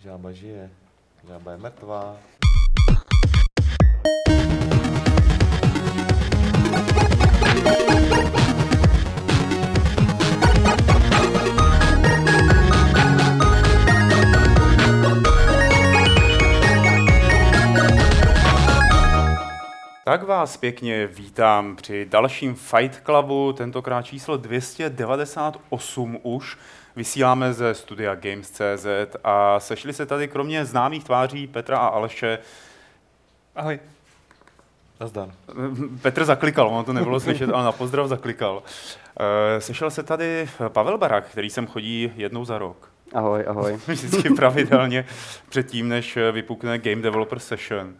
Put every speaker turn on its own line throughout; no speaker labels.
Žába žije, žába je mrtvá.
Tak vás pěkně vítám při dalším Fight Clubu, tentokrát číslo 298 už. Vysíláme ze studia Games.cz a sešli se tady kromě známých tváří Petra a Aleše. Ahoj.
Nazdar.
Petr zaklikal, ono to nebylo slyšet, ale na pozdrav zaklikal. Eh, Sešel se tady Pavel Barak, který sem chodí jednou za rok.
Ahoj, ahoj.
Vždycky pravidelně předtím, než vypukne Game Developer Session.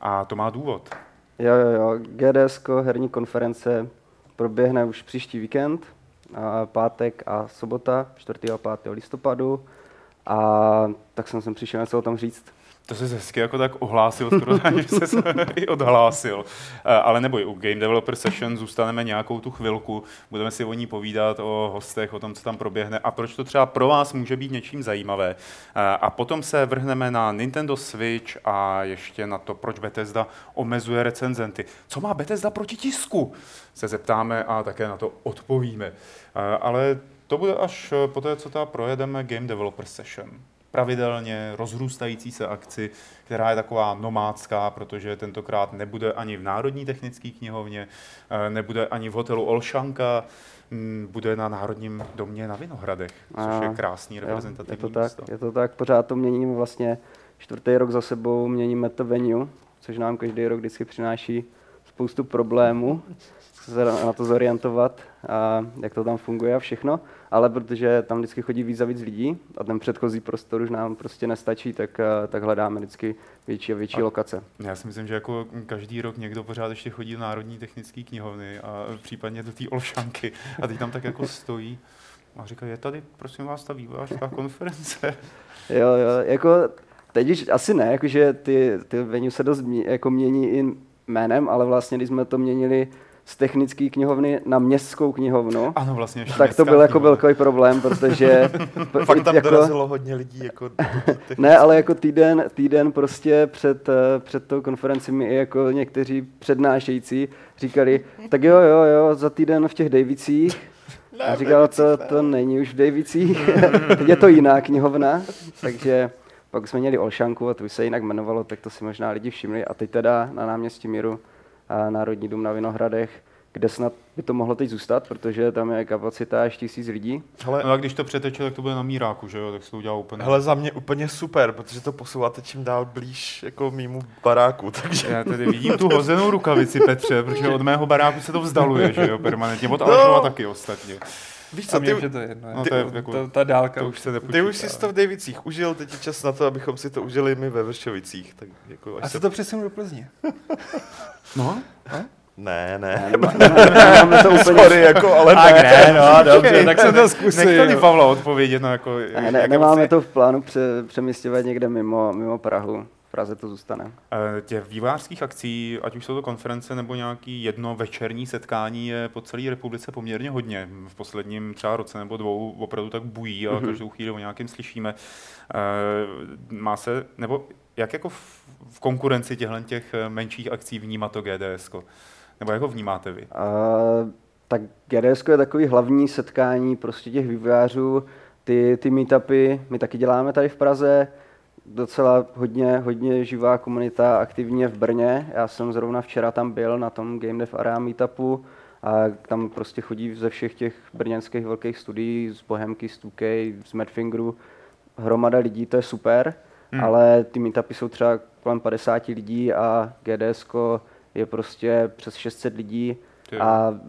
A to má důvod.
Jo, jo, jo. GDS, herní konference, proběhne už příští víkend, pátek a sobota, 4. a 5. listopadu. A tak jsem sem přišel něco o tom říct.
To se hezky jako tak ohlásil, skoro ani se i odhlásil. Eh, Ale neboj, u Game Developer Session zůstaneme nějakou tu chvilku, budeme si o ní povídat, o hostech, o tom, co tam proběhne a proč to třeba pro vás může být něčím zajímavé. Eh, A potom se vrhneme na Nintendo Switch a ještě na to, proč Bethesda omezuje recenzenty. Co má Bethesda proti tisku? Se zeptáme a také na to odpovíme. Eh, Ale to bude až po té, co teda projedeme Game Developer Session pravidelně rozrůstající se akci, která je taková nomádská, protože tentokrát nebude ani v Národní technické knihovně, eh, nebude ani v hotelu Olšanka, mm, bude na Národním domě na Vinohradech, což je krásný reprezentativní
je to tak,
místo.
je to tak, pořád to měníme vlastně čtvrtý rok za sebou, měníme to venue, což nám každý rok vždycky přináší spoustu problémů, se na to zorientovat, a jak to tam funguje a všechno, ale protože tam vždycky chodí víc a víc lidí a ten předchozí prostor už nám prostě nestačí, tak, eh, tak hledáme vždycky větší a větší
A-
lokace.
Já si myslím, že jako každý rok někdo pořád ještě chodí do Národní technické knihovny a případně do té Olšanky a teď tam tak jako stojí a říká, je tady, prosím vás, ta vývojářská konference.
Jo, jo, jako teď už asi ne, jakože ty, ty venue se dost mě, jako mění i jménem, ale vlastně, když jsme to měnili z technické knihovny na městskou knihovnu,
Ano, vlastně ještě
tak to byl jako velký problém, protože...
Fakt tam
jako,
dorazilo hodně lidí. Jako,
ne, ale jako týden, týden prostě před, eh, před tou konferenci mi i jako někteří přednášející říkali, tak jo, jo, jo, za týden v těch Davicích. A říkal, to, to není už v Davicích, teď je to jiná knihovna, takže pak jsme měli Olšanku a to už se jinak jmenovalo, tak to si možná lidi všimli. A teď teda na náměstí Míru Národní dům na Vinohradech, kde snad by to mohlo teď zůstat, protože tam je kapacita až tisíc lidí.
Hele,
No a když to přeteče, tak to bude na míráku, že jo, tak se to udělá úplně.
hele, za mě úplně super, protože to posouváte čím dál blíž jako mýmu baráku, takže...
Já tady vidím tu hozenou rukavici, Petře, protože od mého baráku se to vzdaluje, že jo, permanentně. Od
No.
Taky ostatně.
Víš
A
co, ty,
je to jedno.
No
ty,
to je jako-
to, ta dálka
To
už
se nepočítá.
ty už jsi to v Davicích užil, teď je čas na to, abychom si to užili my ve Vršovicích. Tak jako, až
A
se...
se to přesunu do Plzně.
No,
Ne, ne.
Nemá- Nemáme to úplně
Sorry, jako, ale
Tak
ne.
ne, no, dobře, tak jsem to zkusil.
Nech tady Pavla odpovědět, no jako...
Ne, ne,
je
nemáme to v plánu pře, přemístěvat někde mimo, mimo Prahu. Praze to zůstane.
Eh, Těch vývářských akcí, ať už jsou to konference nebo nějaký jedno večerní setkání, je po celé republice poměrně hodně. V posledním třeba roce nebo dvou opravdu tak bují a
Mhm.
každou chvíli o nějakým slyšíme. Eh, Má se, nebo jak jako v, konkurenci těchto těch eh, menších akcí vnímá to GDS? Nebo jak ho vnímáte vy?
A, tak GDS je takový hlavní setkání prostě těch vývojářů, ty, ty meetupy, my taky děláme tady v Praze, docela hodně, hodně živá komunita aktivně v Brně. Já jsem zrovna včera tam byl na tom Game Dev Area meetupu a tam prostě chodí ze všech těch brněnských velkých studií, z Bohemky, z 2K, z Madfingeru, hromada lidí, to je super,
Hmm.
ale ty meetupy jsou třeba kolem 50 lidí a GDS je prostě přes 600 lidí
Ty
a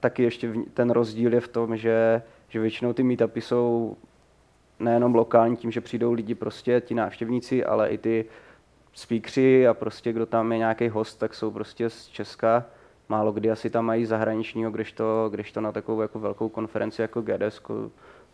taky ještě ten rozdíl je v tom, že, že většinou ty meetupy jsou nejenom lokální tím, že přijdou lidi prostě, ti návštěvníci, ale i ty speakři a prostě kdo tam je nějaký host, tak jsou prostě z Česka. Málo kdy asi tam mají zahraničního, kdežto, kdežto na takovou jako velkou konferenci jako GDS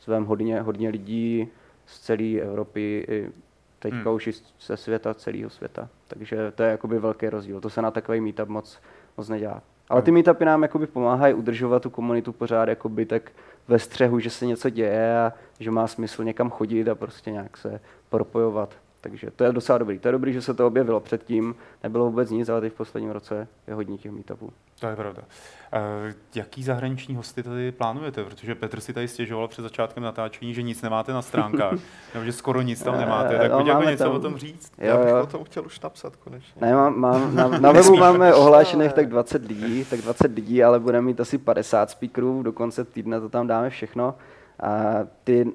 zvem hodně, hodně lidí z celé Evropy, i teďka
Hmm.
hmm. už i ze světa, celého světa. Takže to je jakoby velký rozdíl. To se na takový meetup moc, moc nedělá. Ale ty meetupy nám jakoby pomáhají udržovat tu komunitu pořád jakoby tak ve střehu, že se něco děje a že má smysl někam chodit a prostě nějak se propojovat. Takže to je docela dobrý. To je dobrý, že se to objevilo předtím. Nebylo vůbec nic, ale teď v posledním roce je hodně těch meetupů.
To je pravda. Uh, jaký zahraniční hosty tady plánujete? Protože Petr si tady stěžoval před začátkem natáčení, že nic nemáte na stránkách, nebo že skoro nic tam nemáte. Tak
no,
pojď jako
máme
něco
tam-
o tom říct.
Jo,
Já bych
jo.
o tom chtěl už napsat konečně.
Ne, mám, mám, na, na webu máme ohlášených tak 20 lidí, tak 20 lidí, ale budeme mít asi 50 speakerů, do konce týdne to tam dáme všechno. A ty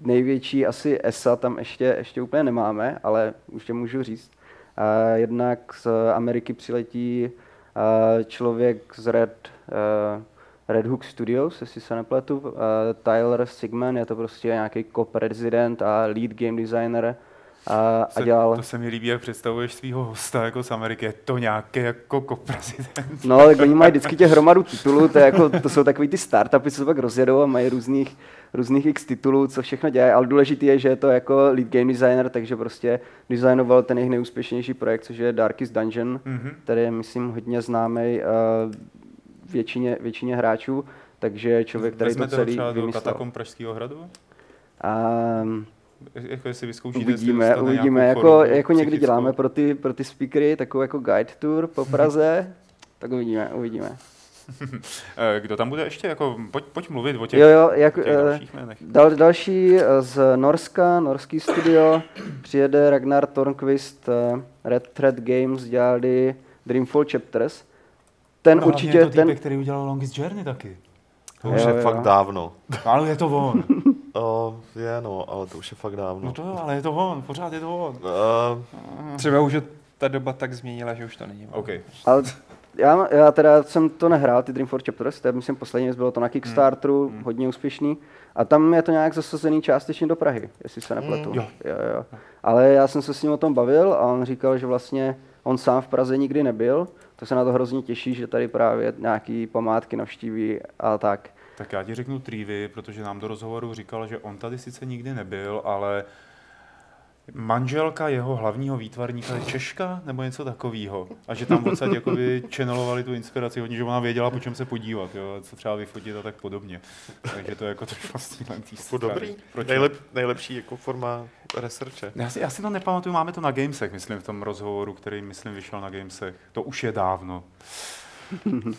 největší asi ESA tam ještě, ještě úplně nemáme, ale už tě můžu říct. A jednak z Ameriky přiletí a, člověk z Red, a, Red Hook Studios, jestli se nepletu, a, Tyler Sigman, je to prostě nějaký co-prezident a lead game designer a, a dělal...
To se mi líbí, jak představuješ svého hosta jako z Ameriky. Je to nějaký jako koprezident.
No, tak oni mají vždycky těch hromadu titulů, to, je jako, to jsou takový ty startupy, co se pak rozjedou a mají různých, různých x titulů, co všechno dělají, ale důležitý je, že je to jako lead game designer, takže prostě designoval ten jejich nejúspěšnější projekt, což je Darkest Dungeon,
Mhm.
který je, myslím, hodně známý uh, většině, většině hráčů, takže člověk, který to celý
třeba do
vymyslel.
katakom Pražského hradu?
Um,
Jako jestli vyzkoušíte,
Uvidíme, uvidíme. Jako, jako někdy děláme pro ty, pro ty speakery takovou jako guide tour po Praze, tak uvidíme, uvidíme.
Eh, Kdo tam bude ještě? Jako, pojď, pojď mluvit o těch,
Jo, jo, jak,
těch
eh,
dalších jménech.
Dal, další eh, z Norska, norský studio, přijede Ragnar Tornquist, Red Thread Games, dělali Dreamfall Chapters. Ten určitě, ten,
který udělal Longest Journey taky.
To už
Jo,
je
jo.
fakt dávno.
Ale je to on.
O, je no, ale to už je fakt dávno.
No to jo, ale je to on, pořád je to on.
Uh,
Třeba už ta doba tak změnila, že už to není.
OK.
ale já, já teda jsem to nehrál, ty Dreamfall Chapters, to je myslím poslední věc, bylo to na Kickstarteru,
Hmm.
hodně úspěšný. A tam je to nějak zasazený částečně do Prahy, jestli se nepletu.
Mm, jo.
Jo, jo. Ale já jsem se s ním o tom bavil a on říkal, že vlastně on sám v Praze nikdy nebyl, to se na to hrozně těší, že tady právě nějaký památky navštíví a tak.
Tak já ti řeknu Trívy, protože nám do rozhovoru říkal, že on tady sice nikdy nebyl, ale manželka jeho hlavního výtvarníka je Češka nebo něco takového. A že tam odsaď jakoby channelovali tu inspiraci hodně, že ona věděla, po čem se podívat, jo, co třeba vyfotit a tak podobně. Takže to je jako trošku vlastně len tý
to
strany.
dobrý.
Proč ne?
Nejlep, nejlepší jako forma researche.
Já si, já si to nepamatuju, máme to na Gamesech, myslím, v tom rozhovoru, který, myslím, vyšel na Gamesech. To už je dávno.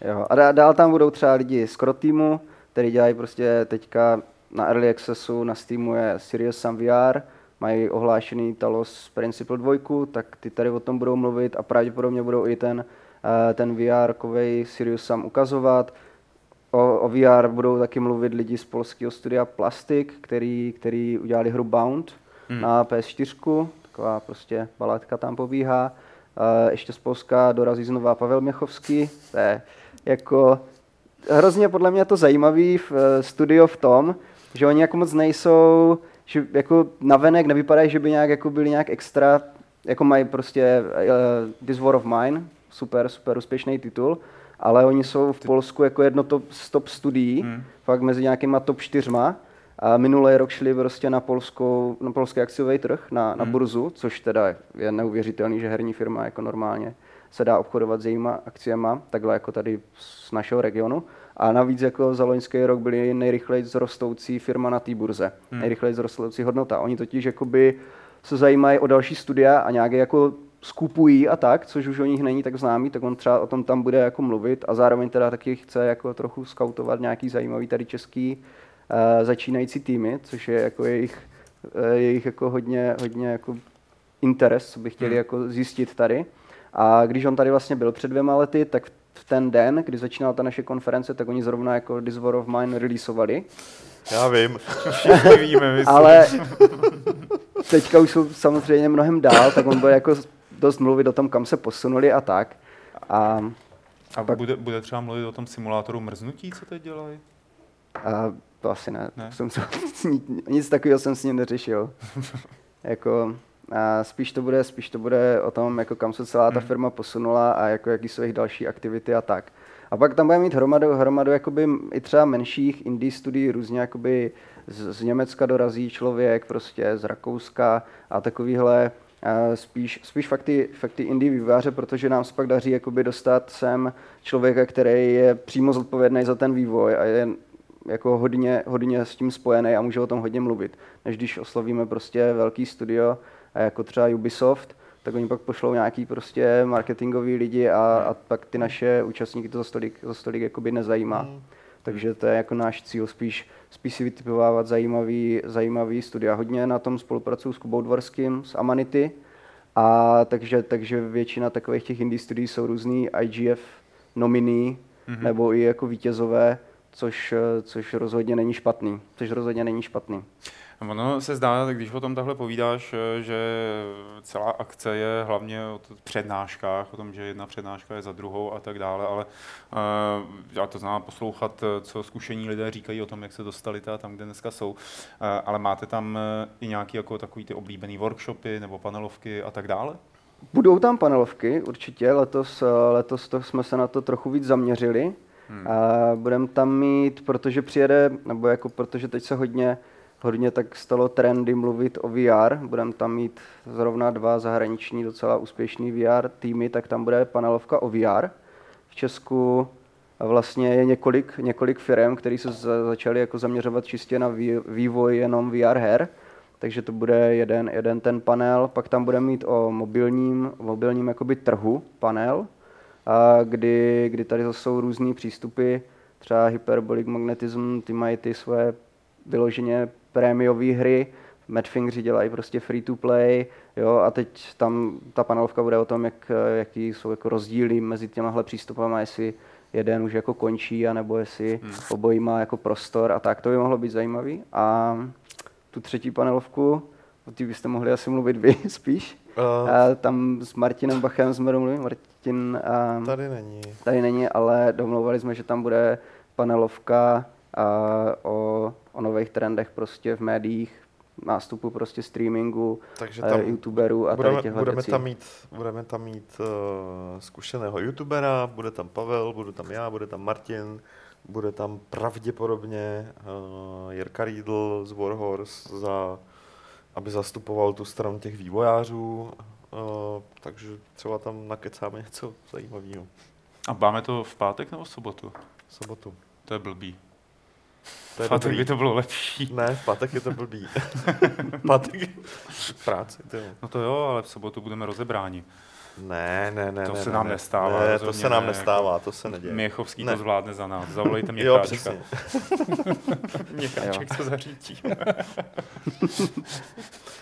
Jo. A dá- dál tam budou třeba lidi z Kro týmu, který dělají prostě teďka na Early Accessu, na Steamu je Serious Sam VR, mají ohlášený Talos Principle 2, tak ty tady o tom budou mluvit a pravděpodobně budou i ten, eh, ten VR kovej Sirius Sam ukazovat. O, o VR budou taky mluvit lidi z polského studia Plastic, který, který udělali hru Bound
Hmm.
na PS4, taková prostě baladka tam pobíhá. Eh, ještě z Polska dorazí znova Pavel Měchovský, to je jako hrozně podle mě to zajímavý v eh, studio v tom, že oni jako moc nejsou, že jako navenek nevypadají, že by nějak jako byli nějak extra, jako mají prostě uh, This War of Mine, super, super úspěšný titul, ale oni jsou v Polsku jako jedno top, z top studií,
Hmm.
fakt mezi nějakýma top čtyřma. A minulý rok šli prostě na, polskou, na polský akciový trh, na, na
Hmm.
burzu, což teda je neuvěřitelný, že herní firma jako normálně se dá obchodovat s jejíma akciema, takhle jako tady z našeho regionu. A navíc jako za loňský rok byli nejrychleji rostoucí firma na té burze.
Hmm.
Nejrychleji rostoucí hodnota. Oni totiž jakoby se zajímají o další studia a nějaké jako skupují a tak, což už o nich není tak známý, tak on třeba o tom tam bude jako mluvit a zároveň teda taky chce jako trochu skautovat nějaký zajímavý tady český uh, začínající týmy, což je jako jejich, uh, jejich jako hodně, hodně jako interes, co by chtěli
Hmm.
jako zjistit tady. A když on tady vlastně byl před dvěma lety, tak v ten den, kdy začínala ta naše konference, tak oni zrovna jako This War of Mine releaseovali.
Já vím.
Všichni víme, myslím.
Ale teďka už jsou samozřejmě mnohem dál, tak on bude jako dost mluvit o tom, kam se posunuli a tak. A,
A
pak-
bude, bude třeba mluvit o tom simulátoru mrznutí, co teď dělají?
a to asi ne.
Ne?
ne? Jsem se, nic takového jsem s ním neřešil. jako, a spíš to bude, spíš to bude o tom, jako kam se celá ta
Hmm.
firma posunula a jako jaký jsou jejich další aktivity a tak. A pak tam bude mít hromadu, hromadu jakoby i třeba menších indie studií, různě jakoby z, z Německa dorazí člověk, prostě z Rakouska a takovýhle A spíš, spíš fakt ty, fakt ty indie vývojáře, protože nám se pak daří jakoby dostat sem člověka, který je přímo zodpovědný za ten vývoj a je jako hodně, hodně s tím spojený a může o tom hodně mluvit. Než když oslovíme prostě velký studio, jako třeba Ubisoft, tak oni pak pošlou nějaký prostě marketingový lidi a, a pak ty naše účastníky to za stolik, za stolik jakoby nezajímá.
Mm.
Takže to je jako náš cíl, spíš, spíš si vytipovávat zajímavý, zajímavý studia. Hodně na tom spolupracuju s Kubou Dvorským, s Amanity, a takže, takže většina takových těch indie studií jsou různý IGF nominí, mm-hmm. nebo i jako vítězové, což, což rozhodně není špatný. Což rozhodně není špatný.
Ono se zdá, když o tom takhle povídáš, že celá akce je hlavně o přednáškách, o tom, že jedna přednáška je za druhou a tak dále, ale uh, já to znám poslouchat, co zkušení lidé říkají o tom, jak se dostali tam, kde dneska jsou, uh, ale máte tam i nějaký jako takový ty oblíbený workshopy nebo panelovky a tak dále?
Budou tam panelovky, určitě. Letos, letos to jsme se na to trochu víc zaměřili. Hmm. Budeme tam mít, protože přijede, nebo jako protože teď se hodně hodně tak stalo trendy mluvit o VR. Budeme tam mít zrovna dva zahraniční docela úspěšný VR týmy, tak tam bude panelovka o VR. V Česku vlastně je několik, několik firm, které se začaly jako zaměřovat čistě na vývoj jenom VR her. Takže to bude jeden, jeden ten panel, pak tam budeme mít o mobilním, mobilním jakoby trhu panel, a kdy, kdy tady jsou různý přístupy, třeba Hyperbolic Magnetism, ty mají ty svoje vyloženě prémiové hry, Madfingři dělají prostě free to play, jo, a teď tam ta panelovka bude o tom, jak, jaký jsou jako rozdíly mezi těmahle přístupy, jestli jeden už jako končí, anebo jestli hmm. obojí má jako prostor a tak, to by mohlo být zajímavý. A tu třetí panelovku, o té byste mohli asi mluvit vy spíš. Uh, a tam s Martinem Bachem jsme domluvili, Martin... A,
tady není.
Tady není, ale domlouvali jsme, že tam bude panelovka o o nových trendech prostě v médiích, nástupu prostě streamingu, Takže tam uh, youtuberů a
budeme,
tady těchto
budeme
věcí.
tam mít, budeme tam mít uh, zkušeného youtubera, bude tam Pavel, budu tam já, bude tam Martin, bude tam pravděpodobně uh, Jirka Riedl z Warhorse, za, aby zastupoval tu stranu těch vývojářů, uh, takže třeba tam nakecáme něco zajímavého.
A máme to v pátek nebo v sobotu?
V sobotu.
To je blbý.
To je
pátek by to bylo lepší.
Ne, v pátek je to blbý. pátek je v práci, to jo.
No to jo, ale v sobotu budeme rozebráni.
Ne, ne, ne.
To
ne,
se
ne,
nám
ne,
nestává.
Ne, to se nám nestává, jako to se neděje.
Měchovský
ne.
to zvládne za nás. Zavolejte mě
Jo, přesně.
Měcháček to zařídí.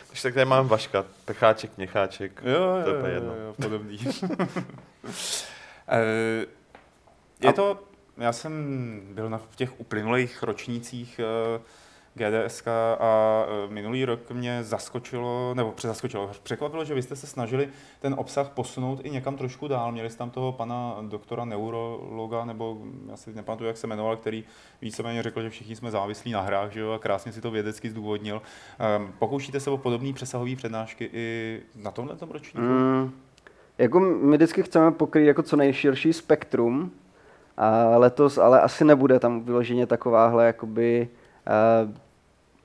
Když tak tady mám Vaška, Pecháček, Měcháček,
jo, jo,
to je
jo,
jedno.
Jo, podobný. Eh, je to já jsem byl na, v těch uplynulých ročnících uh, GDSK a uh, minulý rok mě zaskočilo, nebo přezaskočilo, překvapilo, že vy jste se snažili ten obsah posunout i někam trošku dál. Měli jste tam toho pana doktora neurologa, nebo já si nepamatuju, jak se jmenoval, který víceméně řekl, že všichni jsme závislí na hrách, že jo, a krásně si to vědecky zdůvodnil. Um, pokoušíte se o podobné přesahové přednášky i na tomhle ročníku? Mm,
jako my vždycky chceme pokrýt jako co nejširší spektrum a letos ale asi nebude tam vyloženě takováhle jakoby uh,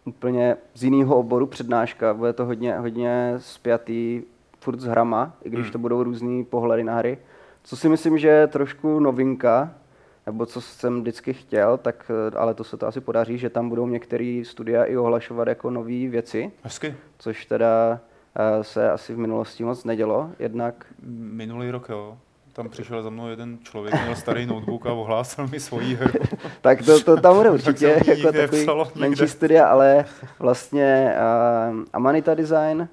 úplně z jiného oboru přednáška. Bude to hodně, hodně spjatý furt s hrama, i když hmm. to budou různý pohledy na hry. Co si myslím, že je trošku novinka, nebo co jsem vždycky chtěl, tak, eh, ale to se to asi podaří, že tam budou některé studia i ohlašovat jako nové věci.
Hezky.
Což teda uh, se asi v minulosti moc nedělo, jednak.
Minulý rok, jo tam přišel za mnou jeden člověk, měl starý notebook a ohlásil mi svoji hru.
tak to, to tam bude určitě, jako takový menší studia, ale vlastně uh, Amanita Design, uh,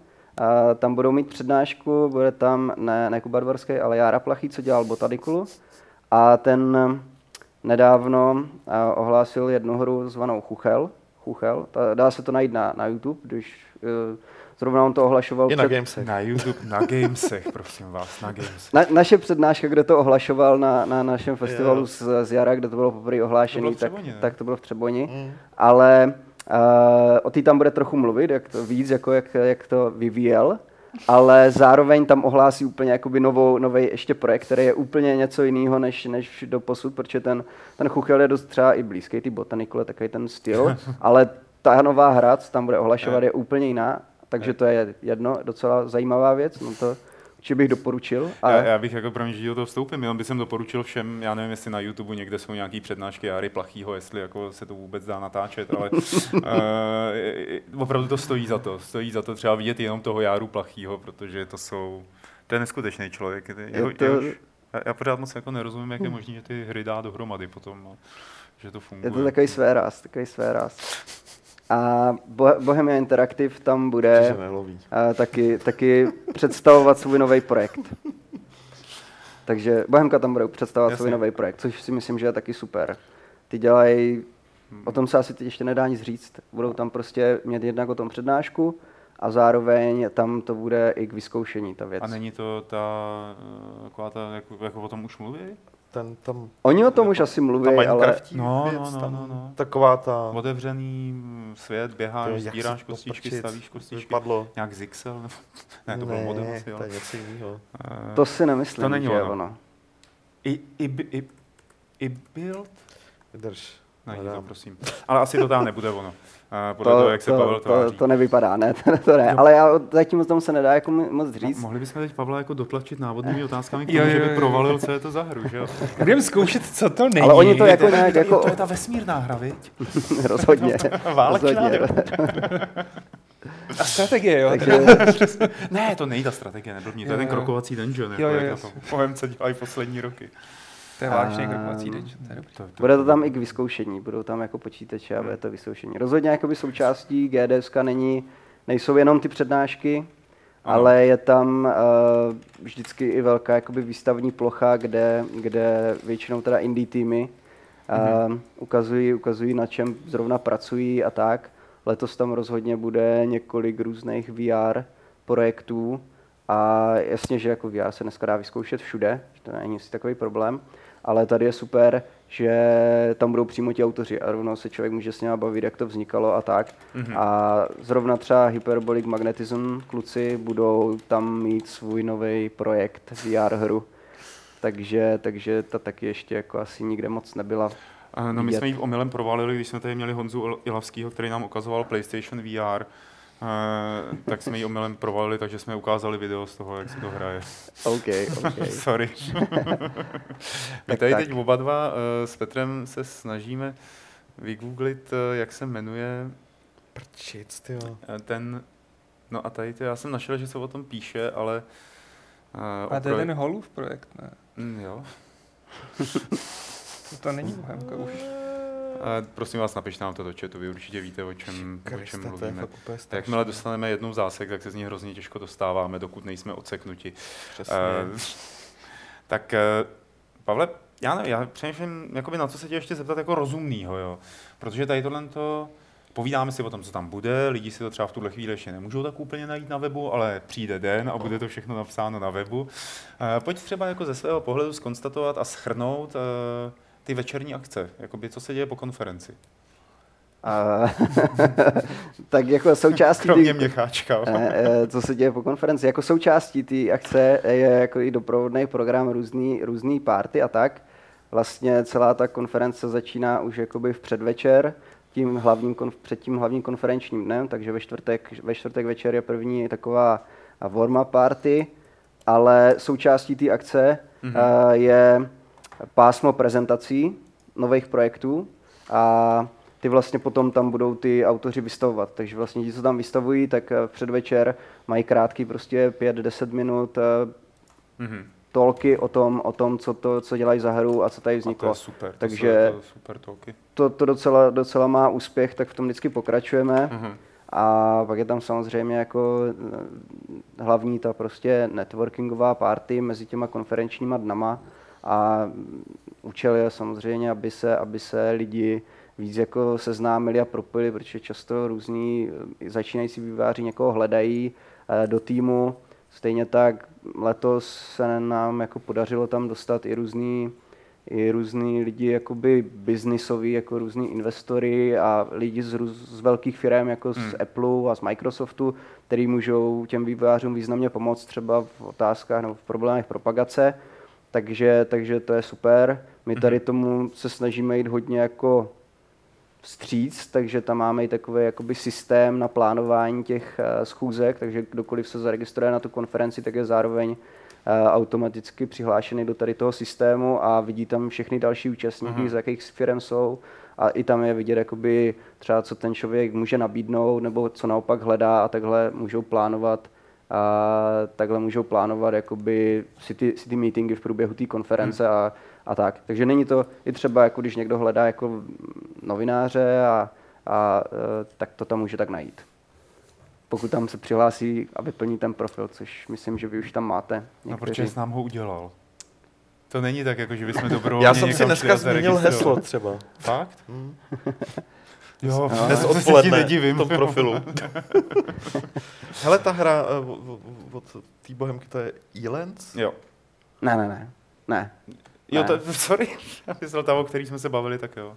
tam budou mít přednášku, bude tam ne, ne Kuba Dvorský, ale Jára Plachý, co dělal Botaniculu. A ten nedávno uh, ohlásil jednu hru zvanou Chuchel. Chuchel. Ta, dá se to najít na, na YouTube, když uh, Zrovna on to ohlašoval.
Na před... Gamesech.
Na YouTube, na Gamesech, prosím vás, na Gamesech.
Na, naše přednáška, kde to ohlašoval na, na našem festivalu z, z Jara, kde to bylo poprvé ohlášené, tak, tak to bylo v Třeboni. Mm. Ale uh, o té tam bude trochu mluvit, jak to víc, jako jak, jak to vyvíjel ale zároveň tam ohlásí úplně jakoby novou, nový ještě projekt, který je úplně něco jiného než, než do posud, protože ten, ten Chuchel je dost třeba i blízký ty botanikule, takový ten styl, ale ta nová hra, co tam bude ohlašovat, je úplně jiná takže to je jedno, docela zajímavá věc, no to určitě bych doporučil. A
Já, já bych jako pro mě, že do toho vstoupím, jenom bych jsem doporučil všem, já nevím, jestli na YouTube někde jsou nějaký přednášky Jary Plachýho, jestli jako se to vůbec dá natáčet, ale uh, opravdu to stojí za to. Stojí za to třeba vidět jenom toho Járu Plachýho, protože to jsou, to je neskutečný člověk. Jeho,
to-
jehož, já, já pořád moc jako nerozumím, jak je možné, že ty hry dá dohromady potom, no, že to funguje.
je to takový své ráz, takový své ráz. A Bo- Bohemia Interactive tam bude a, taky, taky představovat svůj nový projekt. Takže Bohemka tam bude představovat svůj
Jasně.
nový projekt, což si myslím, že je taky super. Ty dělají, o tom se asi teď ještě nedá nic říct. Budou tam prostě mít jednak o tom přednášku a zároveň tam to bude i k vyzkoušení ta věc.
A není to ta, eh, taková ta, jak, jako o tom už mluví?
Ten tam,
Oni o tom už asi
ta
mluví, ale
No,
věc,
no, no,
tam,
no, no.
taková ta...
Otevřený mm, svět, běháš,
jak
sbíráš kostičky,
poprčit
stavíš kostičky.
Vypadlo.
Nějak Zixel? nebo- ne, to byl model asi, jo.
to je něco jiného.
Eh,
to si nemyslím,
To není
že
ono.
ono.
I, i, i, i build?
Vydrž.
Není to, prosím. Ale asi to tam nebude ono. Eh, Podle
To,
toho, jak se Pavel
to, to,
tváří.
to nevypadá, ne, to, to ne. Ale já zatím o tom se nedá jako moc
Mo-
říct.
Mohli bychom teď Pavla jako dotlačit návodnými otázkami k
Jo,
tomu, že
jo,
by
jo.
provalil, co je to za hru, že jo?
Budeme zkoušet, co to není.
Ale oni to jako nějak jako...
to je ta vesmírná hra, viď?
rozhodně.
Válečná,
rozhodně.
A strategie, jo?
Takže
Ne, to nejde ta strategie, neblbni, to je
Jo,
ten
jo.
krokovací dungeon, jako
Jo, jo,
jak
jo.
na tom OMC dělají poslední roky.
To je vážný
A-
krokovací dungeon, to je dobrý.
To,
bude to tam i k vyzkoušení, budou tam jako počítače a bude to vyzkoušení. Rozhodně jakoby součástí GDS není, nejsou jenom ty přednášky,
Ano.
ale je tam uh, vždycky i velká jakoby výstavní plocha, kde, kde většinou teda indie týmy uh, ukazují, ukazují, na čem zrovna pracují a tak. Letos tam rozhodně bude několik různých VR projektů a jasně, že jako VR se dneska dá vyzkoušet všude, že to není asi takový problém, ale tady je super, že tam budou přímo ti autoři a rovnou se člověk může s nimi bavit, jak to vznikalo a tak.
Mhm.
A zrovna třeba Hyperbolic Magnetism kluci budou tam mít svůj nový projekt VR hru. Takže, takže ta taky ještě jako asi nikde moc nebyla.
No my
vidět.
jsme ji omylem provalili, když jsme tady měli Honzu Il- Ilavského, který nám ukazoval PlayStation VR, tak jsme ji omylem provalili, takže jsme ukázali video z toho, jak se to hraje.
OK, OK.
Sorry. My tady
tak.
teď oba dva eh, s Petrem se snažíme vygooglit, eh, jak se jmenuje
Prčic, tyjo.
eh, ten... No a tady já jsem našel, že se o tom píše, ale... eh,
A to je ten Holův projekt, ne?
Mm, jo.
To, to není Bohemka už.
Prosím vás, napište nám to do chatu, vy určitě víte, o čem, o čem mluvíme.
fakt strašný.
jakmile dostaneme jednou zásek, tak se z ní hrozně těžko dostáváme, dokud nejsme odseknuti.
Přesně.
Eh, tak eh, Pavle, já nevím, já přemýšlím, jakoby na co se tě ještě zeptat jako rozumnýho, jo. Protože tady tohle to, povídáme si o tom, co tam bude, lidi si to třeba v tuhle chvíli ještě nemůžou tak úplně najít na webu, ale přijde den a bude to všechno napsáno na webu. Eh, Pojď třeba jako ze svého pohledu skonstatovat a schrnout ty večerní akce, jakoby co se děje po konferenci.
A, tak jako součástí
Kromě
ty-
měcháčka.
Ne, eh, co se děje po konferenci. Jako součástí té akce je jako i doprovodný program různý, různý party a tak. Vlastně celá ta konference začíná už jakoby v předvečer, tím hlavním, před tím hlavním konferenčním dnem, takže ve čtvrtek, ve čtvrtek večer je první taková warm-up party, ale součástí té akce
Mhm.
mm-hmm. je pásmo prezentací nových projektů a ty vlastně potom tam budou ty autoři vystavovat. Takže vlastně ti, co tam vystavují, tak eh, v předvečer mají krátký prostě 5-10 minut eh,
Mhm.
tolky o tom, o tom co, to, co dělají za hru a co tady
A to
vzniklo.
je super, to
Takže-
jsou to super.
To, to docela, docela má úspěch, tak v tom vždycky pokračujeme.
Mhm.
A pak je tam samozřejmě jako eh, hlavní ta prostě networkingová party mezi těma konferenčníma dnama a účel je samozřejmě, aby se, aby se lidi víc jako seznámili a propili, protože často různí eh, začínající výváři někoho hledají eh, do týmu. Stejně tak letos se nám jako podařilo tam dostat i různý i různý lidi jakoby biznisoví, jako různí investory a lidi z, růz, z velkých firm, jako z
Hmm.
Apple a z Microsoftu, který můžou těm vývojářům významně pomoct třeba v otázkách nebo v problémech propagace. Takže, takže to je super. My tady tomu se snažíme jít hodně jako vstříc, takže tam máme i takový jakoby systém na plánování těch eh, schůzek, takže kdokoliv se zaregistruje na tu konferenci, tak je zároveň eh, automaticky přihlášený do tady toho systému a vidí tam všechny další účastníky,
Mhm.
z jakých firm jsou a i tam je vidět jakoby třeba, co ten člověk může nabídnout nebo co naopak hledá a takhle můžou plánovat a takhle můžou plánovat jakoby si ty, si ty meetingy v průběhu té konference a, a tak. Takže není to i třeba, jako když někdo hledá jako novináře a, a e, tak to tam může tak najít. Pokud tam se přihlásí a vyplní ten profil, což myslím, že vy už tam máte.
No,
někteří.
protože jsi nám ho udělal. To není tak, jako že bychom dobrovolně
Já jsem si dneska
zaregistrovali.
heslo třeba.
Fakt?
Hm.
Jo,
No.
Dnes
ti
odpoledne
nedivím.
v tom profilu. Hele, ta hra eh, od té bohemky, to je Elands?
Jo.
Ne, ne, ne. Ne.
Jo,
Ne.
to, sorry, já myslel ta, o který jsme se bavili, tak jo.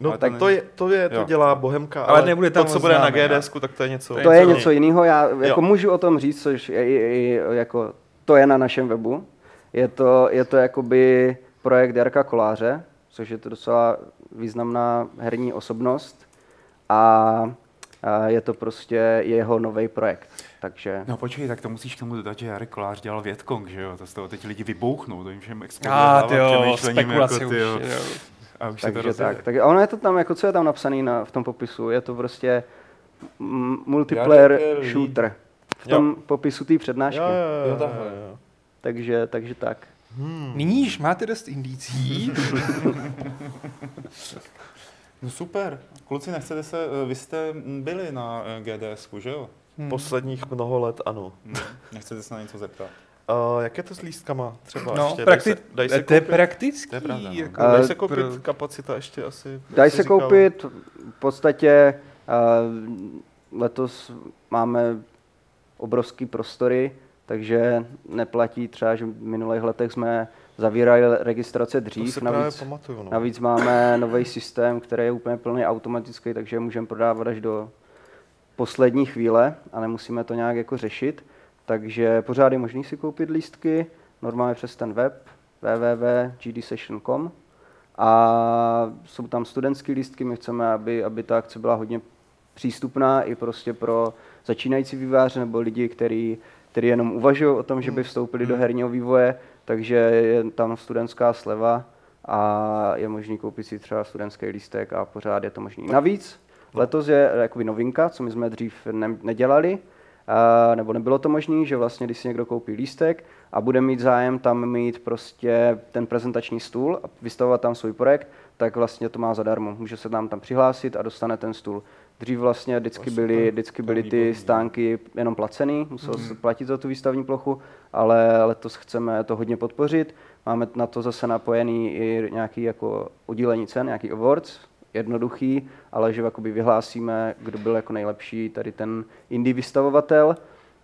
No
Ale to
tak
není-
to, je, to, je, to
Jo.
dělá Bohemka,
Ale
ale,
nebude tam
to, co bude na GDS, tak to je něco.
To je něco jiného, já jako
Jo.
můžu o tom říct, což je, je, je, jako, to je na našem webu. Je to, je to jakoby projekt Jarka Koláře, což je to docela významná herní osobnost a, a je to prostě jeho nový projekt. Takže
No počkej, tak to musíš k tomu dodat, že Jarek Kolář dělal Větkong, že jo? To z toho teď lidi vybouchnou, to jim všem exploduje
A
hlava
ty jo,
přemýšlením,
spekulace
jako,
už.
ty jo.
jo.
A už to
takže
rozjede.
tak. tak. A ono je to tam, jako co je tam napsané na, v tom popisu, je to prostě mm, multiplayer
Jarek
shooter. V
Jo.
tom popisu té přednášky.
Jo, jo, jo,
Jo, takhle.
jo, jo.
Takže, takže tak.
Hmm.
Nyní již máte dost indicí.
No super. Kluci, nechcete se, eh, vy jste mm, byli na eh, GDS, že jo?
Hmm.
Posledních mnoho let, ano.
Hm, Nechcete se na něco zeptat?
Uh, jak je to s lístkama třeba
No,
ještě? Dají se,
prakti-
dají se
to je
koupit,
praktický.
To je pravda, no.
jako,
dají se koupit
pro-
kapacita ještě asi.
Dají
jsi
se
říkal.
koupit, v podstatě uh, letos máme obrovský prostory, takže neplatí třeba, že v minulých letech jsme zavírali registrace
To
dřív,
si právě
navíc,
pamatuju, no.
navíc máme nový systém, který je úplně plně automatický, takže můžeme prodávat až do poslední chvíle a nemusíme to nějak jako řešit. Takže pořád je možný si koupit lístky, normálně přes ten web www.gdsession.com a jsou tam studentské lístky, my chceme, aby, aby ta akce byla hodně přístupná i prostě pro začínající výváře nebo lidi, kteří který jenom uvažují o tom, že by vstoupili do herního vývoje, takže je tam studentská sleva a je možný koupit si třeba studentský lístek a pořád je to možný. Navíc letos je jakoby novinka, co my jsme dřív ne- nedělali, a, nebo nebylo to možné, že vlastně, když si někdo koupí lístek a bude mít zájem tam mít prostě ten prezentační stůl a vystavovat tam svůj projekt, tak vlastně to má zadarmo. Může se nám tam přihlásit a dostane ten stůl. Dřív vlastně vždycky
super.
byly, vždycky byly ty stánky jenom placený, musel se platit za tu výstavní plochu, ale letos chceme to hodně podpořit. Máme na to zase napojený i nějaký jako udílení cen, nějaký awards, jednoduchý, ale že jakoby vyhlásíme, kdo byl jako nejlepší tady ten indie vystavovatel,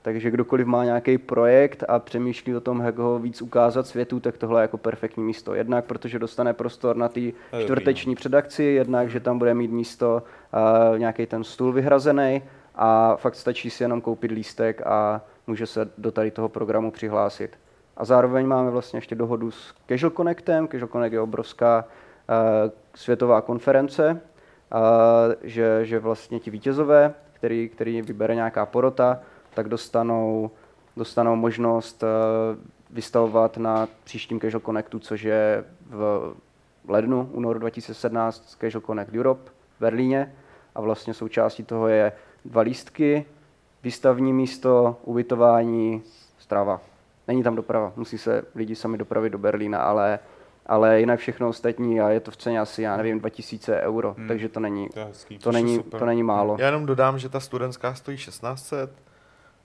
takže kdokoliv má nějaký projekt a přemýšlí o tom, jak ho víc ukázat světu, tak tohle je jako perfektní místo. Jednak protože dostane prostor na té čtvrteční předakci, jednak, že tam bude mít místo uh, nějaký ten stůl vyhrazený a fakt stačí si jenom koupit lístek a může se do tady toho programu přihlásit. A zároveň máme vlastně ještě dohodu s Casual Connectem. Casual Connect je obrovská uh, světová konference, uh, že, že vlastně ti vítězové, který, který vybere nějaká porota, tak dostanou, dostanou možnost uh, vystavovat na příštím Casual Connectu, což je v lednu, únoru 2017 Casual Connect Europe v Berlíně. A vlastně součástí toho je dva lístky, výstavní místo, ubytování, strava. Není tam doprava, musí se lidi sami dopravit do Berlína, ale, ale jinak všechno ostatní a je to v ceně asi, já nevím, 2000 euro,
Hmm.
takže to není,
To hezký.
to není, to není málo.
Já jenom dodám, že ta studentská stojí 1600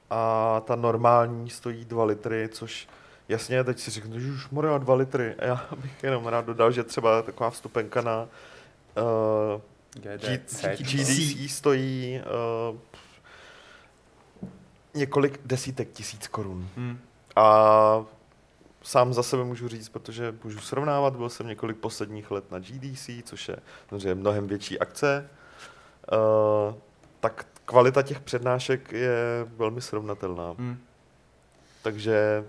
a ta normální stojí 2 litry, což jasně, teď si řeknu, že už Moria 2 litry. A já bych jenom rád dodal, že třeba taková vstupenka na uh, G- GDC stojí uh, několik desítek tisíc korun.
Hmm.
A sám za sebe můžu říct, protože můžu srovnávat, byl jsem několik posledních let na GDC, což je samozřejmě mnohem větší akce, uh, tak kvalita těch přednášek je velmi srovnatelná.
Hmm.
Takže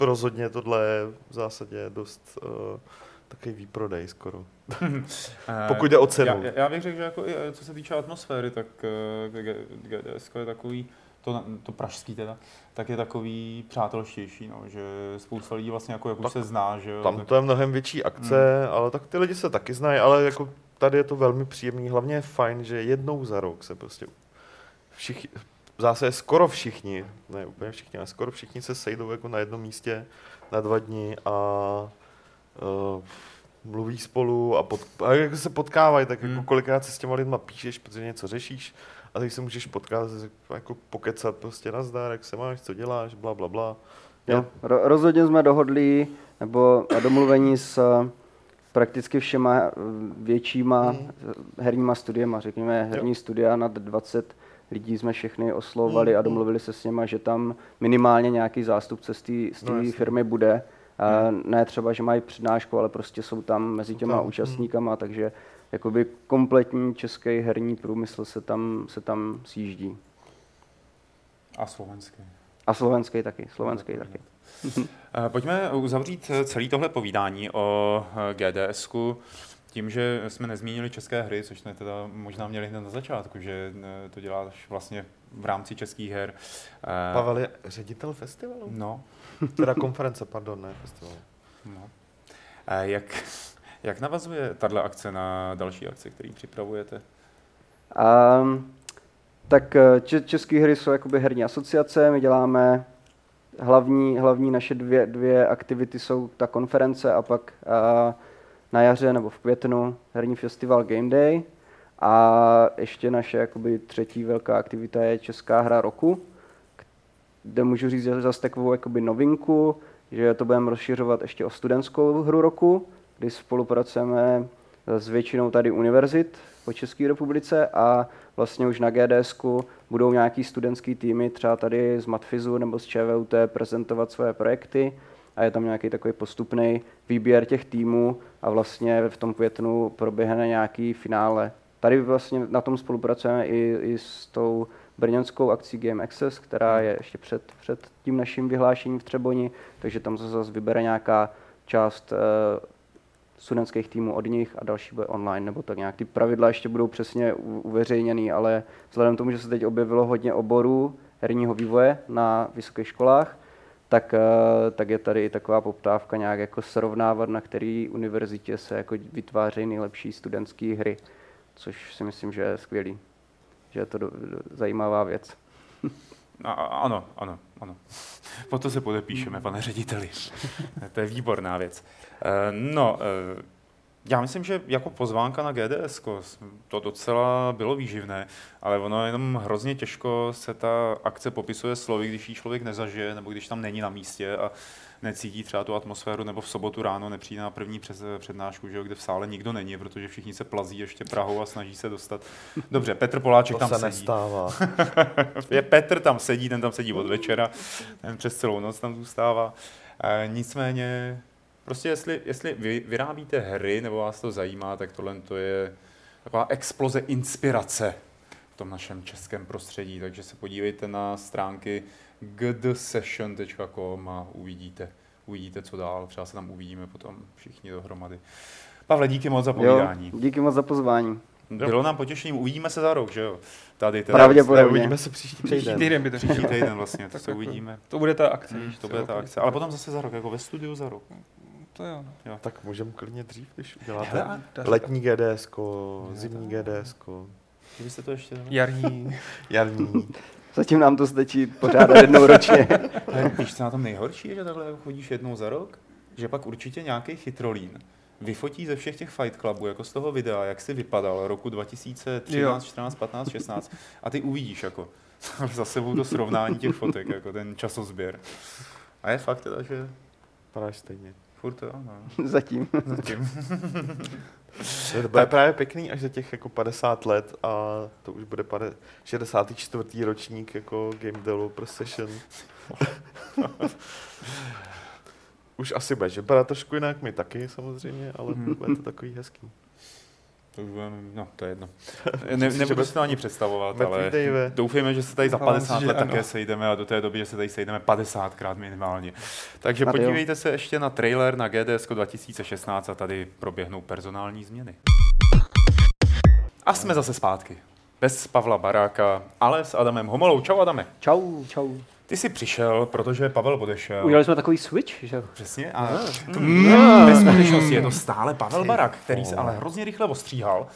rozhodně tohle je v zásadě dost uh, takový výprodej skoro.
Eh,
Pokud jde o cenu.
Já, já bych řekl, že jako, i, eh, co se týče atmosféry, tak eh, G- GDS je takový, to, to pražský teda, tak je takový přátelštější, no, že spousta lidí vlastně jako, jak už
Tak
se zná, že jo.
Tam
tak-
to je mnohem větší akce,
Hmm.
ale tak ty lidi se taky znají, ale jako tady je to velmi příjemný. Hlavně je fajn, že jednou za rok se prostě všichni, zásadě skoro všichni, ne úplně všichni, ale skoro všichni se sejdou jako na jednom místě na dva dny a uh, mluví spolu a, pod, a jako se potkávají, tak jako
Hmm.
kolikrát se s těma lidma píšeš, protože něco řešíš a teď se můžeš potkat, jako pokecat prostě nazdar, jak se máš, co děláš, bla, bla, bla.
Jo, ro- rozhodně jsme dohodli, nebo domluvení s prakticky všema eh, většíma
Mhm.
eh, herníma studiema, řekněme herní studia nad 20 lidí jsme všechny oslovovali
Mhm.
a domluvili se s něma, že tam minimálně nějaký zástupce z té
No,
firmy bude. A ne třeba, že mají přednášku, ale prostě jsou tam mezi těma
tam, mhm.
účastníkama, takže jakoby kompletní český herní průmysl se tam, se tam sjíždí.
A slovenský.
A slovenský taky, slovenský taky.
Eh, Pojďme uzavřít eh, celý tohle povídání o eh, GDSku tím, že jsme nezmínili české hry, což jsme teda možná měli hned na začátku, že to děláš vlastně v rámci českých her.
Pavel je ředitel festivalu?
No,
Teda konference, pardon, ne festivalu.
no. Jak, jak navazuje tahle akce na další akce, které připravujete?
A, tak če- české hry jsou jakoby herní asociace, my děláme hlavní, hlavní naše dvě, dvě aktivity jsou ta konference a pak a, na jaře nebo v květnu herní festival Game Day. A ještě naše jakoby třetí velká aktivita je Česká hra roku, kde můžu říct zase takovou jakoby novinku, že to budeme rozšiřovat ještě o studentskou hru roku, kdy spolupracujeme s většinou tady univerzit po České republice a vlastně už na GDS budou nějaký studentský týmy, třeba tady z Matfizu nebo z ČVUT, prezentovat své projekty a je tam nějaký takový postupný výběr těch týmů a vlastně v tom květnu proběhne nějaký finále. Tady vlastně na tom spolupracujeme i, i s tou brněnskou akcí Game Access, která je ještě před, před tím naším vyhlášením v Třeboni, takže tam se zase vybere nějaká část eh, studentských týmů od nich a další bude online, nebo tak nějak. Ty pravidla ještě budou přesně uveřejněný, ale vzhledem k tomu, že se teď objevilo hodně oborů herního vývoje na vysokých školách, tak, eh, tak je tady i taková poptávka nějak jako srovnávat, na který univerzitě se jako vytvářejí nejlepší studentské hry, což si myslím, že je skvělý, že je to do, do, zajímavá věc.
A- ano, ano, ano. Po to se podepíšeme, pane řediteli. to je výborná věc. Eh, No, eh, já myslím, že jako pozvánka na GDS to docela bylo výživné, ale ono je jenom hrozně těžko se ta akce popisuje slovy, když ji člověk nezažije, nebo když tam není na místě a necítí třeba tu atmosféru, nebo v sobotu ráno nepřijde na první přes, přednášku, že jo, kde v sále nikdo není, protože všichni se plazí ještě Prahou a snaží se dostat. Dobře, Petr Poláček
To
tam
se
sedí.
nestává.
je Petr tam sedí, ten tam sedí od večera, ten přes celou noc tam zůstává. E, nicméně, prostě jestli, jestli vy vyrábíte hry nebo vás to zajímá, tak tohle to je taková exploze inspirace v tom našem českém prostředí, takže se podívejte na stránky gdsession.com a uvidíte, uvidíte, co dál. Třeba se tam uvidíme potom všichni dohromady. Pavle, díky moc za povídání.
Jo, díky moc za pozvání.
Bylo nám potěšením, uvidíme se za rok, že jo? Tady teda.
Pravděpodobně.
Ne, uvidíme se příští
Příští
týden.
týden by to
Příští týden vlastně, to
Tak
se
jako-
uvidíme.
To bude ta akce.
Hmm, to bude ta akce. Ale potom zase za rok, jako ve studiu za rok.
To jo. no.
Tak můžeme klidně dřív, když uděláte
Hele,
letní GDS, zimní GDS,
Kdybyste to ještě...
Jarní.
jarní.
Zatím nám to stačí pořádat jednou ročně.
Ale víš, co na tom nejhorší je, že takhle jako chodíš jednou za rok? Že pak určitě nějaký chytrolín vyfotí ze všech těch Fight Clubů, jako z toho videa, jak jsi vypadal roku 2013, 14, 15, 16 a ty uvidíš jako za sebou to srovnání těch fotek, jako ten časozběr. A je fakt teda, že
Vypadáš stejně.
Furt jo, no.
Zatím.
Zatím.
To bude právě pěkný až za těch jako 50 let a to už bude pade- 64. ročník jako Game Developer Session. už asi bude, že trošku jinak, my taky samozřejmě, ale
Mhm.
bude to takový hezký.
To už budeme, no, to je jedno. Ne, nebudu si to ani představovat, ale
Dave.
doufejme, že se tady za
Doufám,
50
že
let
ano.
také sejdeme a do té doby, že se tady sejdeme 50krát minimálně. Takže
jo.
podívejte se ještě na trailer na GDS 2016 a tady proběhnou personální změny. A jsme zase zpátky. Bez Pavla Baráka, ale s Adamem Homolou. Čau Adame.
Čau, čau.
Ty jsi přišel, protože Pavel odešel.
Udělali jsme takový switch, že jo?
Přesně. A mm, ve skutečnosti je to stále Pavel Barak, který se ale hrozně rychle ostříhal.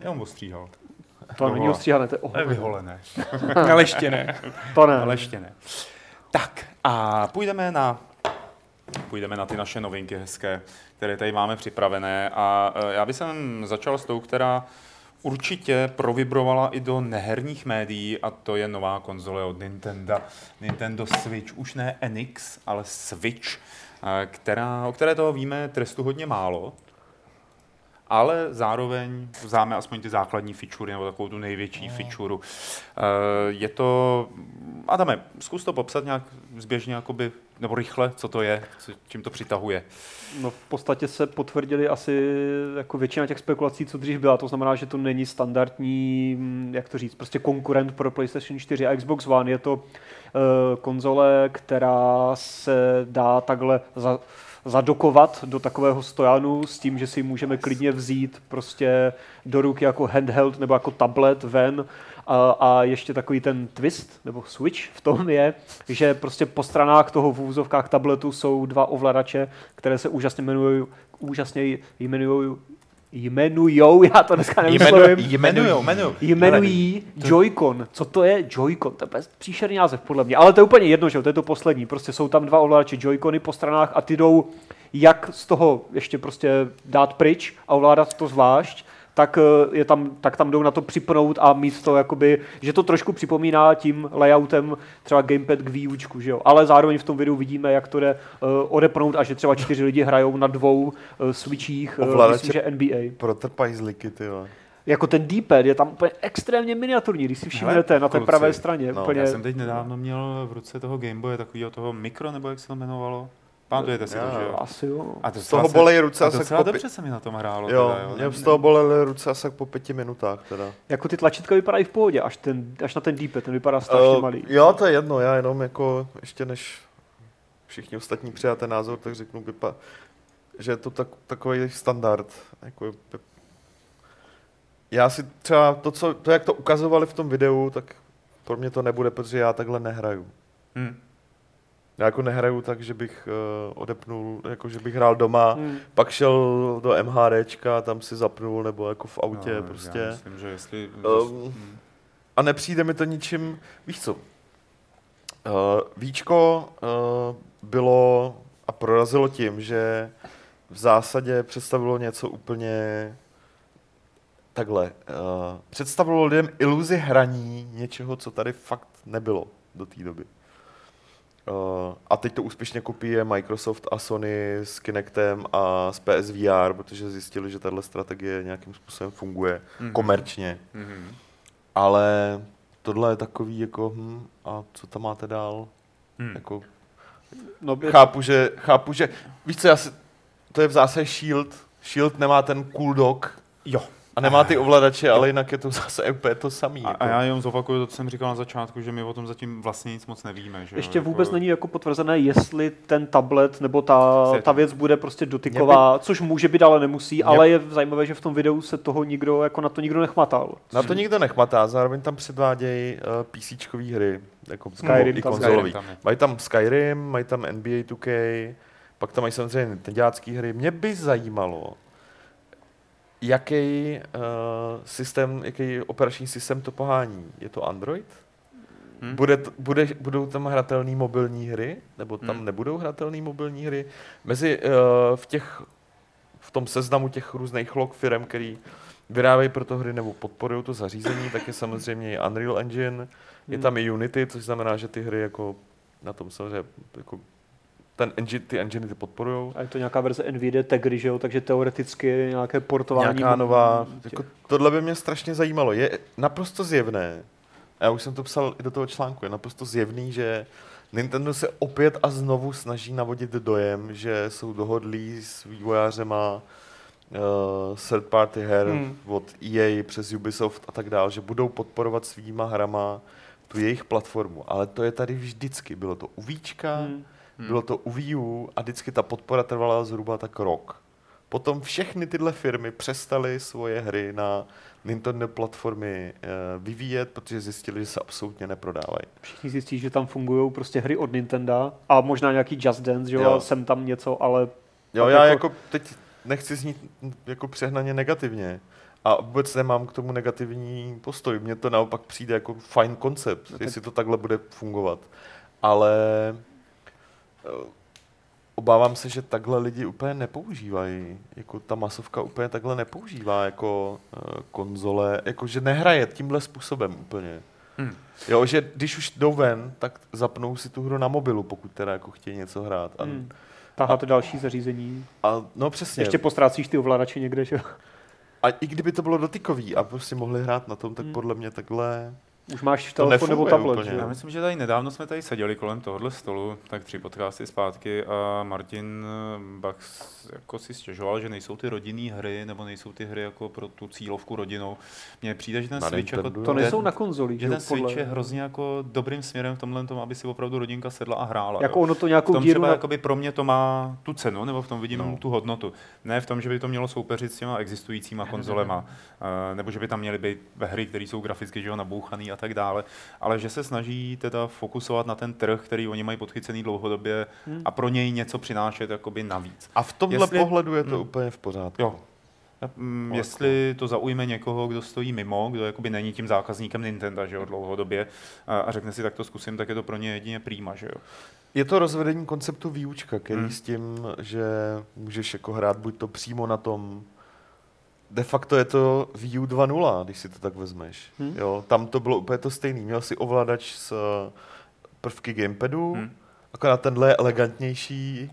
Jenom ostříhal.
To není ostříhané, to je oholené.
vyholené.
Ale ještě ne.
To ne.
Ale ještě ne. Tak a půjdeme na, půjdeme na ty naše novinky hezké, které tady máme připravené. A e, já bych začal s tou, která určitě provibrovala i do neherních médií a to je nová konzole od Nintendo. Nintendo Switch, už ne NX, ale Switch, e, která, o které toho víme trestu hodně málo, ale zároveň známe aspoň ty základní featurey, nebo takovou tu největší feature. Je to, Adame, zkus to popsat nějak zběžně, jakoby, nebo rychle, co to je, co, čím to přitahuje.
No v podstatě se potvrdili asi jako většina těch spekulací, co dřív byla. To znamená, že to není standardní, hm, jak to říct, prostě konkurent pro PlayStation 4 a Xbox One. Je to uh, konzole, která se dá takhle za, zadokovat do takového stojanu s tím, že si můžeme klidně vzít prostě do ruky jako handheld nebo jako tablet ven a, a ještě takový ten twist nebo switch v tom je, že prostě po stranách toho v úzovkách tabletu jsou dva ovladače, které se úžasně jmenují, úžasně jmenují jmenujou, já to dneska nevyslovím,
jmenujou, jmenujou.
jmenují Joy-Con. Co to je Joy-Con? To je příšerný název podle mě. Ale to je úplně jedno, že jo, to je to poslední. Prostě jsou tam dva ovladače Joy-Cony po stranách a ty jdou jak z toho ještě prostě dát pryč a ovládat to zvlášť, tak, eh, je tam, tak tam jdou na to připnout a mít to jakoby, že to trošku připomíná tím layoutem třeba gamepad k výučku, že jo. Ale zároveň v tom videu vidíme, jak to jde uh, odepnout a že třeba čtyři lidi hrajou na dvou uh, switchích, uh, myslím, že NBA.
Protrpajzliky, ty jo.
Jako ten D-pad je tam úplně extrémně miniaturní, když si všimnete na té
kluci,
pravé straně.
no,
úplně,
Já jsem teď nedávno měl v ruce toho Gameboye takového toho mikro, nebo jak se to jmenovalo. Pamatujete si to,
Já,
že jo?
Asi jo.
A to
Z toho bolej ruce
a
asi
docela
po
dobře se mi na tom hrálo.
Jo,
teda, jo.
mě z toho bolely ruce asi po pěti minutách teda.
Jako ty tlačítka vypadají v pohodě, až, ten, až na ten D-pad, ten vypadá strašně
Eh,
malý.
Jo, to je jedno, já jenom jako ještě než všichni ostatní přijáte názor, tak řeknu, vypa, že je to tak, takový standard. Jako, já si třeba to, co, to, jak to ukazovali v tom videu, tak pro mě to nebude, protože já takhle nehraju.
Hm.
Já jako nehraju tak, že bych uh, odepnul, jako že bych hrál doma,
Hmm.
pak šel do MHDčka, tam si zapnul, nebo jako v autě
No,
prostě.
Já myslím, že jestli...
Um, a nepřijde mi to ničím, víš co, uh, Víčko uh, bylo a prorazilo tím, že v zásadě představilo něco úplně takhle. Uh, představilo lidem iluzi hraní něčeho, co tady fakt nebylo do té doby. Uh, a teď to úspěšně kopíje Microsoft a Sony s Kinectem a s PSVR, protože zjistili, že tahle strategie nějakým způsobem funguje
Mhm.
komerčně.
Mhm.
Ale tohle je takový jako, hm, a co tam máte dál?
Hm.
Jako,
No, je-
chápu, že, chápu, že, víš co, já si, to je v zásadě Shield. Shield nemá ten cool dock
Jo.
A nemá ty ovladače, ale jinak je to zase úplně to samý.
A,
jako.
a já jenom zopakuju to, co jsem říkal na začátku, že my o tom zatím vlastně nic moc nevíme. Že jo?
ještě
Jako-
vůbec není jako potvrzené, jestli ten tablet nebo ta, ta věc bude prostě dotyková, což může být, ale nemusí,
Mě-
ale je zajímavé, že v tom videu se toho nikdo, jako na to nikdo nechmatal.
Na to nikdo nechmatá, zároveň tam předvádějí uh, PCčkový hry, jako
Skyrim
i
tam-
konzolový.
Skyrim tam.
Mají tam Skyrim, mají tam NBA 2K, pak tam mají samozřejmě Nintendácké hry. Mě by zajímalo, jaký uh, systém, jaký operační systém to pohání. Je to Android?
Hm?
Bude, bude, budou tam hratelné mobilní hry? Nebo tam
Hm.
nebudou hratelné mobilní hry? Mezi uh, v těch v tom seznamu těch různých log firm, který vyrábějí pro to hry nebo podporují to zařízení, tak je samozřejmě i Unreal Engine, je
Hmm.
tam i Unity, což znamená, že ty hry jako na tom samozřejmě jako ten engine, ty engine ty podporujou.
A je to nějaká verze NVIDIA Tegry, že jo, takže teoreticky nějaké portování.
Nějaká nová, jako tohle by mě strašně zajímalo. Je naprosto zjevné, já už jsem to psal i do toho článku, je naprosto zjevný, že Nintendo se opět a znovu snaží navodit dojem, že jsou dohodlí s vývojářema uh, third party her
Hmm.
od EA přes Ubisoft a tak dále, že budou podporovat svýma hrama tu jejich platformu. Ale to je tady vždycky. Bylo to u Víčka,
Hmm.
Hmm. bylo to u Wii U a vždycky ta podpora trvala zhruba tak rok. Potom všechny tyhle firmy přestaly svoje hry na Nintendo platformy eh, vyvíjet, protože zjistili, že se absolutně neprodávají.
Všichni zjistí, že tam fungují prostě hry od Nintendo a možná nějaký Just Dance, že jo,
Jo.
sem tam něco, ale
Jo,
Tak
já
jako-
jako teď nechci znít jako přehnaně negativně. A vůbec nemám k tomu negativní postoj. Mně to naopak přijde jako fajn koncept,
No
no jestli to takhle bude fungovat. Ale obávám se, že takhle lidi úplně nepoužívají. Jako ta masovka úplně takhle nepoužívá jako eh, konzole, jako že nehraje tímhle způsobem úplně.
Hmm.
Jo, že když už jdou ven, tak zapnou si tu hru na mobilu, pokud teda jako chtějí něco hrát. A,
hmm, taháte další zařízení.
a no přesně.
Ještě postrácíš ty ovladače někde, že jo.
A i kdyby to bylo dotykový a prostě mohli hrát na tom, tak
Hmm.
podle mě takhle...
Už máš
To
telefon nebo tablet,
úplně.
že
Já myslím, že tady nedávno jsme tady seděli kolem tohohle stolu, tak tři podcasty zpátky a Martin eh, Bax jako si stěžoval, že nejsou ty rodinné hry, nebo nejsou ty hry jako pro tu cílovku rodinou. Mně přijde, že ten
Na
Switch jako
To nejsou na konzolích,
že
že
ten
jo,
Switch
podle...
je hrozně jako dobrým směrem v tomhle tom, aby si opravdu rodinka sedla a hrála.
Jako
jo.
ono to
v
nějakou
tom
díru
třeba
na...
jakoby pro mě to má tu cenu, nebo v tom vidím
No.
no. tu hodnotu. Ne v tom, že by to mělo soupeřit s těma existujícíma konzolema, eh, nebo že by tam měly být hry, které jsou graficky že jo, nabouchaný a tak dále, ale že se snaží teda fokusovat na ten trh, který oni mají podchycený dlouhodobě
Hmm.
a pro něj něco přinášet jakoby navíc.
A v tomhle
Jestli-
pohledu je to
Hmm.
úplně v pořádku.
Jo. Mm,
Jako-
Jestli to zaujme někoho, kdo stojí mimo, kdo jakoby není tím zákazníkem Nintendo, že jo, dlouhodobě a, a řekne si, tak to zkusím, tak je to pro ně jedině prýma, že jo.
Je to rozvedení konceptu výučka, který
Hmm.
s tím, že můžeš jako hrát buď to přímo na tom de facto je to Wii U 2.0, když si to tak vezmeš.
Hmm.
Jo, tam to bylo úplně to stejný. Měl si ovladač s eh, prvky gamepadu,
Hmm.
akorát tenhle je elegantnější,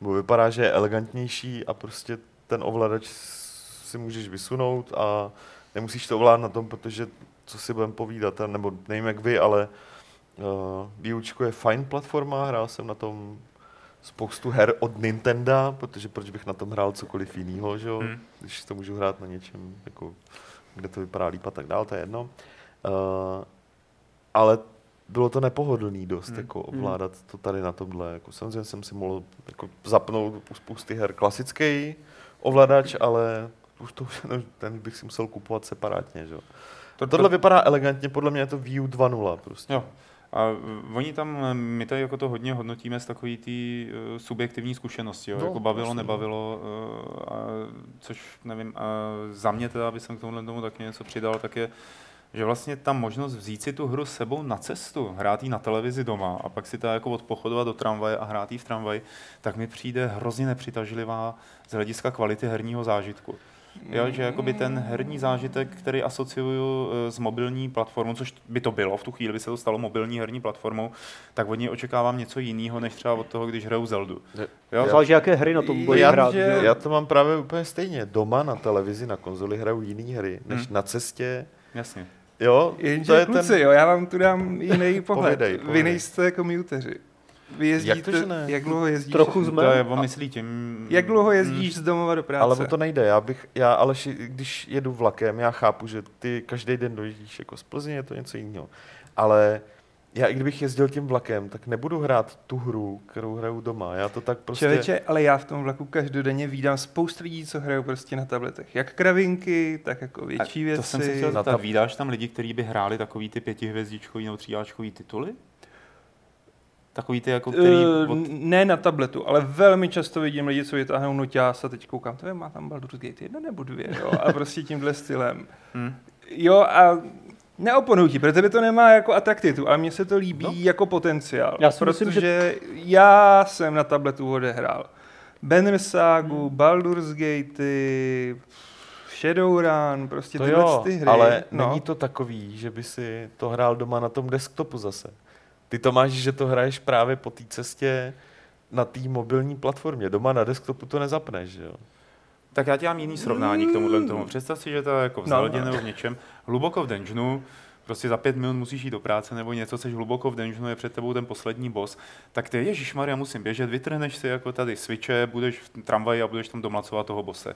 nebo vypadá, že je elegantnější a prostě ten ovladač si můžeš vysunout a nemusíš to ovládat na tom, protože co si budeme povídat, nebo nevím jak vy, ale uh, výučko je fajn platforma, hrál jsem na tom spoustu her od Nintendo, protože proč bych na tom hrál cokoliv jiného, že jo?
Hmm.
když to můžu hrát na něčem, jako, kde to vypadá líp a tak dál, to je jedno. Uh, ale bylo to nepohodlný dost,
Hmm.
jako ovládat to tady na tomhle. Jako, samozřejmě jsem si mohl jako, zapnout u spousty her klasický ovladač, ale už to, no, ten bych si musel kupovat separátně. Že? jo.
To,
Tohle vypadá elegantně, podle mě je to View 2.0 prostě.
Jo. A uh, oni tam, uh, my tady jako to hodně hodnotíme z takový té uh, subjektivní zkušenosti, jo?
No,
jako bavilo,
jasně.
nebavilo, uh, a, což nevím, a za mě teda, aby jsem k tomuhle tomu taky něco přidal, tak je, že vlastně ta možnost vzít si tu hru s sebou na cestu, hrát ji na televizi doma a pak si to jako odpochodovat do tramvaje a hrát ji v tramvaji, tak mi přijde hrozně nepřitažlivá z hlediska kvality herního zážitku. Jo, že jakoby ten herní zážitek, který asociuju eh, s mobilní platformou, což by to bylo, v tu chvíli by se to stalo mobilní herní platformou, tak od něj očekávám něco jiného, než třeba od toho, když hraju Zeldu. Jo?
Záleží, jaké hry na tom budeš
já,
hrát.
že... já to mám právě úplně stejně. Doma na televizi, na konzoli hraju jiné hry, než
Hmm.
na cestě.
Jasně.
Jo,
Jenže
to je
kluci,
ten...
jo, já vám tu dám jiný pohled.
Povídej,
Vy
povídej.
nejste komuteři. Vy jezdíte,
Jak to, že ne?
jak dlouho jezdíš?
Trochu
To
jsme.
je o myslí tím...
Jak dlouho jezdíš z domova do práce?
Ale o to nejde. Já bych, já Aleši, když jedu vlakem, já chápu, že ty každý den dojíždíš jako z Plzně, je to něco jiného. Ale já i kdybych jezdil tím vlakem, tak nebudu hrát tu hru, kterou hraju doma. Já to tak prostě...
Člověče, ale já v tom vlaku každodenně vídám spoustu lidí, co hrajou prostě na tabletech. Jak kravinky, tak jako větší věci.
To jsem si chtěl
Na
zeptat,
ta-
vídáš tam lidi, kteří by hráli takový ty pětihvězdičkový nebo tříáčkový tituly? Takový ty, jako který...
Uh,
Od...
Ne na tabletu, ale velmi často vidím lidi, co vytáhnou noťás a teď koukám, to je, má tam Baldur's Gate 1 nebo 2, jo, a prostě tímhle stylem.
Hm.
Jo, a neoponuji ti, protože by to nemá jako atraktivitu, ale mně se to líbí
No.
jako potenciál.
Já si myslím,
protože já jsem na tabletu odehrál Banner Sagu,
Hmm.
Baldur's Gate, Shadowrun, prostě
to
tyhle
jo,
ty hry.
ale
no.
není to takový, že by si to hrál doma na tom desktopu zase. Ty to máš, že to hraješ právě po té cestě na té mobilní platformě. Doma na desktopu to nezapneš, že jo?
Tak já ti dám jiný srovnání k tomuhle tomu. Představ si, že to je jako v
No,
Zeldě
no.
nebo v něčem. Hluboko v dungeonu prostě za pět minut musíš jít do práce nebo něco, jsi hluboko v dungeonu, je před tebou ten poslední boss, tak ty, Ježíš Maria, musím běžet, vytrhneš si jako tady switche, budeš v tramvaji a budeš tam domlacovat toho bose.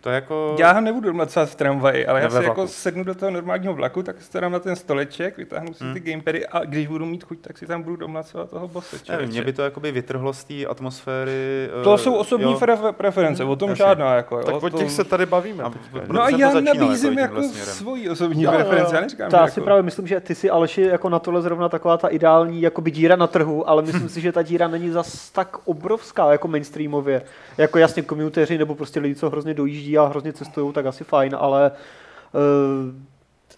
To jako...
Já ho nebudu domlacovat v tramvaji, ale já si jako sednu do toho normálního vlaku, tak si dám na ten stoleček, vytáhnu si
Hmm.
ty gamepady a když budu mít chuť, tak si tam budu domlacovat toho bose.
Nevím, mě by to jakoby vytrhlo z té atmosféry.
To
eh,
jsou osobní
jo.
prefe- preference, o tom
Jasně.
žádná. Jako,
Tak
jo,
o
to...
těch se tady bavíme.
A-
že?
No a já
jako
nabízím jako
směrem.
svoji osobní
Jo,
preference, já neříkám,
To já si
jako...
právě myslím, že ty si Aleši jako na tohle zrovna taková ta ideální jakoby díra na trhu, ale myslím si, že ta díra není zas tak obrovská jako mainstreamově. Jako jasně komutéři nebo prostě lidi, co hrozně dojíždí a hrozně cestují, tak asi fajn, ale uh,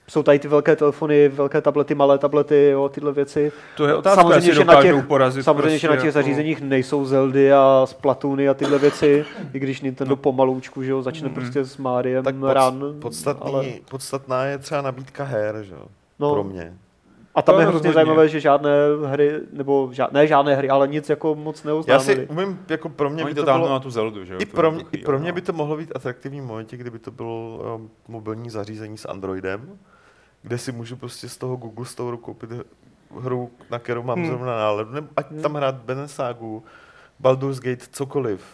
jsou tady ty velké telefony, velké tablety, malé tablety, jo, tyhle věci.
To je otázka,
Samozřejmě, že na těch-
porazit
Samozřejmě,
prostě
že na těch
jako...
zařízeních nejsou Zeldy a Splatuny a tyhle věci, i když Nintendo pomaloučku, že jo, začne
Mhm.
prostě s Mariem
Tak pod,
Run.
podstatný,
ale-
podstatná je třeba nabídka her, že jo?
No,
Pro mě.
A tam
To
je hrozně
rozhodně.
zajímavé, že žádné hry, nebo žád, ne žádné hry, ale nic jako moc
Já
neoznámili.
si umím, jako pro mě
Oni
by
to
to bylo...
na tu Zeldu, že jo?
I pro, mě, I pro mě by to mohlo být atraktivní v momentě, kdyby to bylo um, mobilní zařízení s Androidem, kde si můžu prostě z toho Google Store koupit hru, na kterou mám
Hmm.
hmm. zrovna náladu, nebo ať tam hrát Beneságu, Baldur's Gate, cokoliv.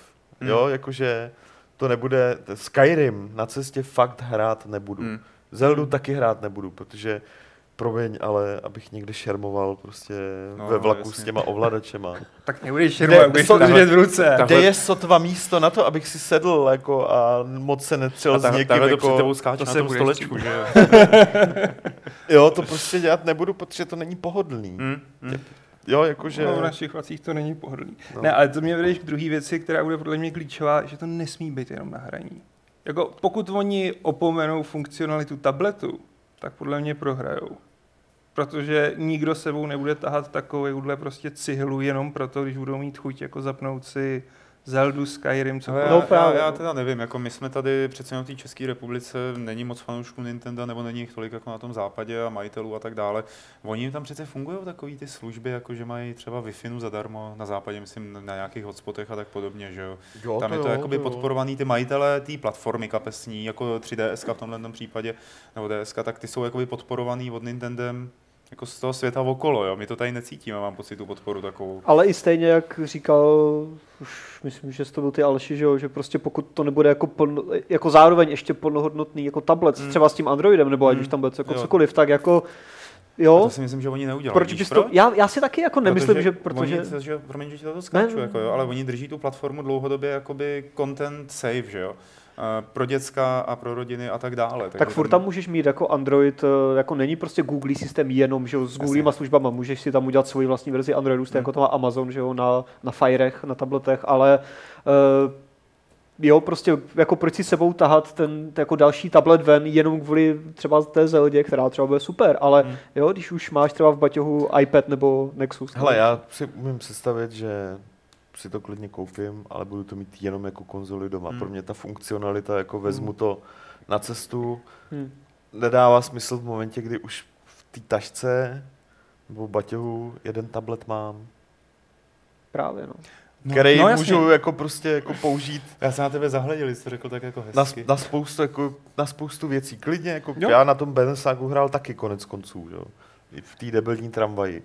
Hmm.
Jo, jakože to nebude, Skyrim na cestě fakt hrát nebudu.
Hmm.
Zeldu taky hrát nebudu, protože promiň, ale abych někde šermoval prostě
No,
no, ve vlaku
jasně.
s těma ovladačema.
Tak nebudeš šermovat, budeš to
so-
držet v ruce.
Tak-
Kde je sotva místo na to, abych si sedl jako a moc se netřel
A
s někým.
takhle to před
Jako,
tebou skáče
to
na
se
tom
budeš
stolečku, že jo?
jo, to prostě dělat nebudu, protože to není pohodlný.
Hmm, hmm.
Jo, jakože...
No, v našich vlacích to není pohodlný.
No.
Ne, ale to mě vedeš k druhé věci, která bude podle mě klíčová, že to nesmí být jenom na hraní. Jako pokud oni opomenou funkcionalitu tabletu, tak podle mě prohrajou. Protože nikdo sebou nebude tahat takovouhle prostě cihlu jenom proto, když budou mít chuť jako zapnout si Zeldu, Skyrim, co
já,
No
já,
právě,
já
no.
teda nevím, jako my jsme tady přece jenom v té České republice, není moc fanoušků Nintendo, nebo není jich tolik jako na tom západě a majitelů a tak dále. Oni tam přece fungují takový ty služby, jako že mají třeba Wi-Fi zadarmo na západě, myslím na nějakých hotspotech a tak podobně, že jo.
jo,
Tam je to
jo,
jakoby
jo.
podporovaný ty majitele té platformy kapesní, jako 3DS v tomhle tom případě, nebo DSK, tak ty jsou jakoby podporovaný od Nintendem jako z toho světa okolo, jo. My to tady necítíme, mám pocit tu podporu takovou.
Ale i stejně, jak říkal, už myslím, že to byl ty Alši, že, jo, že prostě pokud to nebude jako, plno, jako zároveň ještě plnohodnotný jako tablet,
Hmm.
třeba s tím Androidem, nebo ať
Hmm.
už tam bude jako
Jo.
cokoliv, tak jako
A
jo,
to si myslím, že oni neudělali.
proč
Víš
to, já, já si taky jako nemyslím, že protože...
Oni, že, promiň, že ti to skáču, jako, jo, ale oni drží tu platformu dlouhodobě jakoby content safe, že jo? Uh, pro děcka a pro rodiny a tak dále.
Tak furt tam můžeš mít jako Android, eh, jako není prostě Google systém jenom, že jo, s Googlema službama, můžeš si tam udělat svoji vlastní verzi Androidu, stejně
Hmm.
jako to má Amazon, že jo, na, na Firech, na tabletech, ale uh, jo, prostě jako proč si sebou tahat ten jako další tablet ven jenom kvůli třeba té Zeldě, která třeba bude super, ale
Hmm.
jo, když už máš třeba v baťohu iPad nebo Nexus.
Hele, já si umím představit, že si to klidně koupím, ale budu to mít jenom jako konzoli doma.
Hmm.
Pro mě ta funkcionalita, jako vezmu to na cestu,
Hmm.
nedává smysl v momentě, kdy už v té tašce nebo v baťohu jeden tablet mám,
Právě, no.
No,
který
no jasně.
můžu jako prostě jako použít
Já jsem na tebe zahleděl, jsi to řekl tak jako
na,
hezky.
na, spoustu, jako, na spoustu věcí. Klidně, jako
Jo.
já na tom Benesagu hrál taky konec konců, jo? I v té debilní tramvaji.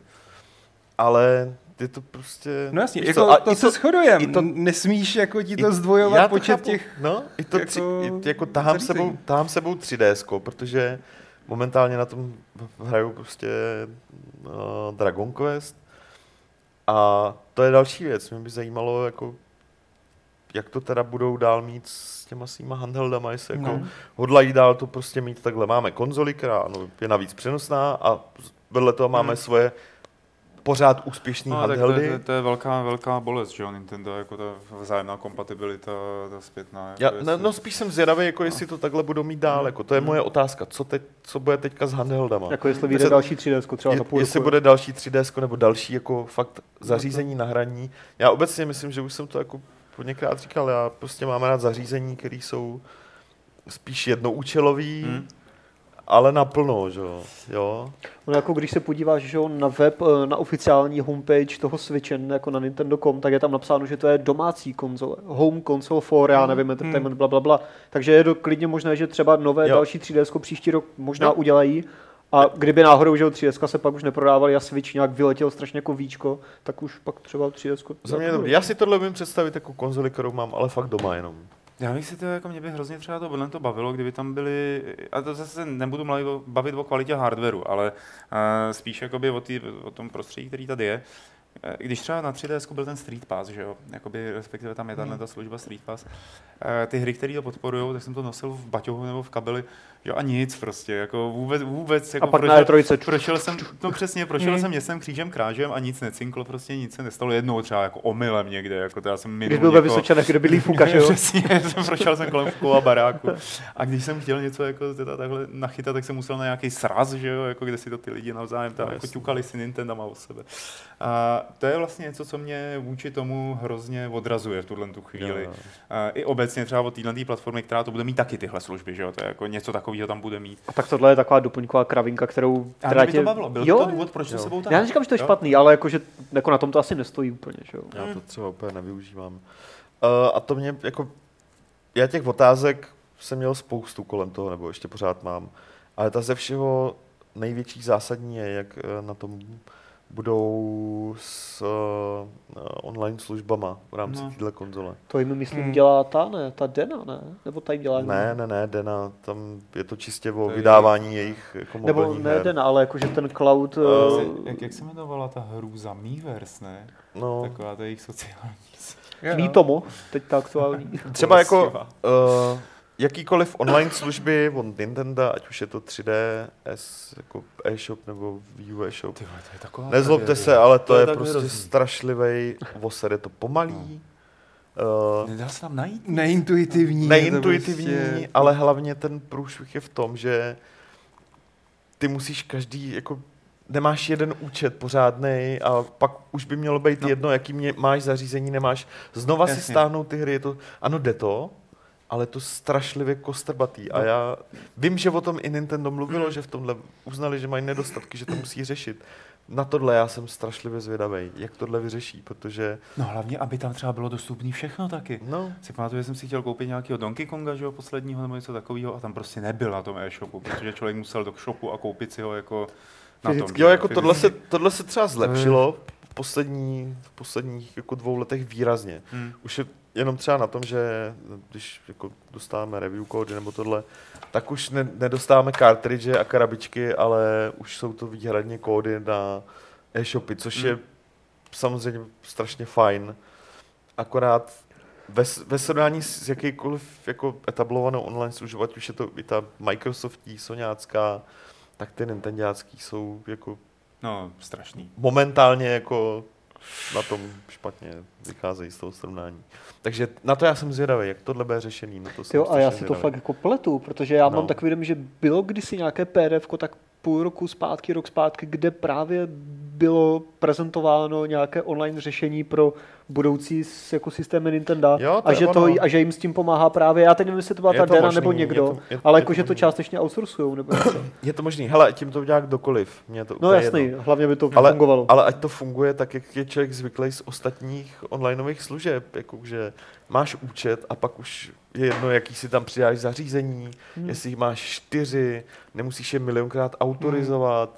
Ale je to prostě...
No jasně, jako
a
to
i
se shodujeme.
to-
Nesmíš jako ti
i-
to zdvojovat
to
počet
chápu.
těch...
No, i to
jako
tři, i, jako tahám sebou, tahám sebou 3DS, protože momentálně na tom hraju prostě uh, Dragon Quest a to je další věc. Mě by zajímalo, jako, jak to teda budou dál mít s těma svýma handheldama, jestli jako
No.
hodlají dál to prostě mít takhle. Máme konzoli, která no, je navíc přenosná a vedle toho máme
Hmm.
svoje pořád úspěšný
No, tak to,
handheldy.
je, to, to je velká, velká bolest, že jo, Nintendo, jako ta vzájemná kompatibilita, ta zpětná. Jako
Já,
jestli-
no, no spíš jsem zvědavý, jako jestli to takhle budou mít dál. Jako, to je moje otázka. Co, teď, co bude teďka s handheldama?
Jako jestli vyjde další 3DS třeba
Je,
za půl
jestli
roku.
bude další 3DS nebo další jako fakt zařízení na hraní. Já obecně myslím, že už jsem to jako několikrát říkal, já prostě mám rád zařízení, které jsou spíš jednoúčelový,
Hmm.
Ale naplno, že jo. jo.
No jako když se podíváš že jo, na web, eh, na oficiální homepage toho Switche, jako na Nintendo.com, tak je tam napsáno, že to je domácí konzole. Home console for, já nevím, entertainment, bla, bla, bla. Takže je to klidně možné, že třeba nové
Jo.
další 3DS příští rok možná
Jo.
udělají, A kdyby náhodou, že 3DS se pak už neprodávali a Switch nějak vyletěl strašně jako víčko, tak už pak třeba 3DS.
Za mě je dobrý. Já si tohle umím představit jako konzoli, kterou mám, ale fakt doma jenom.
Já bych si to, jako mě by hrozně třeba to, to bavilo, kdyby tam byly, a to zase nebudu mluvit bavit o kvalitě hardwareu, ale uh, spíš jakoby o, tý, o tom prostředí, který tady je. Když třeba na 3DS byl ten Street Pass, že jo, jakoby respektive tam je tahle ta služba Street Pass, eh, ty hry, které to podporují, tak jsem to nosil v baťohu nebo v kabeli, jo, a nic prostě, jako vůbec, vůbec, jako
A pak
prošel,
E3
prošel jsem, no přesně, prošel jsem městem křížem krážem a nic necinklo, prostě nic se nestalo. Jednou třeba jako omylem někde, jako to já jsem minul
Když byl ve
někoho-
Vysočanech, kde bydlí Fuka, že jo?
Přesně, jsem prošel jsem kolem Fukova baráku. A když jsem chtěl něco jako teda takhle nachytat, tak jsem musel na nějaký sraz, že jo, jako kde si to ty lidi navzájem tam
No,
jako ťukali si Nintendo o sebe. A to je vlastně něco, co mě vůči tomu hrozně odrazuje v tuhle tu chvíli.
Jo, jo.
A I obecně třeba od téhle platformy, která to bude mít taky tyhle služby, že jo, to je jako něco takového tam bude mít.
A tak tohle je taková doplňková kravinka, kterou...
A
která
mě by to bavilo, byl
jo,
to důvod, proč to
jo.
sebou
Já neříkám, že to je
jo?
špatný, ale jako, že jako na tom to asi nestojí úplně, že jo?
Já to třeba úplně nevyužívám. Uh, a to mě jako, já těch otázek jsem měl spoustu kolem toho, nebo ještě pořád mám. Ale ta ze všeho největší zásadní je, jak eh, na tom budou s uh, online službama v rámci
No.
téhle konzole.
To jim, myslím,
Hmm.
dělá ta, ne? Ta Dena, ne? Nebo ta jim dělá
Ne, ne, ne, Dena, tam je to čistě o
je
vydávání jejich jako
Nebo ne
her.
Dena, ale jakože ten cloud... Uh,
Jak, jak se jmenovala ta hrůza Miiverse, ne?
No,
Taková ta jejich sociální
Jo.
Mítomo, teď ta aktuální.
třeba jako uh, jakýkoliv online služby od Nintendo, ať už je to 3DS, jako e-shop nebo Wii U e-shop,
Ty to je taková
Nezlobte se, ale to,
To je
je, prostě
hrozný.
strašlivý voser, je to pomalý, uh,
Nedá se tam najít?
Neintuitivní.
neintuitivní,
prostě-
ale hlavně ten průšvih je v tom, že ty musíš každý, jako nemáš jeden účet pořádný a pak už by mělo být
No.
no. jedno, jaký mě, máš zařízení, nemáš. Znova
Jasně.
si stáhnout ty hry, je to, ano jde to, ale to strašlivě kostrbatý. A
No.
já vím, že o tom i Nintendo mluvilo, že v tomhle uznali, že mají nedostatky, že to musí řešit. Na tohle já jsem strašlivě zvědavý, jak tohle vyřeší, protože,
No hlavně, aby tam třeba bylo dostupné všechno taky.
no,
Si pamatuju, že jsem si chtěl koupit nějakého Donkey Konga, že jo, posledního nebo něco takového a tam prostě nebyl na tom e-shopu, protože člověk musel do shopu a koupit si ho jako na tom.
Fyzicky.
Jo,
že
jako tohle se, tohle se třeba zlepšilo v, poslední, v posledních jako dvou letech výrazně.
Hmm.
Už je jenom třeba na tom, že když jako dostáváme review kódy nebo tohle, tak už ne, nedostáváme cartridge a krabičky, ale už jsou to výhradně kódy na e-shopy, což
Hmm.
je samozřejmě strašně fajn. Akorát ve, ve srovnání s jakýkoliv jako etablovanou online službou, ať už je to i ta Microsoftí, Soňácká, tak ty Nintendácký jsou jako
No, strašný.
momentálně jako na tom špatně vycházejí z toho srovnání. Takže na to já jsem zvědavý, jak tohle bude řešený. Na to jsem
Jo, a já si to
zvědavý.
fakt jako pletu, protože já
No.
mám takový dojem, že bylo kdysi nějaké PDF, tak půl roku zpátky, rok zpátky, kde právě bylo prezentováno nějaké online řešení pro budoucí s- jako systémy Nintendo
Jo, to
a,
je
že to,
ono.
a že jim s tím pomáhá právě, já teď nevím, jestli to byla
Je
ta
to možný,
nebo
je
někdo,
to- je-
ale
je
jako,
to
že to částečně outsourcujou nebo něco.
Je to možný. Hele, tím to udělá kdokoliv. Mě to
No jasný,
jedno.
hlavně by to
Ale,
fungovalo.
ale ať to funguje tak, jak je člověk zvyklý z ostatních onlineových služeb, jako že máš účet a pak už je jedno, jaký si tam přidáš zařízení,
Hmm.
jestli jich máš čtyři, nemusíš je milionkrát autorizovat.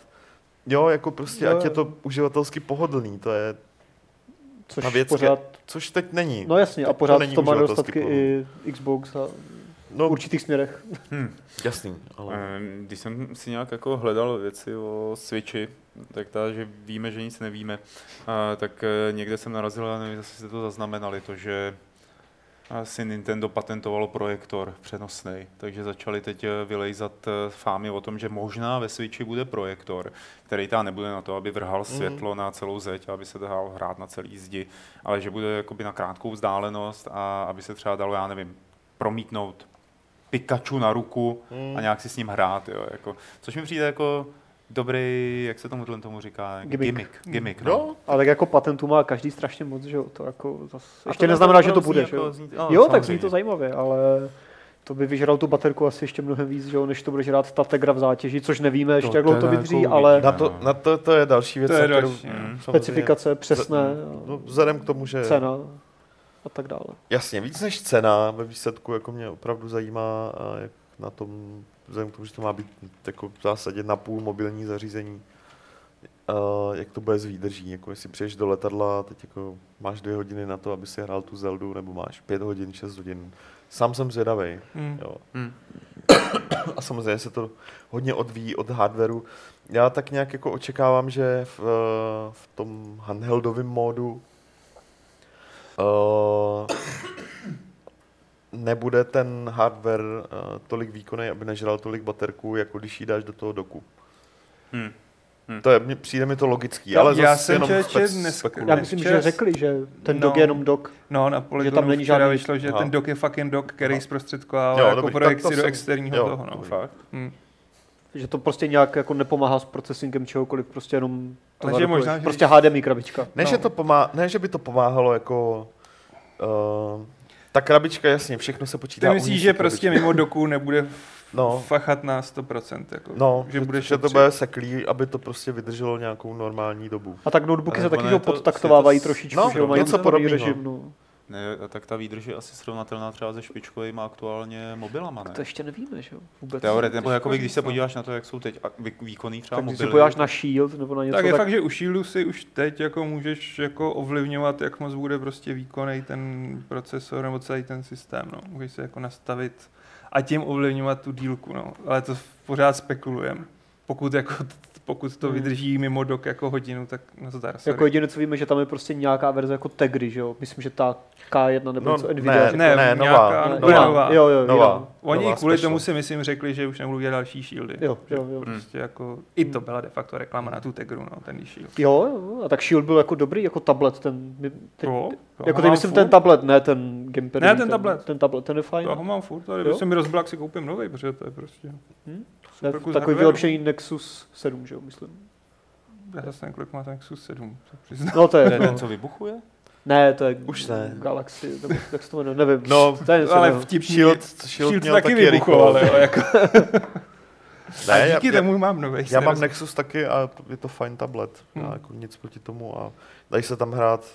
Jo, jako prostě,
Jo,
ať je to uživatelsky pohodlný, to je,
Což
ta věc
pořád,
což teď není.
no jasně, a
to
pořád
není
to má nedostatky i Xbox a
No,
v určitých směrech.
Hmm.
jasný, ale...
Ehm, Když jsem si nějak jako hledal věci o Switchi, tak ta, že víme, že nic nevíme, a, tak eh, někde jsem narazil, já nevím, jestli jste to zaznamenali, to, že asi Nintendo patentovalo projektor přenosný, takže začali teď eh, vylejzat eh, fámy o tom, že možná ve Switchi bude projektor, který tam nebude na to, aby vrhal světlo na celou zeď, aby se dal hrát na celý zdi, ale že bude jakoby na krátkou vzdálenost a aby se třeba dalo, já nevím, promítnout Pikachu na ruku
Hmm.
a nějak si s ním hrát, jo, jako, což mi přijde jako dobrý, jak se tomu tomu říká,
Gimmick.
gimmick, gimmick no.
Jo,
Ale tak jako patentů má každý strašně moc, že jo, to jako zas...
A
ještě
to
neznamená, že to bude,
zní
že jo.
jako- zní- no,
jo, tak
samozřejmě.
zní to zajímavě, ale to by vyžral tu baterku asi ještě mnohem víc, že jo, než to bude žrát ta Tegra v zátěži, což nevíme ještě, jak dlouho to vydrží,
jako
ale
na to, na to, to je další věc,
To je
kterou,
další, no.
specifikace přesné,
No, vzhledem k tomu, že
cena a tak dále.
Jasně, víc než cena ve výsledku, jako mě opravdu zajímá, jak na tom vzhledem k tomu, že to má být jako v zásadě na půl mobilní zařízení, uh, jak to bude s výdrží, jako jestli přijdeš do letadla, teď jako máš dvě hodiny na to, aby si hrál tu Zeldu, nebo máš pět hodin, šest hodin. Sám jsem zvědavý.
Hmm.
Jo.
Hmm.
A samozřejmě se to hodně odvíjí od hardwareu. Já tak nějak jako očekávám, že v, eh, v tom handheldovém módu uh, nebude ten hardware uh, tolik výkonný, aby nežral tolik baterku, jako když ji dáš do toho doku.
Hmm.
To je, přijde mi to logický,
Já-
ale
já
zase
jsem
jenom spec spekuluju.
Já myslím, že
Čes-
řekli, že ten
No.
dok je jenom dok.
No, na Polygonu
není
včera
žádný-
vyšlo, že
Aha.
ten dok je fucking dok, který
Aha.
zprostředkovává
Jo,
jako
dobrý, tak
projekci
to
do
jsem-
externího
jo,
toho. No.
dobrý.
Fakt?
Hmm.
Že to prostě nějak jako nepomáhá s procesingem čehokoliv, prostě jenom to
Ale že možná, že
prostě HDMI krabička.
Ne,
No.
že to pomá- ne, že by to pomáhalo jako... Uh, ta krabička, jasně, všechno se počítá.
Ty myslíš, že prostě mimo doku nebude
No.
fachat na 100%? Jako,
No,
že bude
že to bude seklý, aby to prostě vydrželo nějakou normální dobu.
A tak notebooky
Ale
se taky
to-
podtaktovávají
to
trošičku,
no,
že jo, mají
něco podobného.
režim, no.
Ne, tak ta výdrž je asi srovnatelná třeba se špičkovými aktuálně mobilama, ne?
To ještě nevíme, že jo, vůbec.
Teoret, nebo jakoby, když se podíváš na to, jak jsou teď výkonný třeba
tak když se
mobily.
podíváš na Shield nebo na něco,
Tak je fakt, že u Shieldu si už teď jako můžeš jako ovlivňovat, jak moc bude prostě výkonný ten procesor nebo celý ten systém. No. Můžeš si jako nastavit a tím ovlivňovat tu dílku. No. Ale to pořád spekulujem. Pokud, jako, pokud to
Hmm.
vydrží mimo dok jako hodinu, tak nazdar. sorry.
Jako jediné, co víme, že tam je prostě nějaká verze jako Tegry, že jo? Myslím, že ta K1 nebo
No,
něco
ne,
Nvidia. řekla.
ne,
ne,
nějaká
nová,
Ne,
bude
nová.
nová.
Jo, jo,
Nová.
jo.
Oni
nová
kvůli
special.
tomu si myslím řekli, že už nebudou dělat další shieldy.
Jo,
Že
jo, jo.
Prostě jako, I to byla de facto reklama na tu Tegru, no, ten shield.
Jo, jo, a tak Shield byl jako dobrý, jako tablet, ten, my- teď,
Jo, jo,
jako teď myslím
furt.
ten tablet, ne ten gamepad.
Ne, ten tablet.
Ten tablet, ten je fajn.
Já ho mám furt, ale se mi rozbil, jak si koupím nový, protože to je prostě
Hm? Ne,
kus
takový
hardwareu.
vylepšený Nexus 7, že jo, myslím.
Já zase nevím, kolik má ten Nexus 7, se přiznám.
No to
To
je,
ten,
no.
co vybuchuje?
Ne, to je
Už ne.
Galaxy, nebo jak se to jmenuje, nevím.
No,
to je
ale vtipný
Shield, Shield,
Shield
měl
taky
taky
vybuchoval, jo, jako.
Ne,
a
já,
díky
já,
tomu mám nový.
já mám Nexus taky a to- je to fajn tablet. Já
Hmm.
jako nic proti tomu a dají se tam hrát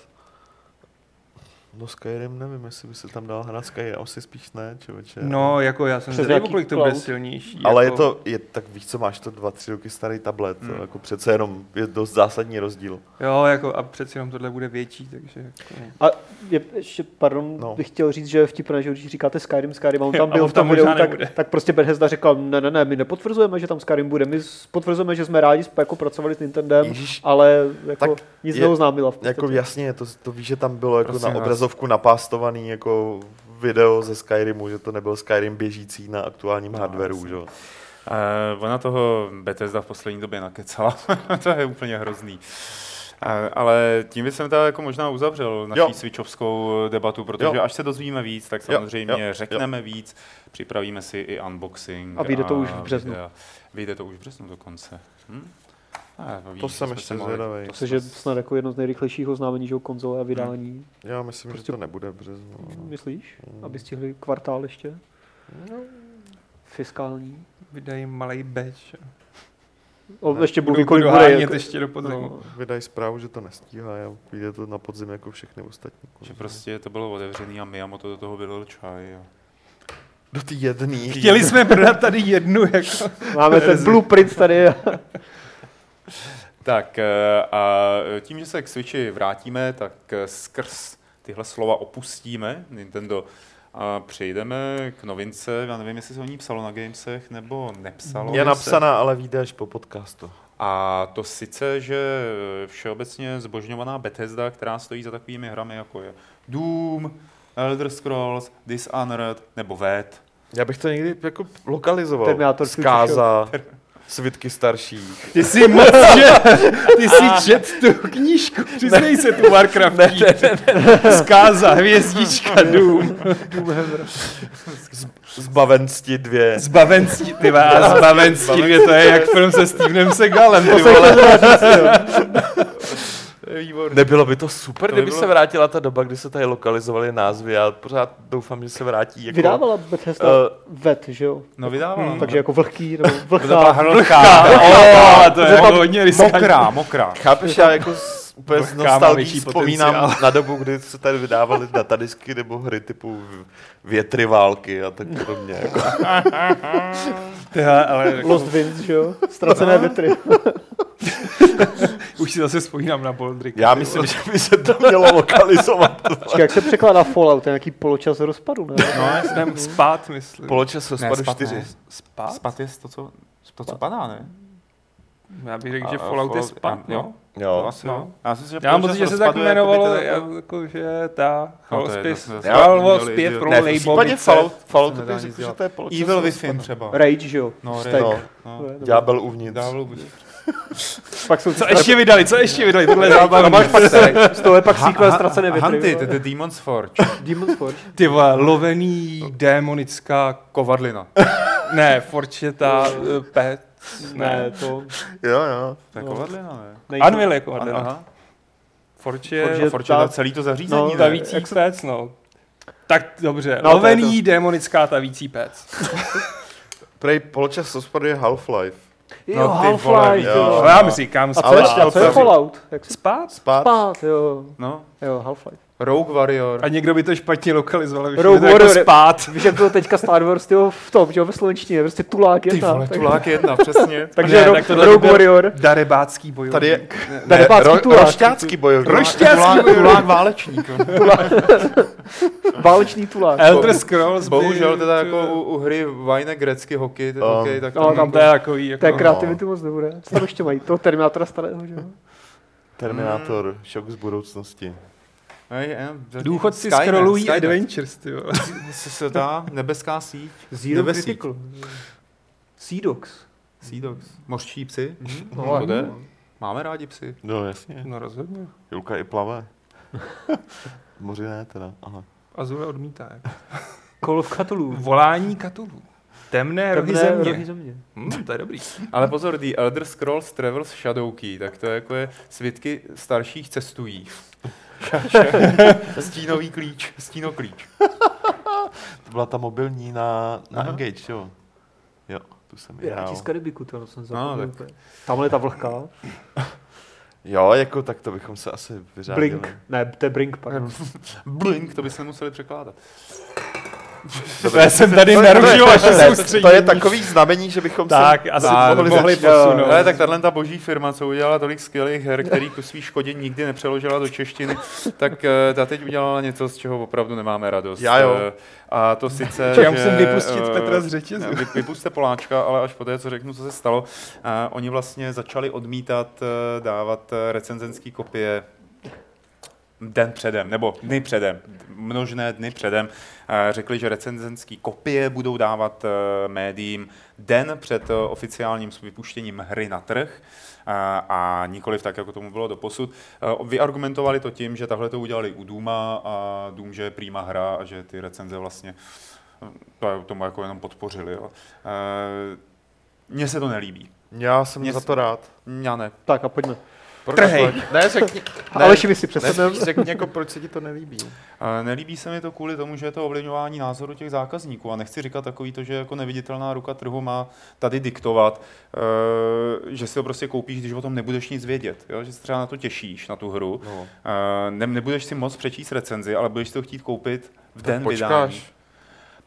No Skyrim nevím, jestli by se tam dal hrát Skyrim, asi spíš ne, člověče.
No, jako já jsem zvědavý, kolik to bude silnější.
Ale je
jako,
to, je, tak víš co, máš to dva, tři roky starý tablet,
Hmm.
to jako přece jenom je dost zásadní rozdíl.
Jo, jako a přeci jenom tohle bude větší, takže jako,
A je, ještě, pardon,
No.
bych chtěl říct, že je vtipné, že když říkáte Skyrim, Skyrim, a on tam byl
on
v tom videu, tak, tak prostě Bethesda říkal, ne, ne, ne, my nepotvrzujeme, že tam Skyrim bude, my potvrzujeme, že jsme rádi, jako pracovali s Nintendem,
Ježíš,
ale jako
Tak
nic
je-
neoznámila.
Jako jasně, to, to víš, že tam bylo jako
Prosím
na
vás.
obrazovku napástovaný jako video ze Skyrimu, že to nebyl Skyrim běžící na aktuálním
No,
hardwareu, že jo.
Uh, ona toho Bethesda v poslední době nakecala. to je úplně hrozný. Uh, ale tím bych jsem teda jako možná uzavřel naší
Jo.
switchovskou debatu, protože
Jo.
až se dozvíme víc, tak
Jo,
samozřejmě
jo,
řekneme víc, připravíme si i unboxing.
A vyjde to už v březnu.
videa. Vyjde to už v březnu dokonce. Hm? A, vidíš,
To
že
jsem ještě zvědavej.
to
je snad jako jedno z nejrychlejších oznámení, že jo, konzole a vydání.
Já myslím,
Prostě-
že to nebude v březnu. no.
Myslíš?
Mm.
Aby stihli kvartál ještě?
No,
Fiskální.
vydají malý batch.
O,
Ne,
ještě
Budou
budu kolik bude. Jako,
ještě do podzimu.
no,
vydají zprávu, že to nestíhá a vyjde to na podzim jako všechny ostatní.
Že prostě to bylo otevřený a Miyamoto do toho vylil čaj. Jo.
Do té jedný.
Chtěli jsme prodat tady jednu, jako.
máme ten blueprint tady.
Tak eh, a tím, že se k Switchi vrátíme, tak eh, skrz tyhle slova opustíme Nintendo a přejdeme k novince. Já nevím, jestli se o ní psalo na Gamesech nebo nepsalo.
Je napsaná, ale vyjde až po podcastu.
A to sice, že všeobecně zbožňovaná Bethesda, která stojí za takovými hrami, jako je Doom, Elder Scrolls, Dishonored nebo Ved,
Já bych to někdy jako lokalizoval.
Terminátor Future
Zkáza, svitky starších.
Ty jsi moc, že, ty jsi čet tu knížku, přiznej se tu Warcraft. Ne, ne, ne, Zkáza, hvězdička, Doom,
Zbavensti dvě.
zbavenství, ty vás, zbavenství, dvě, to je jak film se Stevenem Segalem, ty vole.
Výborný.
Nebylo by to super,
To by
kdyby
bylo-
se vrátila ta doba, kdy se tady lokalizovaly názvy. Já pořád doufám, že se vrátí jako...
Vydávala Bethesda
Eh,
vet, že jo?
No vydávala.
Hmm,
Takže jako vlhký, nebo
to byla
vlhká.
vlhká.
Oh, to je hodně riskantní.
Mokrá, mokrá.
Chápeš, já jako úplně z
Vlhká
nostalgií vzpomínám
potenciál.
na dobu, kdy se tady vydávaly datadisky nebo hry typu Větry války a tak podobně. Jako.
Tyhle, ale jako,
Lost Winds, že jo? Ztracené větry.
už si zase vzpomínám na Boldrick.
Já myslím, že by se to mělo lokalizovat.
Počkej, jak se překládá Fallout? To je nějaký poločas rozpadu, ne?
No,
Jsem spát, myslím.
Poločas rozpadu
spad
4.
ne.
Spát?
Spad je to, co, to, co padá, ne?
Já bych řekl, že Fallout je spát,
a-
no.
jo.
Jo.
No, asi
No.
jo. Já, si, myslím, že
Já pocit, že se tak jmenovalo,
ten-
jako, že ta
No, to to
Fallout
Já-
zpěv pro
Ne, v případě. Fallout, Fallout
se
bych řekl, že to je poločas
Evil. Within třeba.
Rage, že jo?
No. Rage.
No.
No.
Ďábel uvnitř.
Pak jsou
Co ještě vydali, co ještě vydali, tohle je zábavný.
Z toho je pak sequel Ztracené větry.
Hunted,
vole.
The Demon's Forge.
Demon's Forge.
Ty vole, lovený démonická,
Kovadlina.
ne, forčetá, uh, pet,
Ne, to
Jo, jo.
To je
No.
kovadlina, ne?
Anvil jako
Ano,
Adela.
Aha.
Forče,
Forge-
Forge, Forge
ta-
celý to zařízení,
no,
ne?
tavící
jak se-
pec, no. Tak dobře,
No, to je
lovený démonická tavící pec.
Prej poločas rozpadu je Half-Life.
Jo,
No,
Half-Life,
jo.
jo.
No, já mu říkám
co,
Ale
spát.
a co je Fallout? Jak se
Spát?
Spát.
spát, jo.
No,
Jo, Half-Life.
Rogue Warrior.
A někdo by to špatně lokalizoval, vyšlo
Rogue
jako
Warrior.
spát.
Víš, jak to teďka Star Wars tyjo, v tom, že jo, ve slovenštině, prostě tulák
Ty
jedna.
vole,
tak-
tulák jedna, přesně.
Takže
Ne,
Ro-
tak
Rogue Warrior.
Darebácký bojovník.
Tady je
Darebácký
ro,
tulák.
rošťácký bojovník.
Rošťácký
tulák, tulák válečník.
Válečný tulák.
Elder Scrolls
Bohužel teda jako u, u hry Vajne grecky hokej,
Um,
hokej tak
no,
tam,
To je takový, jako...
To je kreativity moc nebude. Co tam ještě mají? Toho Terminátora starého, že jo?
Terminátor, šok z budoucnosti.
Jen,
Důchodci
Skynet,
scrollují
Skynet.
Adventures, ty vole.
Se, se dá, nebeská síť.
Zero
Nebesík.
Critical. Sea Dogs.
Sea Dogs. Mořčí psy.
No,
to jde. Máme rádi psy.
No jasně,
No rozhodně.
Julka i plave. Moři ne teda, aha.
Azule odmítá.
Call of Cthulhu.
Volání katulů. Temné rohy
Temné
země.
rohy země.
Hm, to je dobrý.
Ale pozor, The Elder Scrolls Travels Shadowkey, tak to je jako je svědky starších cestují. Stínový klíč, stínoklíč.
To byla ta mobilní na, na
Aha.
Engage, jo. Jo, tu jsem hrál.
Piráti z Karibiku, to jsem zapomněl.
tak.
úplně. Tamhle je ta vlhká.
Jo, jako tak to bychom se asi vyřádili.
Blink. Ne, to je Brink, pardon.
Blink, to bychom museli překládat.
To já jsem tady narušil
to je-
vaše
to je-
soustředění.
To je takový znamení, že bychom
Tak,
se
asi
Tak,
mohli,
tak-
mohli
tak-
posunout.
Ale tak tahle ta boží firma, co udělala tolik skvělých her, který ku svý škodě nikdy nepřeložila do češtiny, tak eh, ta teď udělala něco, z čeho opravdu nemáme radost.
Já jo.
A to sice,
Já
že,
musím vypustit
eh,
Petra z řetězu.
vy- Vypuste Poláčka, ale až po té, co řeknu, co se stalo, a oni vlastně začali odmítat eh, dávat eh, recenzenské kopie den předem, nebo dny předem, množné dny předem, řekli, že recenzenské kopie budou dávat médiím den před oficiálním vypuštěním hry na trh a nikoliv tak, jako tomu bylo doposud. Eh, Vyargumentovali to tím, že tahle to udělali u Duma a Doom, že je prýma hra a že ty recenze vlastně eh, to tomu jako jenom podpořili. Jo. Eh, Mně se to nelíbí.
Já jsem
Mě
za to rád.
Já ne.
Tak a pojďme.
Trhej.
Ne, řekni,
Ne. Aleši, vy si
ne, řekni jako, proč se ti to nelíbí.
Eh, Nelíbí se mi to kvůli tomu, že je to ovlivňování názoru těch zákazníků a nechci říkat takový to, že jako neviditelná ruka trhu má tady diktovat, eh, že si to prostě koupíš, když o tom nebudeš nic vědět, jo? že se třeba na to těšíš, na tu hru.
No.
Eh, Ne, nebudeš si moc přečíst recenzi, ale budeš si to chtít koupit v den
počkáš.
vydání.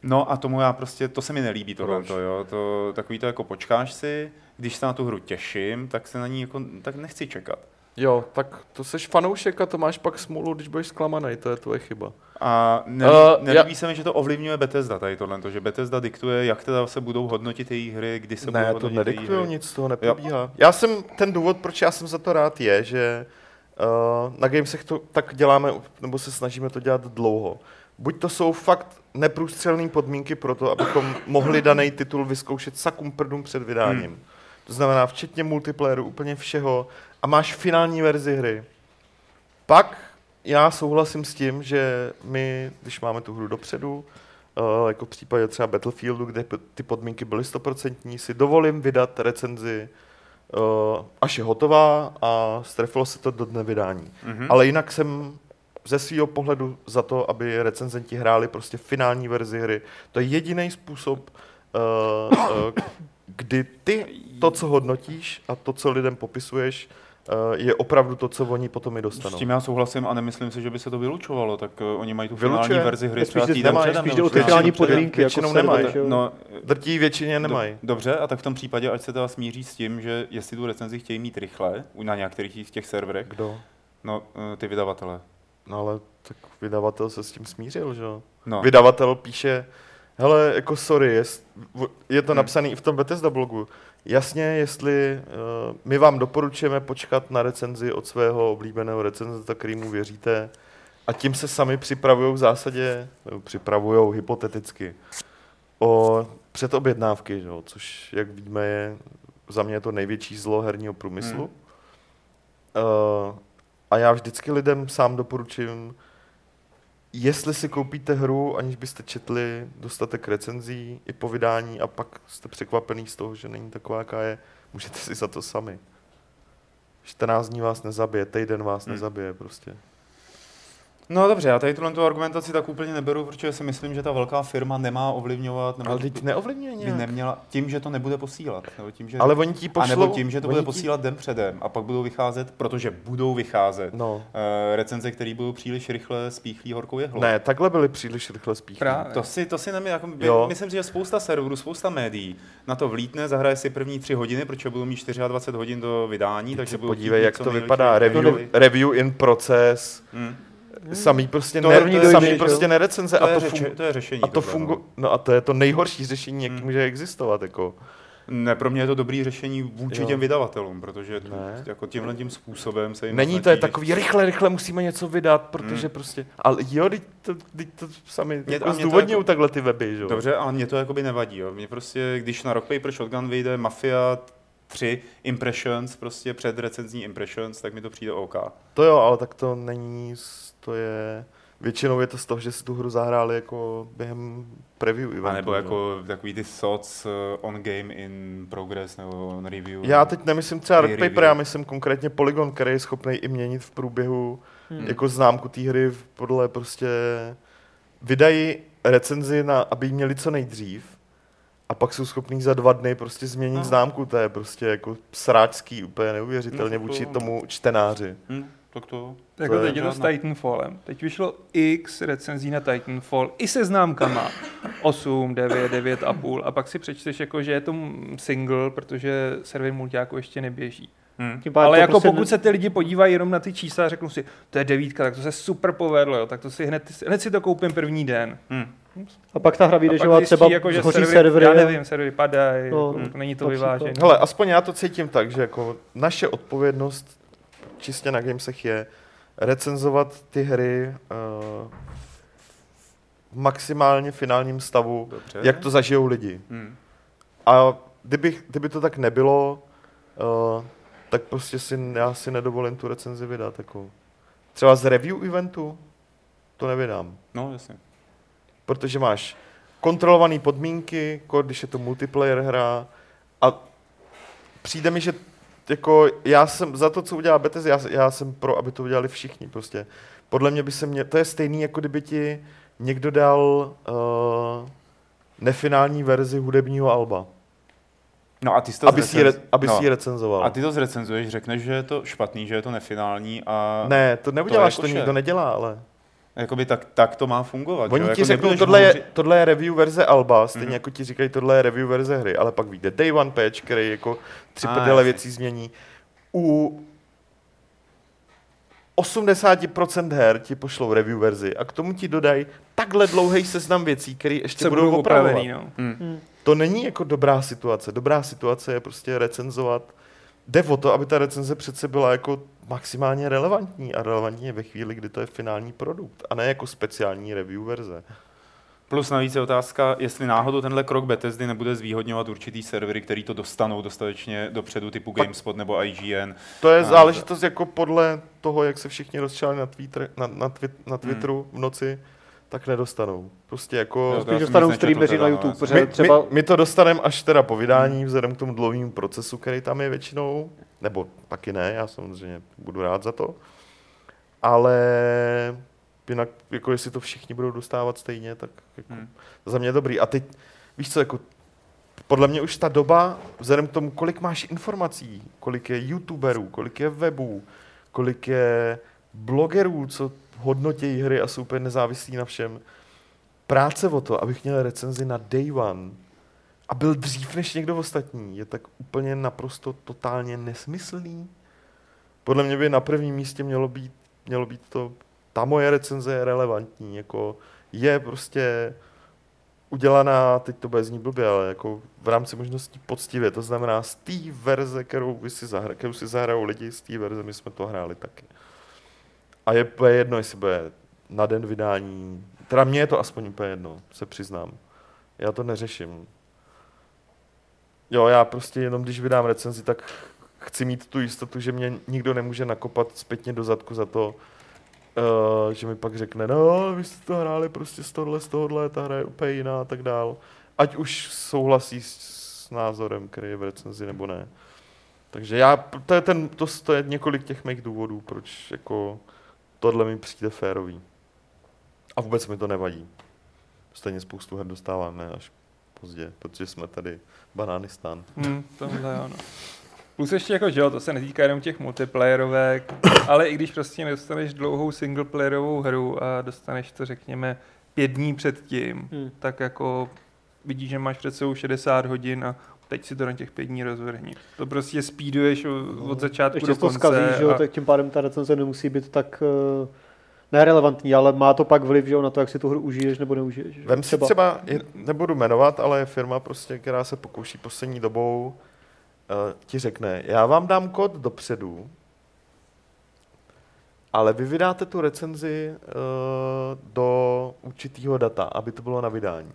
No a tomu já prostě, to se mi nelíbí tohle, to, jo, to, takový to jako počkáš si, když se na tu hru těším, tak se na ní jako, tak nechci čekat.
Jo, tak to seš fanoušek a to máš pak smůlu, když budeš zklamaný, to je tvoje chyba.
A nelíbí,
Uh,
uh, nelíbí se mi, že to ovlivňuje Bethesda tady tohle, že Bethesda diktuje, jak teda se budou hodnotit její hry, kdy se
ne,
budou
to
hodnotit její
nediktuju,
hry.
nic z toho neprobíhá. Já jsem, ten důvod, proč já jsem za to rád, je, že uh, na Gamesech to tak děláme, nebo se snažíme to dělat dlouho. Buď to jsou fakt neprůstřelné podmínky pro to, abychom mohli daný titul vyzkoušet sakum prdům před vydáním. Hmm. To znamená včetně multiplayeru, úplně všeho a máš finální verzi hry. Pak já souhlasím s tím, že my, když máme tu hru dopředu, uh, jako v případě třeba Battlefieldu, kde p- ty podmínky byly stoprocentní, si dovolím vydat recenzi, uh, až je hotová a strefilo se to do dne vydání.
Mhm.
Ale jinak jsem ze svého pohledu za to, aby recenzenti hráli prostě finální verzi hry. To je jediný způsob, uh, uh, kdy ty to, co hodnotíš a to, co lidem popisuješ, je opravdu to, co oni potom i
S
dostanou.
tím já souhlasím a nemyslím si, že by se to vylučovalo, tak uh, oni mají tu
Vylučuje.
finální verzi hry
Spíš
třeba
jde-
týden
nemají,
předem.
Spíš jde o ty finální podmínky, jako
většinou
server,
nemají.
No,
Drtí většině nemají.
Do, dobře, a tak v tom případě, ať se teda smíří s tím, že jestli tu recenzi chtějí mít rychle u- na některých z těch serverech,
Kdo?
no ty vydavatele.
No ale tak vydavatel se s tím smířil, že jo?
No.
Vydavatel píše, hele, jako sorry, je, je to
Hmm.
napsané i v tom Bethesda blogu. Jasně, jestli uh, my vám doporučujeme počkat na recenzi od svého oblíbeného recenzenta, kterýmu věříte, a tím se sami připravují v zásadě, nebo připravují hypoteticky, o předobjednávky, že jo? což, jak víme, je za mě to největší zlo herního průmyslu. Uh, a já vždycky lidem sám doporučím, jestli si koupíte hru, aniž byste četli dostatek recenzí i po vydání a pak jste překvapený z toho, že není taková, jaká je, můžete si za to sami. 14 dní vás nezabije, týden vás
Hmm.
nezabije prostě.
No dobře, já tady tuhle tu argumentaci tak úplně neberu, protože si myslím, že ta velká firma nemá ovlivňovat, nebo
Ale teď neovlivňuje
by
nějak.
neměla, tím, že to nebude posílat, nebo tím, že,
Ale oni ti
a
pošlou...
nebo tím, že to bude
ti-
posílat den předem a pak budou vycházet, protože budou vycházet
No.
uh, recenze, které budou příliš rychle spíchlí horkou jehlou.
Ne, takhle byli příliš rychle spíchlí.
Právě.
To si, to si nemí, jako,
Jo.
myslím si, že spousta serverů, spousta médií na to vlítne, zahraje si první tři hodiny, protože budou mít 24 hodin do vydání,
Teď
takže
se podívej, jak to vypadá. Review, review in proces.
Hmm.
Samý prostě,
To
ne,
to je
samý prostě
jo.
nerecenze.
To,
a
je
to,
řeči,
fungu-
to je řešení.
a to
tohle,
fungu-
no.
no a to je to nejhorší řešení, jak
Hmm.
může existovat. Jako.
Ne, pro mě je to dobrý řešení vůči
Jo.
těm vydavatelům, protože tu,
Ne.
jako tímhle tím způsobem se jim
Není to je
že-
takový, rychle, rychle musíme něco vydat, protože
Hmm.
prostě, ale jo, teď to, teď to sami
Mě- a
jako zdůvodňují
jako-
takhle ty weby, že jo.
Dobře, ale mě to jakoby nevadí. Jo. Mě prostě, když na Rock Paper Shotgun vyjde Mafia 3 Impressions, prostě před recenzní Impressions, tak mi to přijde OK.
To jo, ale tak to není, to je, většinou je to z toho, že si tu hru zahráli jako během preview eventu.
A nebo
jo.
jako takový ty thoughts uh, on game in progress nebo on review.
Já teď nemyslím třeba Rock
Pre-review.
Paper, já myslím konkrétně Polygon, který je schopný i měnit v průběhu
Hmm.
jako známku té hry v- podle prostě vydají recenzi, na, aby ji měli co nejdřív a pak jsou schopní za dva dny prostě změnit
No.
známku, to je prostě jako sráčský, úplně neuvěřitelně
No, to-
vůči tomu čtenáři.
Hm, tak to...
Jako
To je
teď je to s Titanfallem. Teď vyšlo x recenzí na Titanfall, i se známkama. 8, 9, 9 a půl. A pak si přečteš, jako, že je to single, protože server multiáku ještě neběží.
Hm.
Pádem
Ale jako
prostě
pokud se ty lidi podívají jenom na ty čísla a řeknou si, to je devítka, tak to se super povedlo, jo, tak to si hned, hned si to koupím první den.
Hm.
A pak ta hra vyjde, že třeba
jako, že
zhoří
servery,
servery.
já nevím, servery padají,
No,
jako, není to vyvážené.
Hele, aspoň já to cítím tak, že jako naše odpovědnost čistě na Gamesech je recenzovat ty hry uh, v maximálně finálním stavu,
Dobře.
jak to zažijou lidi.
Hm.
A kdyby, kdyby to tak nebylo, uh, tak prostě si, já si nedovolím tu recenzi vydat. Jako. Třeba z review eventu to nevydám,
No, jasně.
Protože máš kontrolované podmínky, když je to multiplayer hra a přijde mi, že jako já jsem za to, co udělá Bethesda, já, já jsem pro, aby to udělali všichni prostě. Podle mě by se mě, to je stejný, jako kdyby ti někdo dal uh, nefinální verzi hudebního alba,
No a ty to
aby si,
zrecenz-
re, aby
no.
si ji recenzoval.
A ty to zrecenzuješ, řekneš, že je to špatný, že je to nefinální a
Ne, to neuděláš, to,
jako
to nikdo nedělá, ale.
Jakoby tak, tak to má fungovat.
Oni
že?
ti
Jako
řeknou, tohle je,
hovořit-
tohle je review verze Alba, stejně
Mhm.
jako ti říkají, tohle je review verze hry, ale pak vyjde Day One Patch, který jako tři
A,
prdele věcí změní. U 80% her ti pošlou review verzi a k tomu ti dodají takhle dlouhý seznam věcí, které ještě budou
budou
opravovat.
opravený, no.
Hm.
To není jako dobrá situace. Dobrá situace je prostě recenzovat. Jde o to, aby ta recenze přece byla jako maximálně relevantní a relevantní je ve chvíli, kdy to je finální produkt a ne jako speciální review verze.
Plus navíc je otázka, jestli náhodou tenhle krok Bethesdy nebude zvýhodňovat určitý servery, který to dostanou dostatečně dopředu, typu GameSpot nebo IGN.
To je záležitost jako podle toho, jak se všichni rozčali na, Twitter, na, na, twit, na Twitteru v noci, tak nedostanou. Prostě jako...
To
Spíš dostanou streameři na
no,
YouTube, protože
My,
třeba...
my, my to dostaneme až teda po vydání, vzhledem k tomu dlouhému procesu, který tam je většinou, nebo taky ne, já samozřejmě budu rád za to, ale jinak, jako jestli to všichni budou dostávat stejně, tak jako
Hmm.
za mě dobrý. A teď, víš co, jako podle mě už ta doba, vzhledem k tomu, kolik máš informací, kolik je youtuberů, kolik je webů, kolik je blogerů, co hodnotějí hry a jsou úplně nezávislí na všem, práce o to, abych měl recenzi na day one a byl dřív než někdo ostatní, je tak úplně naprosto totálně nesmyslný. Podle mě by na prvním místě mělo být, mělo být to, ta moje recenze je relevantní, jako je prostě udělaná, teď to bude znít blbě, ale jako v rámci možností poctivě, to znamená z té verze, kterou, vy si zahra, kterou si zahrajou lidi, z té verze my jsme to hráli taky. A je úplně jedno, jestli bude na den vydání, teda mně je to aspoň úplně jedno, se přiznám. Já to neřeším. Jo, já prostě jenom když vydám recenzi, tak chci mít tu jistotu, že mě nikdo nemůže nakopat zpětně do zadku za to, uh, že mi pak řekne, no, vy jste to hráli prostě z tohohle, z tohohle, ta hra je úplně jiná a tak dál. Ať už souhlasí s, s názorem, který je v recenzi, nebo ne. Takže já, to je, ten, to, to je několik těch mých důvodů, proč jako tohle mi přijde férový. A vůbec mi to nevadí. Stejně spoustu her dostáváme až pozdě, protože jsme tady banánistán.
Hmm, tohle jo, no. Plus ještě jako, že jo, to se netýká jenom těch multiplayerovek, ale i když prostě nedostaneš dlouhou singleplayerovou hru a dostaneš to, řekněme, pět dní před tím,
Hmm.
tak jako vidíš, že máš před sebou 60 hodin a teď si to na těch pět dní rozvrhni. To prostě speeduješ o- od začátku
Ještě
do
to
konce.
zkazí, že jo,
a-
tak tím pádem ta recenze nemusí být tak uh, nerelevantní, ale má to pak vliv že jo, na to, jak si tu hru užiješ nebo neužiješ. že.
Vem si třeba, je, nebudu jmenovat, ale je firma, prostě, která se pokouší poslední dobou, uh, ti řekne, já vám dám kód dopředu, ale vy vydáte tu recenzi uh, do určitého data, aby to bylo na vydání.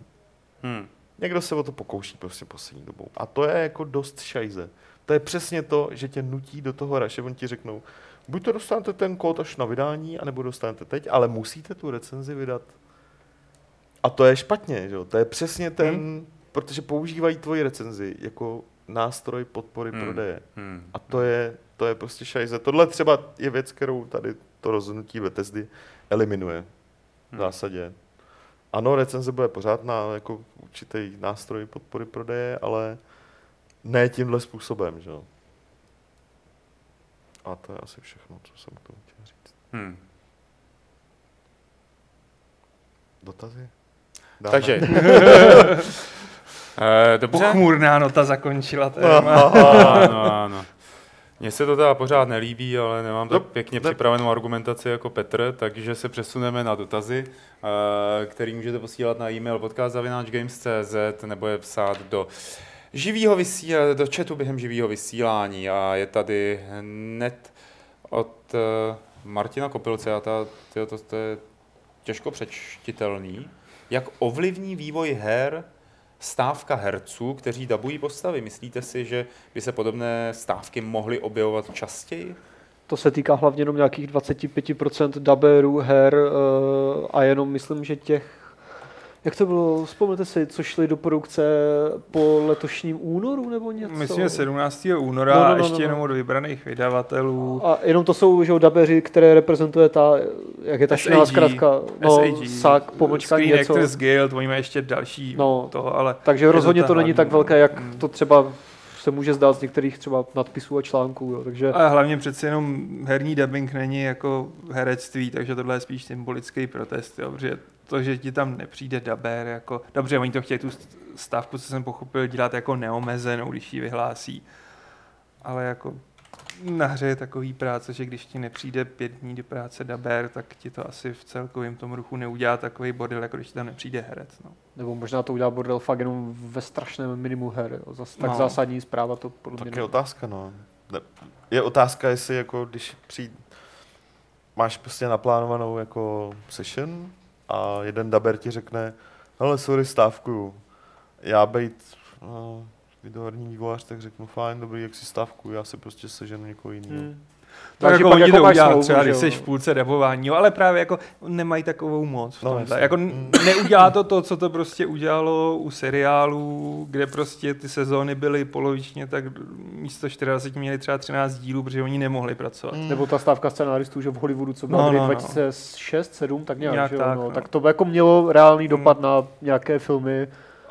Hmm.
Někdo se o to pokouší prostě poslední dobou. A to je jako dost šajze. To je přesně to, že tě nutí do toho raše, oni ti řeknou, buď to dostanete ten kód až na vydání, anebo dostanete teď, ale musíte tu recenzi vydat. A to je špatně, že? jo? To je přesně ten, hmm. protože používají tvoji recenzi jako nástroj podpory
Hmm.
prodeje.
Hmm.
A to je, to je prostě šajze. Tohle třeba je věc, kterou tady to rozhodnutí Bethesdy eliminuje. V
Hmm.
zásadě. Ano, recenze bude pořád na jako určitý nástroj podpory prodeje, ale ne tímhle způsobem, že jo. A to je asi všechno, co jsem k tomu chtěl říct.
Hmm.
Dotazy? Dáme?
Takže. Eh, Dobře.
Pochmurná nota zakončila téma.
Ano, ano. Mně se to teda pořád nelíbí, ale nemám tak
No,
pěkně připravenou argumentaci jako Petr, takže se přesuneme na dotazy, eh, který můžete posílat na e-mail podcast.games.cz nebo je psát do živýho vysílání, do chatu během živého vysílání a je tady hned od eh, Martina Kopilce a ta, tyjo, to, to je těžko přečtitelný. Jak ovlivní vývoj her stávka herců, kteří dabují postavy? Myslíte si, že by se podobné stávky mohly objevovat častěji?
To se týká hlavně jenom nějakých 25% dubberů her uh, a jenom myslím, že těch jak to bylo, vzpomněte si, co šli do produkce po letošním únoru nebo něco?
Myslím, že 17. února
No,
no,
no,
no,
no,
ještě
no, no.
jenom od vybraných vydavatelů.
A jenom to jsou že dabeři, které reprezentuje ta, jak je ta
SAG,
šinná zkratka, no,
SAG,
SAG, pomlčka
Screen
něco.
Actors Guild, oni mají ještě další
No.
no, toho, ale
Takže rozhodně
ta
to není tak velké, jak
mm.
to třeba se může zdát z některých třeba nadpisů a článků. Jo. Takže
A hlavně přeci jenom herní dubbing není jako herectví, takže tohle je spíš symbolický protest, jo, protože to, že ti tam nepřijde daber, jako, dobře, oni to chtějí tu stavku, co jsem pochopil, dělat jako neomezenou, když ji vyhlásí, ale jako na hře je takový práce, že když ti nepřijde pět dní do práce daber, tak ti to asi v celkovém tom ruchu neudělá takový bordel, jako když ti tam nepřijde herec. No.
nebo možná to udělá bordel fakt jenom ve strašném minimu her. Jo. Zas, tak
No.
zásadní zpráva to podle mě
Tak je
není.
otázka, no. Je otázka, jestli jako, když přijde, máš prostě naplánovanou jako session a jeden daber ti řekne, hele, sorry, stávkuju. Já bejt no, videoherní vývojář, tak řeknu, fajn, dobrý, jak si stávkuju, já si prostě seženu někoho jiného.
Hmm.
Tak
Takže
jako
pak
oni
jako
to
smlouvu,
třeba,
že
když jsi v půlce dabování, jo, ale právě jako nemají takovou moc v
No,
tomhle.
jasně.
jako
Mm.
neudělá to to, co to prostě udělalo u seriálů, kde prostě ty sezóny byly polovičně, tak místo 24 měli třeba 13 dílů, protože oni nemohli pracovat.
Mm.
Nebo ta stávka scenáristů, že v Hollywoodu, co byla
No,
no,
no, no.
2006, 7 tak nějak,
Nějak
že
tak,
no.
no.
tak to by jako mělo reálný dopad
Mm.
na nějaké filmy.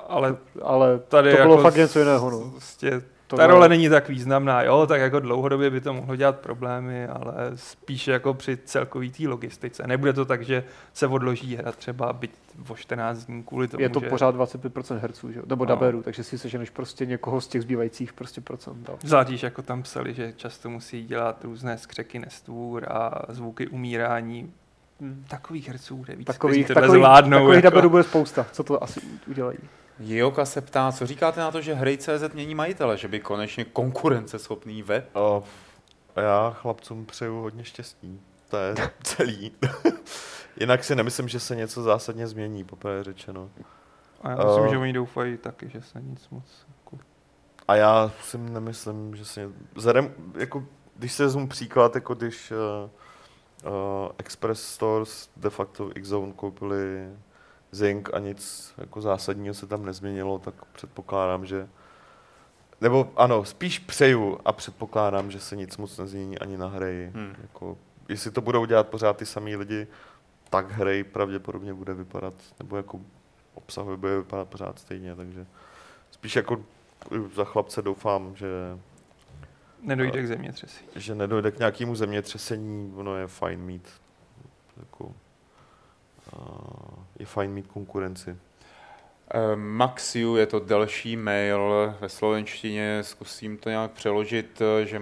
Ale
Ale
tady
to bylo
jako
fakt něco jiného. No.
Prostě
To
ta role není tak významná, jo, tak jako dlouhodobě by to mohlo dělat problémy, ale spíše jako při celkový té logistice. Nebude to tak, že se odloží hra třeba byť o 14 dní kvůli tomu,
Je to
že
pořád 25% herců, že? jo? nebo
No.
daberů, takže si seženeš prostě někoho z těch zbývajících prostě procent.
Zvlášť, jako tam psali, že často musí dělat různé skřeky nestvůr a zvuky umírání.
Hmm.
Takových herců bude víc,
Takových,
kteří tohle
takových,
zvládnou.
takových
jako.
daberů bude spousta, co to asi udělají.
Joka se ptá, co říkáte na to, že Hrej.cz mění majitele, že by konečně konkurenceschopný web
a já chlapcům přeju hodně štěstí. To je celý. Jinak si nemyslím, že se něco zásadně změní, poprvé řečeno.
A já myslím,
Eh.
že oni doufají taky, že se nic moc... Jako...
A já si nemyslím, že se... Vzhledem, jako, když se vezmu příklad, jako když uh, uh, Express Stores de facto Xzone koupili Zing a nic jako zásadního se tam nezměnilo, tak předpokládám, že nebo ano, spíš přeju a předpokládám, že se nic moc nezmění ani na hry.
Hmm.
Jako, jestli to budou dělat pořád ty samý lidi, tak hry pravděpodobně bude vypadat, nebo jako obsahově bude vypadat pořád stejně, takže spíš jako za chlapce doufám, že,
Nedojde k zemětřesení.
že nedojde k nějakému zemětřesení, ono je fajn mít jako, je fajn mít konkurenci.
Eh, Maxiu je to delší mail ve slovenštině, zkusím to nějak přeložit, eh, že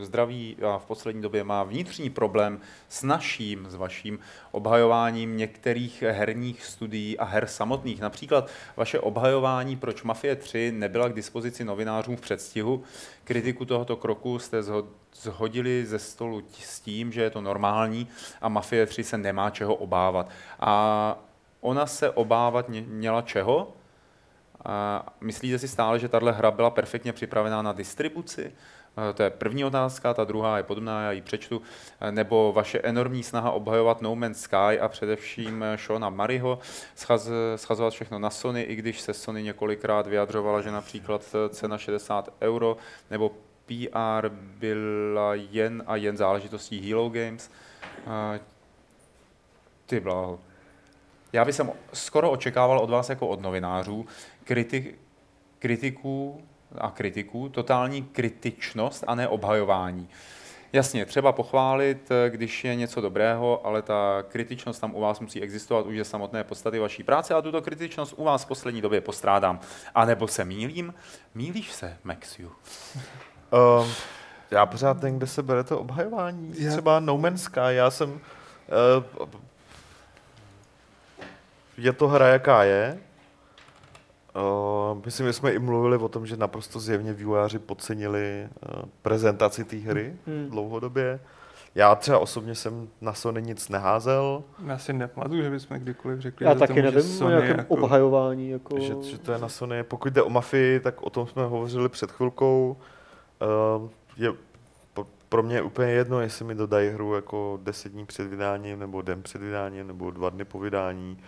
zdraví a v poslední době má vnitřní problém s naším, s vaším obhajováním některých herních studií a her samotných. Například vaše obhajování, proč Mafie 3 nebyla k dispozici novinářům v předstihu. Kritiku tohoto kroku jste zho- zhodili ze stolu s tím, že je to normální a Mafie 3 se nemá čeho obávat. A ona se obávat měla čeho? A myslíte si stále, že tahle hra byla perfektně připravená na distribuci? Eh, To je první otázka, ta druhá je podobná, já ji přečtu. Eh, Nebo vaše enormní snaha obhajovat No Man's Sky a především eh, Shona Mariho, schaz, schazovat všechno na Sony, i když se Sony několikrát vyjadřovala, že například cena 60 euro nebo PR byla jen a jen záležitostí Halo Games. Ty bláho. Já bych skoro očekával od vás jako od novinářů kriti- kritiků a kritiků, totální kritičnost a ne obhajování. Jasně, třeba pochválit, eh, když je něco dobrého, ale ta kritičnost tam u vás musí existovat už ze samotné podstaty vaší práce a tuto kritičnost u vás v poslední době postrádám. A nebo se mýlím? Mýlíš se, Maxiu?
Um, já pořád nevím, kde se bere to obhajování.
Já-
Třeba No Man's Sky, já jsem... Uh, je to hra, jaká je. Uh, myslím, že jsme i mluvili o tom, že naprosto zjevně vývojáři podcenili uh, prezentaci té hry
Hmm.
dlouhodobě. Já třeba osobně jsem na Sony nic neházel,
Já si nepamatuju, že bychom kdykoliv řekli,
Já
že to
taky
může
nevím o
Sony
nějakém
jako...
obhajování. Jako...
že, že to je na Sony. Pokud jde o Mafii, tak o tom jsme hovořili před chvilkou. Uh, je pro- mě je úplně jedno, jestli mi dodají hru jako 10 dní před vydáním, nebo den před vydáním, nebo dva dny po vydání.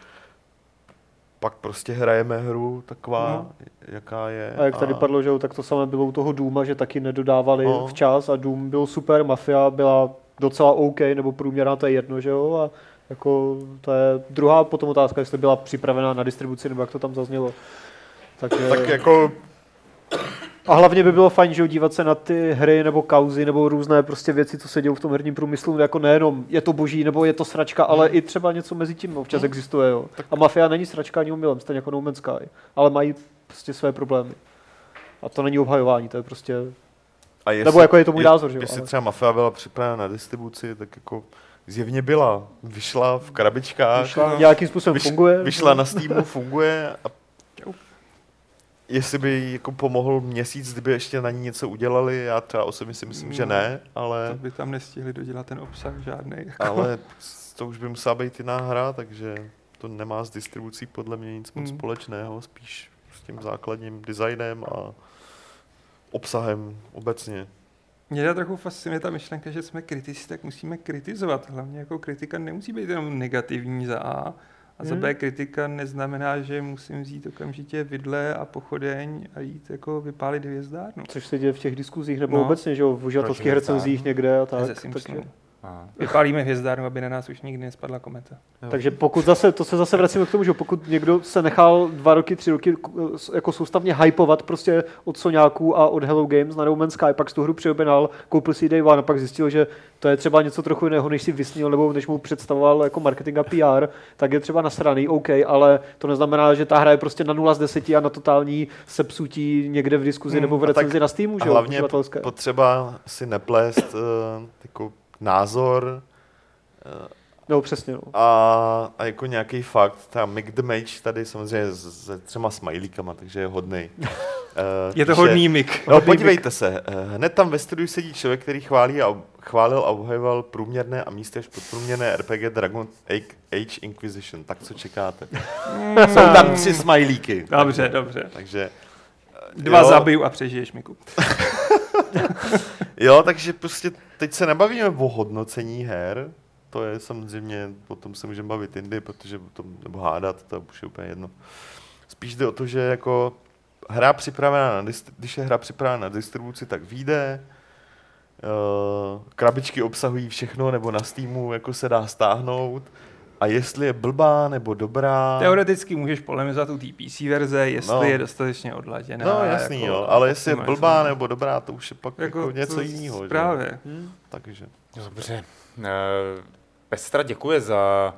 Pak prostě hrajeme hru taková,
No.
jaká je.
A jak tady padlo, že jo, tak to samé bylo u toho Duma, že taky nedodávali
No.
včas a Doom byl super, Mafia byla docela OK, nebo průměrná, to je jedno, že jo, a jako to je druhá potom otázka, jestli byla připravená na distribuci, nebo jak to tam zaznělo. Takže...
Tak jako
A hlavně by bylo fajn, že dívat se na ty hry nebo kauzy nebo různé prostě věci, co se dějí v tom herním průmyslu, jako nejenom je to boží nebo je to sračka, ale i třeba něco mezi tím občas existuje, jo. A Mafia není sračka ani omylem, stejně jako No Man's Sky, ale mají prostě své problémy. A to není obhajování, to je prostě,
a jestli,
nebo jako je to můj názor, že jo.
Jestli
Ale...
třeba Mafia byla připravena na distribuci, tak jako zjevně byla. Vyšla v krabičkách.
Vyšla, nějakým způsobem
Vyš-
funguje.
Vyšla na Steamu, funguje a jestli by jí jako pomohl měsíc, kdyby ještě na ní něco udělali, já třeba osobně si myslím, že
No,
ne,
To
ale,
by tam nestihli dodělat ten obsah žádný. Jako.
ale to už by musela být jiná hra, takže to nemá s distribucí podle mě nic moc
Hmm.
společného, spíš s tím základním designem a obsahem obecně.
Mě teda trochu fascinuje ta myšlenka, že jsme kritici, tak musíme kritizovat. Hlavně jako kritika nemusí být jenom negativní za A. A za
Hmm.
Kritika neznamená, že musím vzít okamžitě vidle a pochodeň a jít jako vypálit hvězdárnu.
Což se děje v těch diskuzích, nebo
No.
obecně, že jo, v uživatelských recenzích někde a
Ze
tak.
Simpsonů.
Takže,
A,
Vypálíme hvězdárnu, aby na nás už nikdy nespadla kometa.
Takže pokud zase, to se zase vracíme k tomu, že pokud někdo se nechal dva roky, tři roky jako soustavně hypovat prostě od Soňáků a od Hello Games na No Man's Sky, pak z tu hru přioběnal, koupil si Day One a pak zjistil, že to je třeba něco trochu jiného, než si vysnil, nebo než mu představoval jako marketing a PR, tak je třeba nasraný, OK, ale to neznamená, že ta hra je prostě na 0 z 10 a na totální sepsutí někde v diskuzi
Hmm,
nebo v recenzi na Steamu, že jo,
hlavně potřeba si neplést uh, jako názor uh,
No přesně, no.
a, a jako nějaký fakt. Ta Mick the Mage tady samozřejmě s- se třema smajlíkama, takže je hodnej. Uh,
Je to hodný mik.
No, podívejte se, eh, hned tam ve studiu sedí člověk, který chválí a, chválil a obhajoval průměrné a místy až podprůměrné RPG Dragon Age Inquisition. Tak co čekáte? Jsou tam tři smajlíky.
Dobře, dobře.
Takže
Dva
jo,
zabiju a přežiješ, Miku.
Jo, takže prostě teď se nebavíme o hodnocení her, to je samozřejmě, o tom se můžeme bavit jindy, protože o tom, nebo hádat, to už je úplně jedno. Spíš jde o to, že jako hra připravená na, když je hra připravená na distribuci, tak vyjde, Uh, krabičky obsahují všechno, nebo na Steamu jako se dá stáhnout. A jestli je blbá nebo dobrá...
Teoreticky můžeš polemizovat u té PC verze, jestli
No.
je dostatečně odladěná.
No jasný,
jako
jo, ale jestli je blbá nebo dobrá, to už je pak jako, jako něco jiného.
Právě.
Takže.
Dobře. Eh, Pestra děkuje za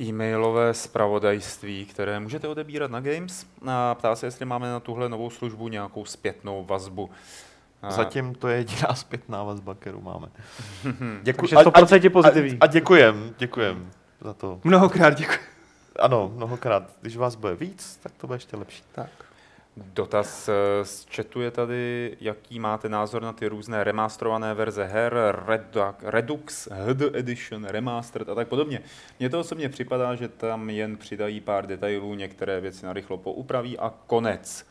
e-mailové zpravodajství, které můžete odebírat na Games a ptá se, jestli máme na tuhle novou službu nějakou zpětnou vazbu. A-
Zatím to je jediná zpětná vazba, kterou máme. Děkuji.
Takže 100% pozitivní.
A, a děkujem, děkujem za to.
Mnohokrát děkuji.
Ano, mnohokrát. Když vás bude víc, tak to bude ještě lepší.
Tak.
Dotaz eh, z chatu je tady, jaký máte názor na ty různé remasterované verze her, Redu- Redux, HD Edition, Remastered a tak podobně. Mně to osobně připadá, že tam jen přidají pár detailů, některé věci narychlo poupraví a konec.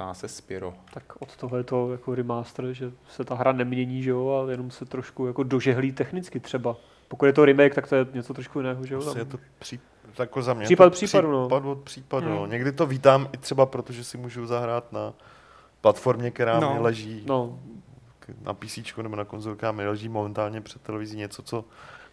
Ptá se Spiro.
Tak od toho je to jako remaster, že se ta hra nemění, že jo, a jenom se trošku jako dožehlí technicky třeba. Pokud je to remake, tak to je něco trošku jiného, že jo.
Asi
tam.
je to pří, jako za mě.
Případ
to
případu, no.
Případ od případu, no.
Hmm.
Někdy to vítám i třeba proto, že si můžu zahrát na platformě, která
No.
mi leží
No,
na PC nebo na konzolkách mi leží momentálně před televizí něco, co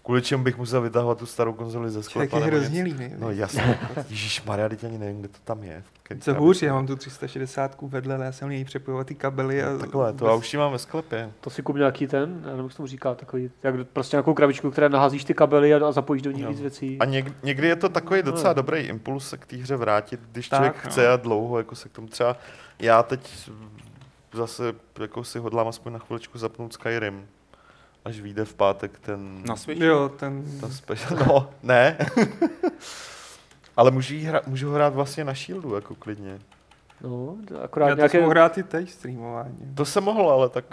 kvůli čemu bych musel vytahovat tu starou konzoli ze sklepa.
je
nebo
hrozně líný.
No jasně. Ježíš Maria, teď ani nevím, kde to tam je. který
Co hůř, já mám tu 360 vedle, ale já jsem měl přepojovat ty kabely. A
No, takhle, to já už ji mám ve sklepě.
to si kup nějaký ten, já nevím, jak se tomu říká, takový, jak prostě nějakou krabičku, které naházíš ty kabely a, a zapojíš do ní
Jo.
víc věcí.
A něk, někdy je to takový
No.
docela dobrý impuls se k té hře vrátit, když
Tak,
člověk
no.
chce a dlouho jako se k tomu třeba... Já teď zase jako si hodlám aspoň na chviličku zapnout Skyrim, až vyjde v pátek ten...
Na Switch?
Jo, ten...
ta special, no, ne. Ale můžu, hra, můžu ho hrát vlastně na Shieldu, jako klidně.
No,
Já
akorát
to
nějaké,
nějaké... hrát i teď streamování.
To se mohlo, ale tak...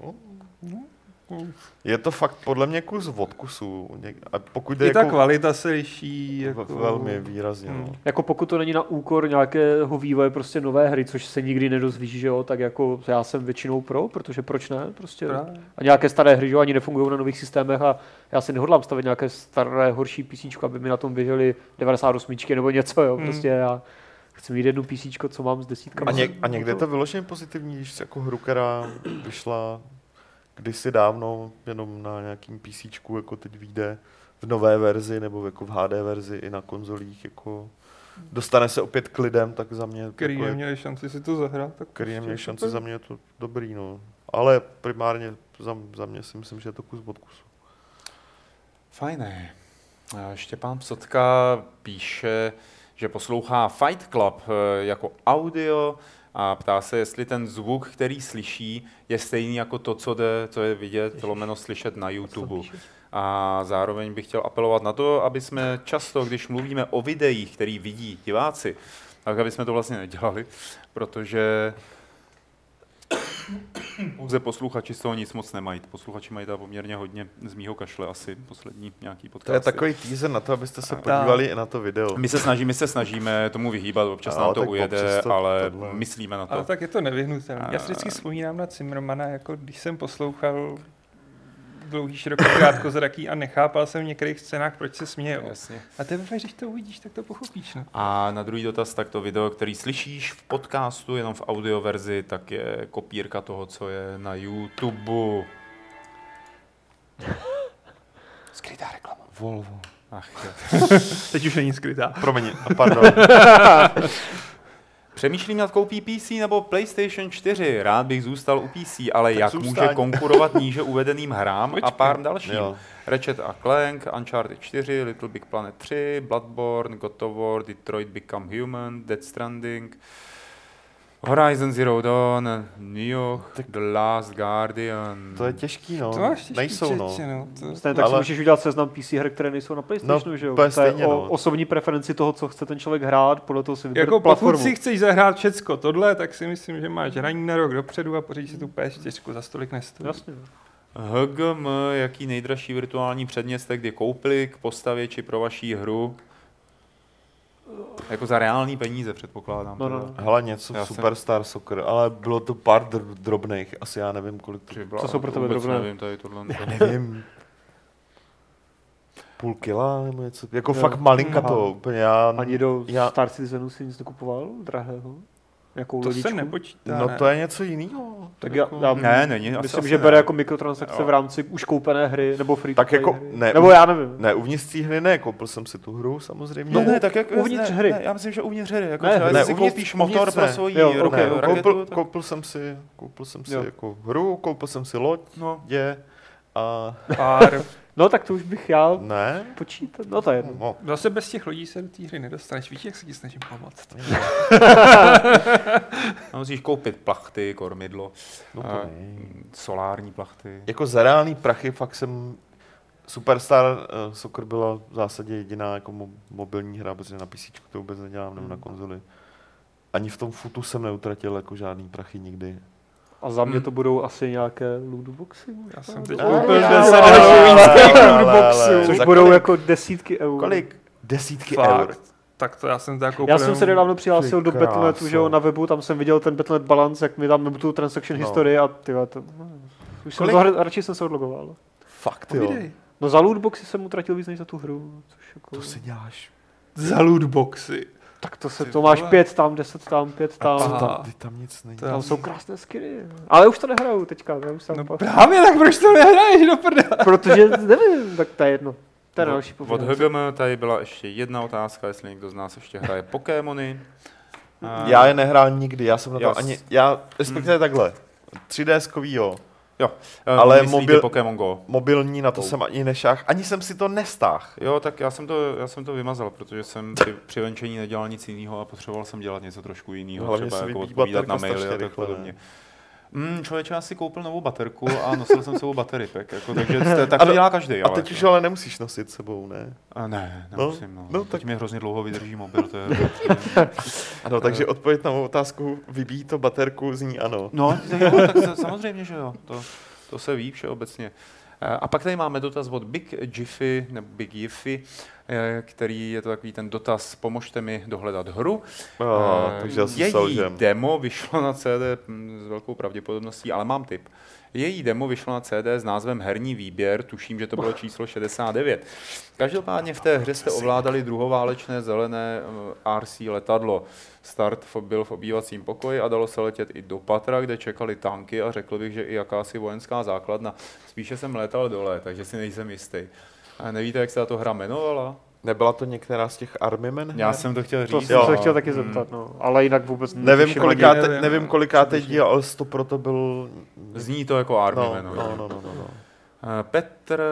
No.
No.
Je to fakt podle mě kus od kusu. A pokud
I ta
jako
kvalita se liší. Jako...
velmi výrazně.
Hmm.
No.
jako pokud to není na úkor nějakého vývoje prostě nové hry, což se nikdy nedozvíš, že jo, tak jako já jsem většinou pro, protože proč ne, prostě.
Právě.
A nějaké staré hry, že jo, ani nefungují na nových systémech a já si nehodlám stavit nějaké staré, horší PC, aby mi na tom běžely 98 nebo něco, jo,
Hmm.
prostě já chci mít jednu PC, co mám s desítkami.
A, něk, a někde je to vyloženě pozitivní, když jako hru, která vyšla kdysi dávno jenom na nějakým PC, jako teď vyjde v nové verzi nebo jako v HD verzi i na konzolích, jako dostane se opět k lidem, tak za mě
Který
jako je-
neměli šanci si to zahrát. Tak
který
prostě
neměli šanci,
super.
za mě je to dobrý, no. Ale primárně za, za mě si myslím, že je to kus od kusu.
Fajné. Štěpán Psotka píše, že poslouchá Fight Club eh, jako audio a ptá se, jestli ten zvuk, který slyší, je stejný jako to, co, jde, co je vidět, lomeno slyšet na YouTube. A zároveň bych chtěl apelovat na to, aby jsme často, když mluvíme o videích, který vidí diváci, tak aby jsme to vlastně nedělali, protože pouze posluchači z toho nic moc nemají. Posluchači mají tam poměrně hodně z mýho kašle asi poslední nějaký podcast.
To je takový teaser na to, abyste se
Tak.
podívali i na to video.
My se snažíme, my se snažíme tomu vyhýbat, občas
Ale
nám to ujede,
to-
ale
tohle-
myslíme na to.
Ale tak je to nevyhnutelné. Já si vždycky
A-
vzpomínám na Zimmermana, jako když jsem poslouchal dlouhý, široký, krátkozraký a nechápal jsem v některých scénách, proč se.
Jasně.
A teprve, když to uvidíš, tak to pochopíš. No.
A na druhý dotaz, tak to video, který slyšíš v podcastu, jenom v audioverzi, tak je kopírka toho, co je na YouTube. Skrytá reklama.
Volvo.
Ach, jo.
Teď už není skrytá.
Promiň, pardon.
Přemýšlím nad koupí PC nebo PlayStation 4. Rád bych zůstal u PC, ale
Tak
jak
zůstaň.
může konkurovat níže uvedeným hrám a
Počkej.
pár dalším?
Jo.
Ratchet a Clank, Uncharted 4, Little Big Planet 3, Bloodborne, God of War, Detroit Become Human, Dead Stranding, Horizon Zero Dawn, Nioh, The Last Guardian.
To je těžký, no.
To máš těžký
Nejsou, no.
čeště, no. To...
Stejně tak si
Ale-
můžeš udělat seznam PC her, které nejsou na PlayStationu,
No,
že jo? To je
stejně,
o
no.
osobní preferenci toho, co chce ten člověk hrát, podle toho si vybere
Jako pokud
platformu.
si chceš zahrát všecko tohle, tak si myslím, že máš hraní na rok dopředu a pořídíš si tu PS4 za stolik nestojí.
Jasně.
HGM, jaký nejdražší virtuální předmět jste kdy koupili k postavě či pro vaší hru? Jako za reální peníze, předpokládám.
No,
teda.
no.
Hele, něco
Já jsem-
Superstar Soccer, ale bylo to pár dr- drobných, asi já nevím, kolik to...
Bláho,
Co jsou pro tebe drobné?
Nevím, tady tohle.
Já nevím. Půl kila nebo něco, jako
Jo.
fakt malinka to, úplně já...
Ani do
já,
Star Citizenu si nic nekupoval, drahého? Jakou
To
lodičku?
se nepočítá,
no
ne?
to je něco jiného.
Tak já, já
Ne, není,
myslím,
asi
že
ne.
bere jako mikrotransakce
Jo.
v rámci už koupené hry, nebo free
Tak
to play
jako
hry.
ne,
nebo já nevím.
Ne, uvnitř té hry ne, koupil jsem si tu hru samozřejmě.
No ne, tak jak
uvnitř
ne,
hry.
Ne, já myslím, že uvnitř hry. Jako
Ne,
třeba,
ne,
si
uvnitř-
koupíš motor
uvnitř
pro
ne.
svoji
Jo,
ro-
ok, ok.
raketu,
koupil,
tak-
koupil jsem si, koupil jsem si
Jo.
jako hru, koupil jsem si loď,
No.
je a
Pár.
No tak to už bych já
ne,
počítat, no to je jedno.
no,
Zase bez těch lodí se do té hry nedostaneš. Víš, jak se ti snažím pomoct?
A musíš koupit plachty, kormidlo,
no to
a,
ne.
solární plachty.
Jako za reální prachy fakt jsem Superstar uh, Soccer byla v zásadě jediná jako mo- mobilní hra, protože na PC to vůbec nedělám, nebo na konzoli. Ani v tom futu jsem neutratil jako žádný prachy nikdy.
A za mě
Hmm.
to budou asi nějaké lootboxy.
Já jsem teď
Ale-
koupil
ale-
10
ale-
halloweenských
ale-
lootboxů.
ale-
Což budou jako desítky eur.
Kolik? Desítky eur.
Fakt. Tak to já jsem teda koupil
Já jsem se nedávno přihlásil do Battle.netu, že jo, na webu, tam jsem viděl ten Battle.net balance, jak mi tam tu transaction
No.
historii a ty to... Už jsem
Kolik?
to, radši jsem se odlogoval.
Fakt jo.
No za lootboxy jsem utratil víc než za tu hru, což jako...
To si děláš.
Za lootboxy.
Tak to se,
Ty
to máš
vole.
pět tam, deset tam, pět
A
tam.
co
Aha.
tam, ty tam nic není.
To
Tam jsou krásné skiny. Ale už to nehraju teďka, já už jsem
No právě tak, proč to nehraješ do prdele?
Protože nevím, tak to je jedno. To je další
Od. HGM tady byla ještě jedna otázka, jestli někdo z nás ještě hraje Pokémony. A-
Já je nehrál nikdy, já jsem na to ani, já, respektive takhle, 3D jo,
Jo,
Ale
ale
mobil-
Pokémon Go.
mobilní, na to
Oh.
jsem ani nešáhl, ani jsem si to nestáhl.
Jo, tak já jsem to, já jsem to vymazal, protože jsem při, při venčení nedělal nic jiného a potřeboval jsem dělat něco trošku jiného,
Hlavně
třeba jako odpovídat na maily a tak
rychle, ne?
Mm, člověče, já si koupil novou baterku a nosil jsem sebou battery pack, jako, takže to- tak to
Ano,
dělá každý.
A teď už ale nemusíš nosit sebou, ne?
A ne,
No,
nemusím, no.
no,
no teď
tak-
mi hrozně dlouho vydrží mobil, to je...
Ano, takže odpověď na mou otázku, vybíjí to baterku, zní ano.
No, tak jo, tak sa- samozřejmě, že jo. To, to se ví všeobecně. A pak tady máme dotaz od Big Jiffy, nebo Big Jiffy, který je to takový ten dotaz, pomožte mi dohledat hru.
Oh,
Eh,
takže asi
Její
selžem.
demo vyšlo na CD hm, s velkou pravděpodobností, ale mám tip. Její demo vyšlo na CD s názvem Herní výběr, tuším, že to bylo číslo 69. Každopádně v té hře jste ovládali druhoválečné zelené eh, RC letadlo. Start byl v obývacím pokoji a dalo se letět i do patra, kde čekali tanky a řekl bych, že i jakási vojenská základna. Spíše jsem létal dole, takže si nejsem jistý. A nevíte, jak se tato hra jmenovala?
Nebyla to některá z těch Army Men?
Já jsem to chtěl
To
říct.
jsem
Jo.
se chtěl taky
Mm.
zeptat, no. Ale jinak vůbec
Nevím,
netuším
koliká
ani-
te,
nevím,
nevím
no.
kolikáté díl, ale to proto byl...
Zní to jako Army
No,
Man,
no,
no,
no, no, no, no.
Eh, Petr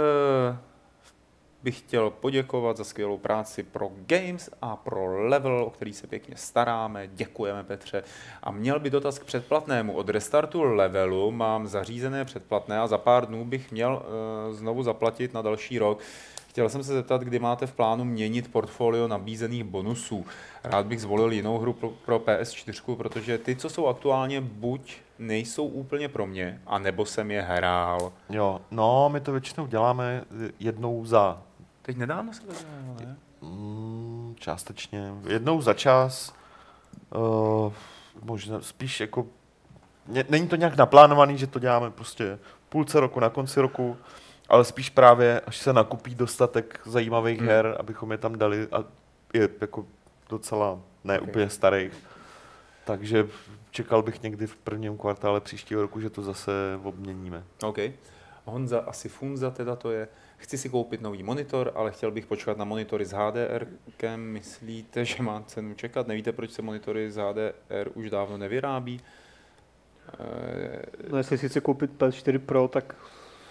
bych chtěl poděkovat za skvělou práci pro Games a pro Level, o který se pěkně staráme. Děkujeme, Petře. A měl by dotaz k předplatnému. Od restartu Levelu mám zařízené předplatné a za pár dnů bych měl uh, znovu zaplatit na další rok. Chtěl jsem se zeptat, kdy máte v plánu měnit portfolio nabízených bonusů. Rád bych zvolil jinou hru pro, pro PS4, protože ty, co jsou aktuálně, buď nejsou úplně pro mě, anebo jsem je hrál.
Jo, no, my to většinou děláme jednou za
Teď nedávno se to dělalo, ne?
Mm, částečně. Jednou za čas. Uh, možná spíš jako... Není to nějak naplánovaný, že to děláme prostě půlce roku, na konci roku, ale spíš právě, až se nakupí dostatek zajímavých
Hmm.
her, abychom je tam dali a je jako docela ne
Ok.
okay. úplně starých. Takže čekal bych někdy v prvním kvartále příštího roku, že to zase obměníme.
OK. Honza, asi Funza teda to je. Chci si koupit nový monitor, ale chtěl bych počkat na monitory s HDR. Myslíte, že má cenu čekat? Nevíte, proč se monitory s HDR už dávno nevyrábí?
No, jestli si chce koupit PS4 Pro, tak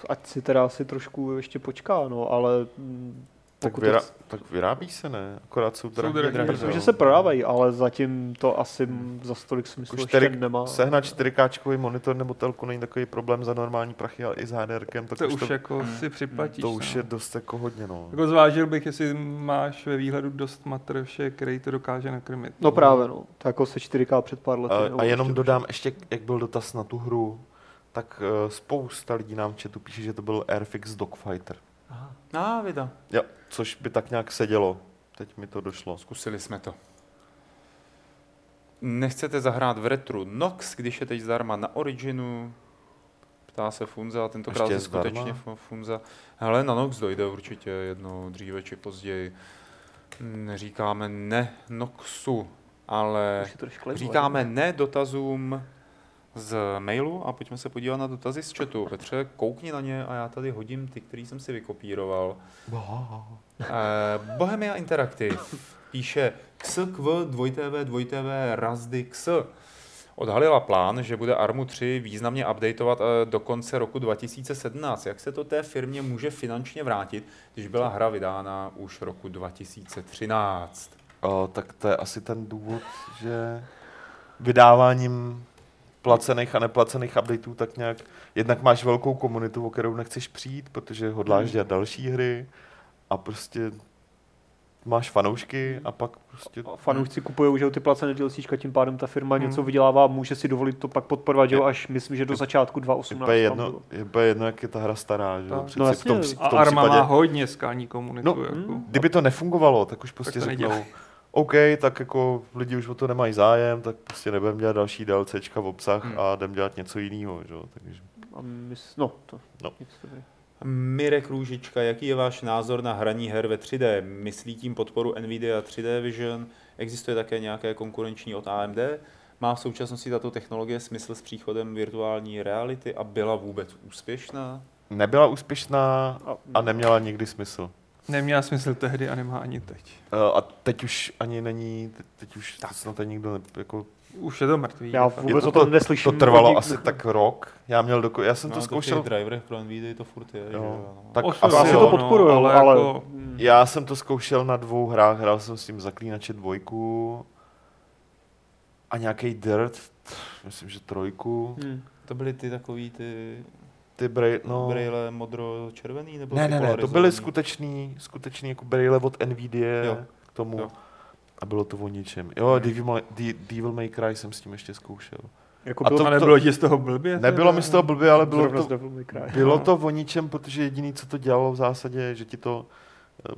ať si teda asi trošku ještě počká, no, ale mm,
Tak, vyrá, tak vyrábí se, ne? Akorát jsou drahý,
protože
no.
Protože se prodávají, ale zatím to asi mm, za stolik smyslu
Už
ještě nemá.
sehnat 4K monitor nebo telku není takový problém za normální prachy, ale i s HDRkem, tak
To
už
už
to,
jako si připlatíš.
to už
no.
je dost jako hodně, no.
Jako zvážil bych, jestli máš ve výhledu dost matrše, který to dokáže nakrmit.
No právě, no. To jako se 4K před pár lety.
A, a jenom
ještě
dodám ještě, jak byl dotaz na tu hru, tak uh, spousta lidí nám v chatu píše, že to byl Airfix Dogfighter.
A, vida.
Jo, což by tak nějak sedělo. Teď mi to došlo.
Zkusili jsme to. Nechcete zahrát v retru Nox, když je teď zdarma na Originu? Ptá se Funza, a tentokrát
je
skutečně Funza. Hele, na Nox dojde určitě jednou dříve či později. Neříkáme ne Noxu, ale říkáme ne dotazům z mailu a pojďme se podívat na dotazy z chatu. Petře, koukni na ně a já tady hodím ty, který jsem si vykopíroval. Eh, Bohemia Interactive píše XQ 2TV 2TV Razdy X. Odhalila plán, že bude Armu 3 významně updateovat eh, do konce roku 2017. Jak se to té firmě může finančně vrátit, když byla hra vydána už roku 2013?
O, tak to je asi ten důvod, že vydáváním placených a neplacených updateů tak nějak, jednak máš velkou komunitu, o kterou nechceš přijít, protože hodláš dělat další hry a prostě máš fanoušky a pak prostě...
A Fanoušci kupují že ty placené DLCčka, tím pádem ta firma
Hmm.
něco vydělává, může si dovolit to pak podporovat, jo, až myslím, že do začátku 2018.
Je jedno, je jedno, jak je ta hra stará, že jo?
Tak.
Přece
No
v tom, v
A
tom
Arma
případě,
má hodně skální komunitu.
No,
jako.
kdyby to nefungovalo, tak už prostě
to
řeknou,
nedělej.
OK, tak jako lidi už o to nemají zájem, tak prostě nebudeme dělat další DLCčka v obsah
Hmm.
a jdem dělat něco jiného, že jo? Takže
A mys... No, to
No.
Mirek Růžička, jaký je váš názor na hraní her ve 3D? Myslí tím podporu NVIDIA 3D Vision? Existuje také nějaké konkurenční od AMD? Má v současnosti tato technologie smysl s příchodem virtuální reality a byla vůbec úspěšná?
nebyla úspěšná
A,
a neměla nikdy smysl.
Neměla smysl tehdy a nemá ani teď.
Eh, A teď už ani není, teď, teď už tak. snad to nikdo ne, jako,
Už je to mrtvý.
já vůbec
to-
o tom neslyším.
to trvalo
nik-
asi tak rok. Já měl doko, já jsem
No,
to
v
zkoušel,
těch driverech pro NVIDIA to furt je.
Jo.
jo, no.
tak
Osud,
Já
asi
si
jo,
to podporuju,
ale
ale, ale
jako-
mm,
Já jsem to zkoušel na dvou hrách, hrál jsem s tím Zaklínače dvojku a nějaký Dirt, myslím, že trojku.
hm.
To byly ty takový ty
Ty brej,
no. brýle modro-červený? Nebo
ne,
ty
ne, ne, to byly skutečný, skutečný jako brýle od NVIDIA
Jo.
k tomu.
Jo.
A bylo to o ničem. Jo, Devil Devil May Cry jsem s tím ještě zkoušel.
jako
A
byl
to-
A nebylo ti z toho blbě?
Nebylo mi z toho blbě, ale bylo to, bylo
No.
to o ničem, protože jediný, co to dělalo v zásadě, že ti to,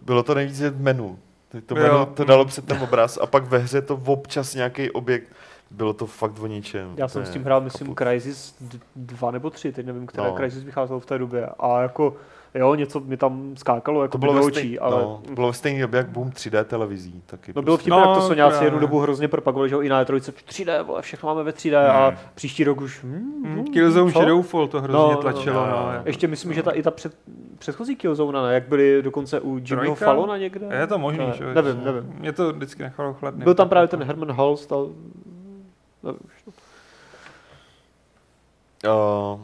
bylo to nejvíce v menu. To menu to dalo před ten obraz a pak ve hře to občas nějaký objekt, bylo to fakt o ničem.
Já jsem s tím hrál, myslím,
kaput.
Crysis 2 nebo 3, teď nevím, která
No.
no. Crysis vycházelo v té době. A jako, jo, něco mi tam skákalo jako
To bylo
do očí,
stejný,
ale...
no, bylo ve stejné době jak boom 3D televizí. Taky
No bylo
prostě.
vtipné, jak to
No,
Soňáci
právě.
jednu dobu hrozně propagovali, že jo, i na E3 3D, vole, všechno máme ve 3D
Hmm.
a příští rok už... Hmm,
Hmm,
hmm,
Killzone? Shadowfall to hrozně
No, no,
tlačilo.
no,
No,
no.
jako.
Ještě myslím, že ta, i ta před, předchozí Killzone, ne? Jak byly dokonce u Jimmyho? Fallona někde?
Je to možný,
Ne,
že? jo?
Nevím, nevím.
Mě to vždycky nechalo chladný.
Byl tam právě ten Herman Hulst, ale... Nevím no.
Uh,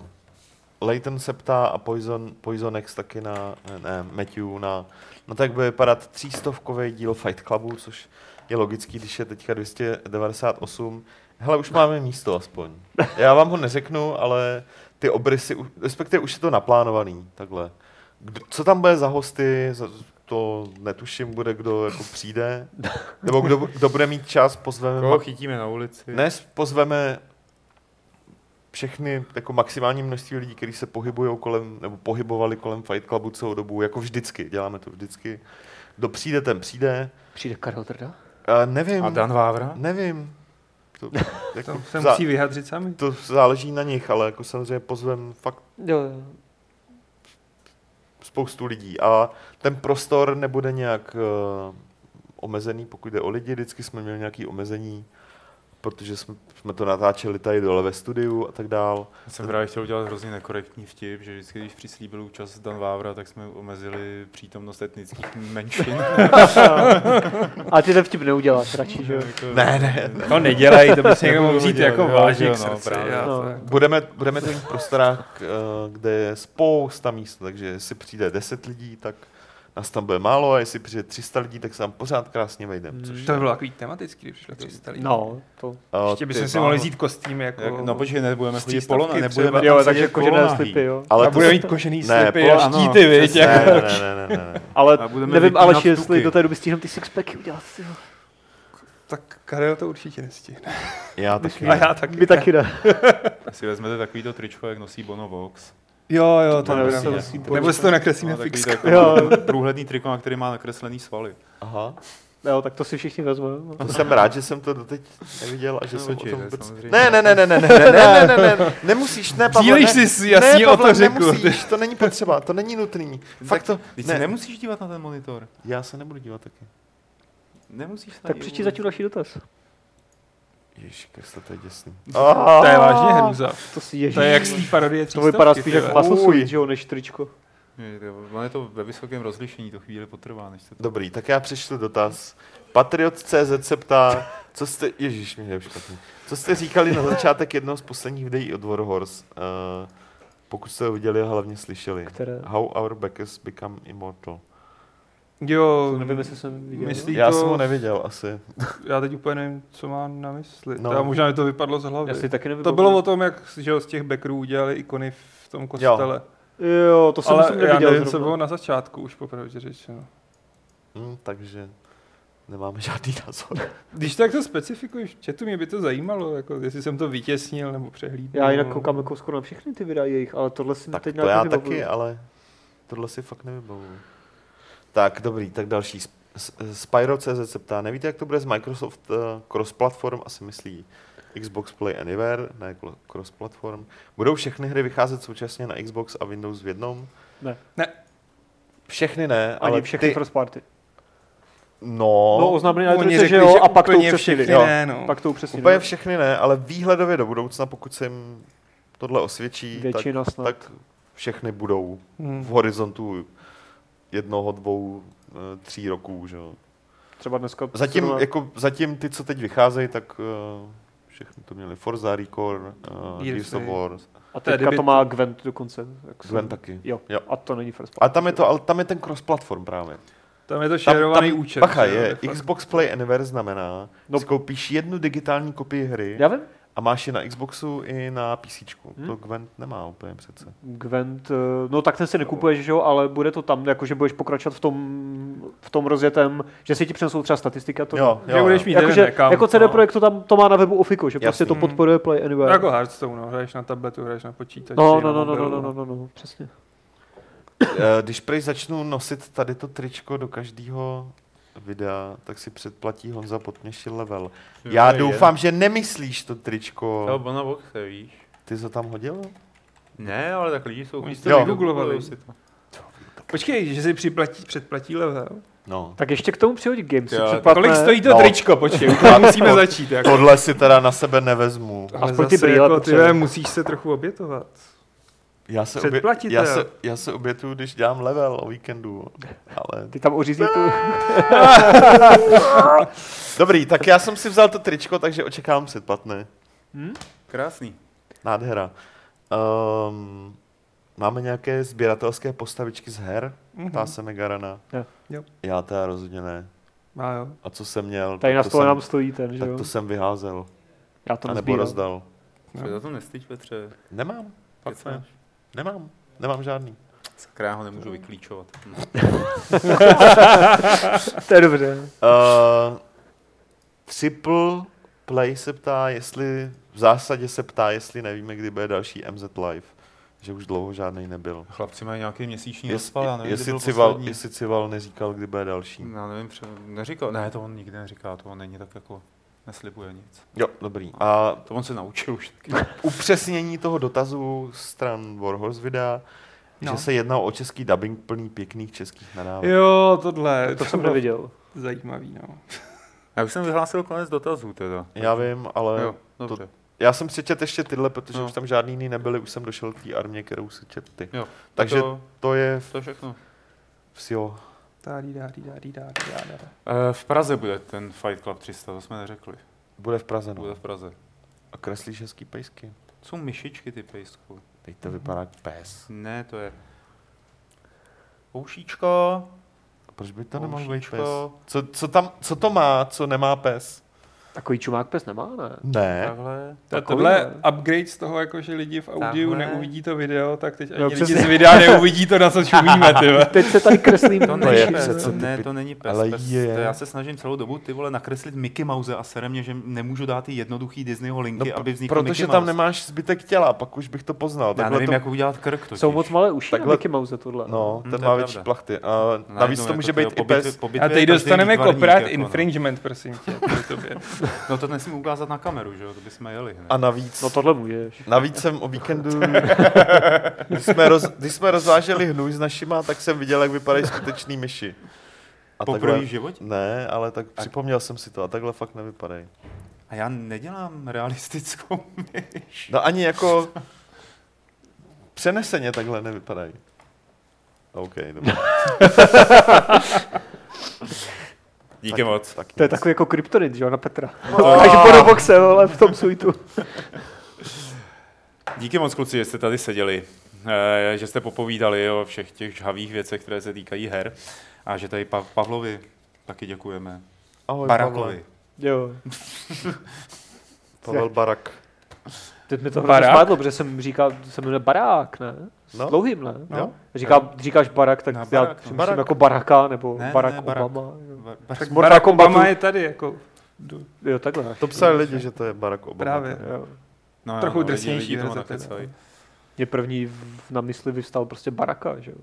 Leighton se ptá a Poison, Poisonex taky na, ne, Matthew na, no tak bude vypadat třístovkový díl Fight Clubu, což je logický, když je teďka 298. Hele, už máme místo aspoň. Já vám ho neřeknu, ale ty obrysy, respektive už je to naplánovaný, takhle. Kdo, co tam bude za hosty, za- to netuším, bude kdo jako přijde, nebo kdo, kdo bude mít čas, pozveme
Koho chytíme na ulici?
dnes pozveme všechny jako maximální množství lidí, kteří se pohybují kolem, nebo pohybovali kolem Fight Clubu celou dobu, jako vždycky, děláme to vždycky. Kdo přijde, ten přijde.
Přijde Karel Drda?
Uh, nevím,
A Dan Vávra?
nevím. To, jako
To se musí vyjádřit sami.
to záleží na nich, ale jako samozřejmě pozvem fakt
Jo, jo.
Spoustu lidí. A ten prostor nebude nějak uh, omezený, pokud jde o lidi, vždycky jsme měli nějaké omezení protože jsme, jsme to natáčeli tady dole ve studiu a tak dál.
Já jsem právě chtěl udělat hrozně nekorektní vtip, že vždycky, když přislíbil účast Dan Vávra, tak jsme omezili přítomnost etnických menšin.
A ty ten vtip neuděláš radši, že jo?
Jako-
Ne, ne, ne.
To nedělají, to bys někdo mohl vzít jako vážně k
no,
srdci.
právě.
já
No.
to-
Budeme, budeme to mít v prostorách, eh, kde je spousta míst, takže jestli přijde 10 lidí, tak nás tam bude málo a jestli přijde 300 lidí, tak se tam pořád krásně vejdeme. Což,
To by bylo takový tematický, když přišlo 300 lidí.
No, to.
eh,
Ještě bychom si mohli vzít kostým jako...
Jak, no počkej, nebudeme chodit polona, nebudeme
Jo, takže kožené slipy, jo.
Ale
a
to
bude
se-
mít kožený
Ne,
slipy
polo-
a
ano,
štíty, viď?
Ne,
Jako.
ne, ne, ne, ne, ne.
Ale
A budeme
nevím, ale jestli do té doby stihnu ty sixpacky udělat.
Tak Karel to určitě nestihne.
Já taky.
A já taky.
Vy taky ne.
Si vezmete takovýto tričko, jak nosí Bono Vox.
Jo, jo, to
To
je
nevím,
Nebo si to nakreslíme
No, takový
fix.
takový
Jo.
průhledný triko, na který má nakreslený svaly.
Aha.
Jo, tak to si všichni vezmou. no.
To jsem rád, že jsem to doteď neviděl a že
No,
jsem o
určitě,
tom vůbec... Ne, ne, ne, ne, ne, ne, ne, ne, ne, ne, nemusíš, ne, Pavle,
Dílíš
ne,
si jasně
ne,
o to řekl.
nemusíš, to není potřeba, to není nutný. Fakt to, ne,
nemusíš dívat na ten monitor.
já se nebudu dívat taky.
Nemusíš se
Tak přečti zatím další dotaz.
Ježiš, Krista, to je děsný.
To je vážně hrůza.
To si ježíš.
To je jak z té parodie
To vypadá spíš jak
třístovky,
maso
Uj.
sweet, že jo, než tričko.
Je, to- Ono je to ve vysokém rozlišení, to chvíli potrvá, než se to...
Dobrý, tak já přečtu dotaz. Patriot.cz se ptá, co jste, ježíš, mi je špatný. Co jste říkali na začátek jednoho z posledních videí od Warhorse? Uh, pokud jste ho viděli a hlavně slyšeli.
Které?
How our backers become immortal.
Jo,
To nevím, jestli jsem viděl.
Myslí
Já
to,
jsem ho neviděl asi.
já teď úplně nevím, co má na mysli.
No.
No. možná mi to vypadlo z hlavy.
Já si taky nevím.
To bylo o tom, jak že jo, z těch backerů udělali ikony v tom kostele.
Jo, to jsem
Ale
myslím
já
neviděl.
nevím, co bylo na začátku, už popravdě řečeno.
Hm, takže nemáme žádný názor.
Když tak to specifikuješ v chatu, mě by to zajímalo, jako jestli jsem to vytěsnil nebo přehlídl.
Já jinak koukám jako skoro na všechny ty videa jejich, ale tohle si
Tak
teď
to já taky, ale tohle si fakt nevybavuju. Tak, dobrý, tak další. Spyro.cz se ptá, nevíte, jak to bude s Microsoft uh, cross-platform, asi myslí Xbox Play Anywhere, ne cross-platform. Budou všechny hry vycházet současně na Xbox a Windows v jednom?
Ne.
Ne.
Všechny ne,
Ani
ale
všechny
ty...
first party.
No,
No, oznámili na
Oni
E3,
řekli,
že jo, a pak to
úplně
upřesnili.
ne, no.
Pak to upřesnili.
úplně všechny ne, ale výhledově do budoucna, pokud se jim tohle osvědčí,
Většina
tak,
snad.
tak všechny budou
Hmm.
v horizontu jednoho, dvou, eh, tří roků, že jo.
Třeba dneska...
Zatím,
zrovna-
jako, zatím ty, co teď vycházejí, tak uh, všechny to měli. Forza, Record, uh, Gears of. War,
A teďka
debut.
to má Gwent dokonce. Jak jsem-
Gwen taky.
Jo.
Jo.
A to není first party.
A tam je to, ale tam je ten cross-platform právě.
Tam je to šerovaný účet.
bacha,
jo,
je. Xbox Play Anywhere znamená,
No.
no. skoupíš jednu digitální kopii hry
Já vím.
A máš ji na Xboxu i na PC.
Hmm.
To Gwent nemá úplně přece.
Gwent, eh, no tak ten si nekupuješ, že jo, ale bude to tam, jakože budeš pokračovat v tom, v tom rozjetem, že si ti přinesou třeba statistiky a to.
Jo,
Že budeš mít
Jakože,
jeden account,
jako CD
no.
Projekt to tam to má na webu Ofiko, že prostě
Jasný.
to podporuje Play Anywhere.
Jako Hearthstone, no. hraješ na tabletu, hraješ na počítači.
no,
na
no, no, no, no, no, no, no, no, přesně.
Eh, Když prej začnu nosit tady to tričko do každého videa, tak si předplatí Honza Potměšil level. Já doufám, že nemyslíš to tričko.
Jo, Bono Vox, víš.
Ty jsi to tam hodil?
Ne, ale tak lidi jsou...
Oni to vygooglovali.
si to.
Počkej, že si připlatí, předplatí level.
No.
Tak ještě k tomu přihodit Games.
Kolik stojí to
No.
tričko, počkej, to musíme začít. Jako.
Tohle si teda na sebe nevezmu.
Ale
Aspoň ty
zase
brýle
jako, ty musíš se trochu obětovat.
Já se, obě, já, se, já se obětuju, když dělám level o víkendu. Ale...
Ty tam ořízí tu...
Dobrý, tak já jsem si vzal to tričko, takže očekávám předplatné.
Krásný.
Nádhera. Um, máme nějaké sběratelské postavičky z her?
Mhm.
Ptá se Megarana.
Jo.
Jo.
Já teda rozhodně ne.
A jo.
A co jsem měl,
Tady na
tak, to
stole
jsem,
nám stojí ten, že
tak
jo?
to jsem vyházel.
Já to
A nebo rozdal.
Se za to nestyč, Petře.
Nemám. Fakt ne. Nemám. Nemám žádný.
Sakra, já ho nemůžu vyklíčovat.
To je dobře.
Uh, triple Play se ptá, jestli, v zásadě se ptá, jestli nevíme, kdy bude další MZ Live. Že už dlouho žádný nebyl.
Chlapci mají nějaký měsíční
Jest,
rozpad, já nevím, kdy
jestli,
byl
Cival,
poslední.
jestli Cival neříkal, kdy bude další.
Já nevím, pře- neříkal, ne, to on nikdy neříká, to on není tak jako, neslibuje nic.
Jo, dobrý. A
To on se naučil už taky.
upřesnění toho dotazu stran Warhorse videa, no. Že se jedná o český dubbing plný pěkných českých nadávek.
Jo, tohle.
To jsem
bylo
neviděl.
Zajímavý, no.
Já už jsem vyhlásil konec dotazů teda.
Já vím, ale
Jo, dobře.
já jsem si čet ještě tyhle, protože
No.
už tam žádný jiný nebyly, už jsem došel k té armě, kterou si čet ty.
Jo,
Takže
to,
to je
to je všechno.
vsio.
Eh, V Praze bude ten Fight Club 300, to jsme neřekli.
Bude v Praze, no.
Bude v Praze.
A kreslíš hezký pejsky.
Jsou myšičky ty pejsku.
Teď to vypadá jak pes.
Ne, to je... Oušíčko.
A proč by to nemohl být pes? Co, co, tam, co to má, co nemá pes?
Takový čumák pes nemá, ne?
Ne.
Takhle.
To,
Takový,
tohle
ne?
upgrade z toho, jako že lidi v audiu
Takhle.
neuvidí to video, tak teď ani
No,
lidi
přesně.
z videa neuvidí to, na co šumíme, ty.
Teď se tady kreslím.
To
To
není
je
pes,
přece
ne, to není pes.
ale
pes
je.
to já se snažím celou dobu ty vole nakreslit Mickey Mouse a sere mě, že nemůžu dát ty jednoduchý Disneyho linky,
No,
aby vznikl
protože
Mickey
tam
Mouse.
nemáš zbytek těla, pak už bych to poznal.
Já
Takhle
nevím,
to,
jak udělat krk totiž.
Jsou moc malé uši
Takhle-
na Mickey Mouse tohle.
No,
Hm,
ten
to
má větší plachty. A navíc to
jako
může být i pes.
A teď dostaneme copyright
jako, no.
infringement, prosím tě.
No to nesmím ukázat na kameru, že jo, to bychom jeli hned.
A navíc,
No tohle můžeš.
navíc jsem o víkendu, když jsme, roz, když jsme rozváželi hnůj s našima, tak jsem viděl, jak vypadají skutečný myši. A
Poprvé v životě?
Ne, ale tak připomněl jsem si to a takhle fakt nevypadají.
A já nedělám realistickou myš.
No ani jako přeneseně takhle nevypadají. OK, dobře.
Díky moc.
Tak
To je takový jako kryptonit, že jo, na Petra. Až po boxe, ale v tom suitu.
Díky moc, kluci, že jste tady seděli, eh, že jste popovídali o všech těch žhavých věcech, které se týkají her a že tady pa- Pavlovi taky děkujeme.
Ahoj,
Barakovi.
Jo.
Pavel, Barak.
Teď mi to hrozně spadlo, protože jsem říkal, se jmenuje Barák, ne? S
No.
dlouhým, ne?
Jo?
Říká, říkáš Barak, tak
No,
já
no.
myslím
Barák.
jako Baraka, nebo
Ne,
Barack
ne, Barák.
Obama.
Bar- bar-
Tak Barack Obama je tady, jako... do-
Jo, takhle.
To psali lidi, že to je Barack Obama.
Právě.
Jo.
no,
trochu
lidi-
drsnější verze.
Mě první v- na mysli vyvstal prostě Baraka, že jo.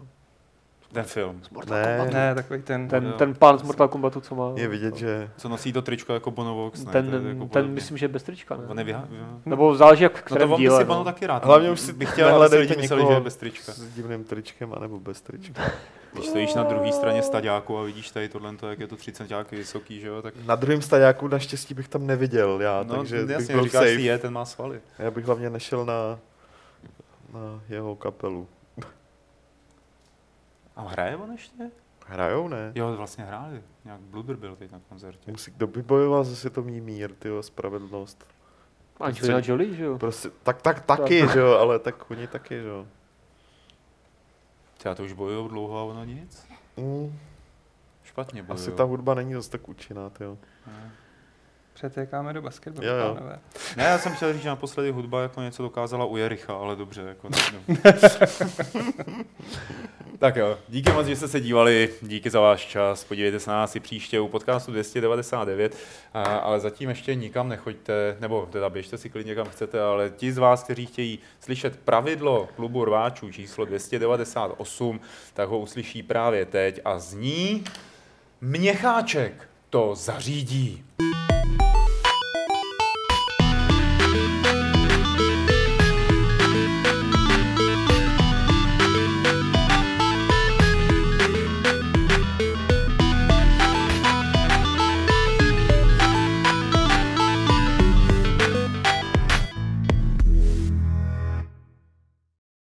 Ten film.
Ne,
Ne, takový ten...
Ten,
jo.
ten pán z Mortal Kombatu, co má.
je vidět, že
Co nosí to tričko jako Bonovox, ne?
Ten,
To jako
ten myslím, že je bez trička, ne?
je vyha- jo.
Nebo záleží, jak v
No to
kterém
on by
díle.
si
no.
Bono taky rád.
Hlavně už si
bych chtěl, aby
nehledejte
lidi mysleli, že je
někoho
bez trička.
s divným tričkem, anebo bez trička.
Když stojíš na druhé straně staďáku a vidíš tady tohle, jak je to 30 vysoký, že jo, tak
Na druhém staďáku naštěstí bych tam neviděl já,
no,
takže bych
jasně,
byl
říkáš
safe.
je, ten má svaly.
Já bych hlavně nešel na, na jeho kapelu.
A hraje on ještě?
Hrajou, ne?
Jo, vlastně hráli. Nějak Bloober byl teď na koncertě.
Musí, kdo by bojoval za světovní mír, tyjo, spravedlnost.
Angelina Jolie, že jo.
Prostě, tak, tak, taky, že jo, ale tak oni taky, že jo.
Já to už bojují dlouho a ono nic.
Mm,
Špatně bojují.
asi ta hudba není zase tak účinná, tyjo.
Přetékáme do basketbalu,
Jo, jo.
pánové.
Ne, já jsem chtěl říct, že naposledy hudba jako něco dokázala u Jericha, ale dobře. Jako ne, no. tak jo, díky moc, že jste se dívali, díky za váš čas, podívejte se na nás i příště u podcastu 299, a, ale zatím ještě nikam nechoďte, nebo teda běžte si klidně kam chcete, ale ti z vás, kteří chtějí slyšet pravidlo klubu rváčů číslo 298, tak ho uslyší právě teď a zní Měcháček to zařídí.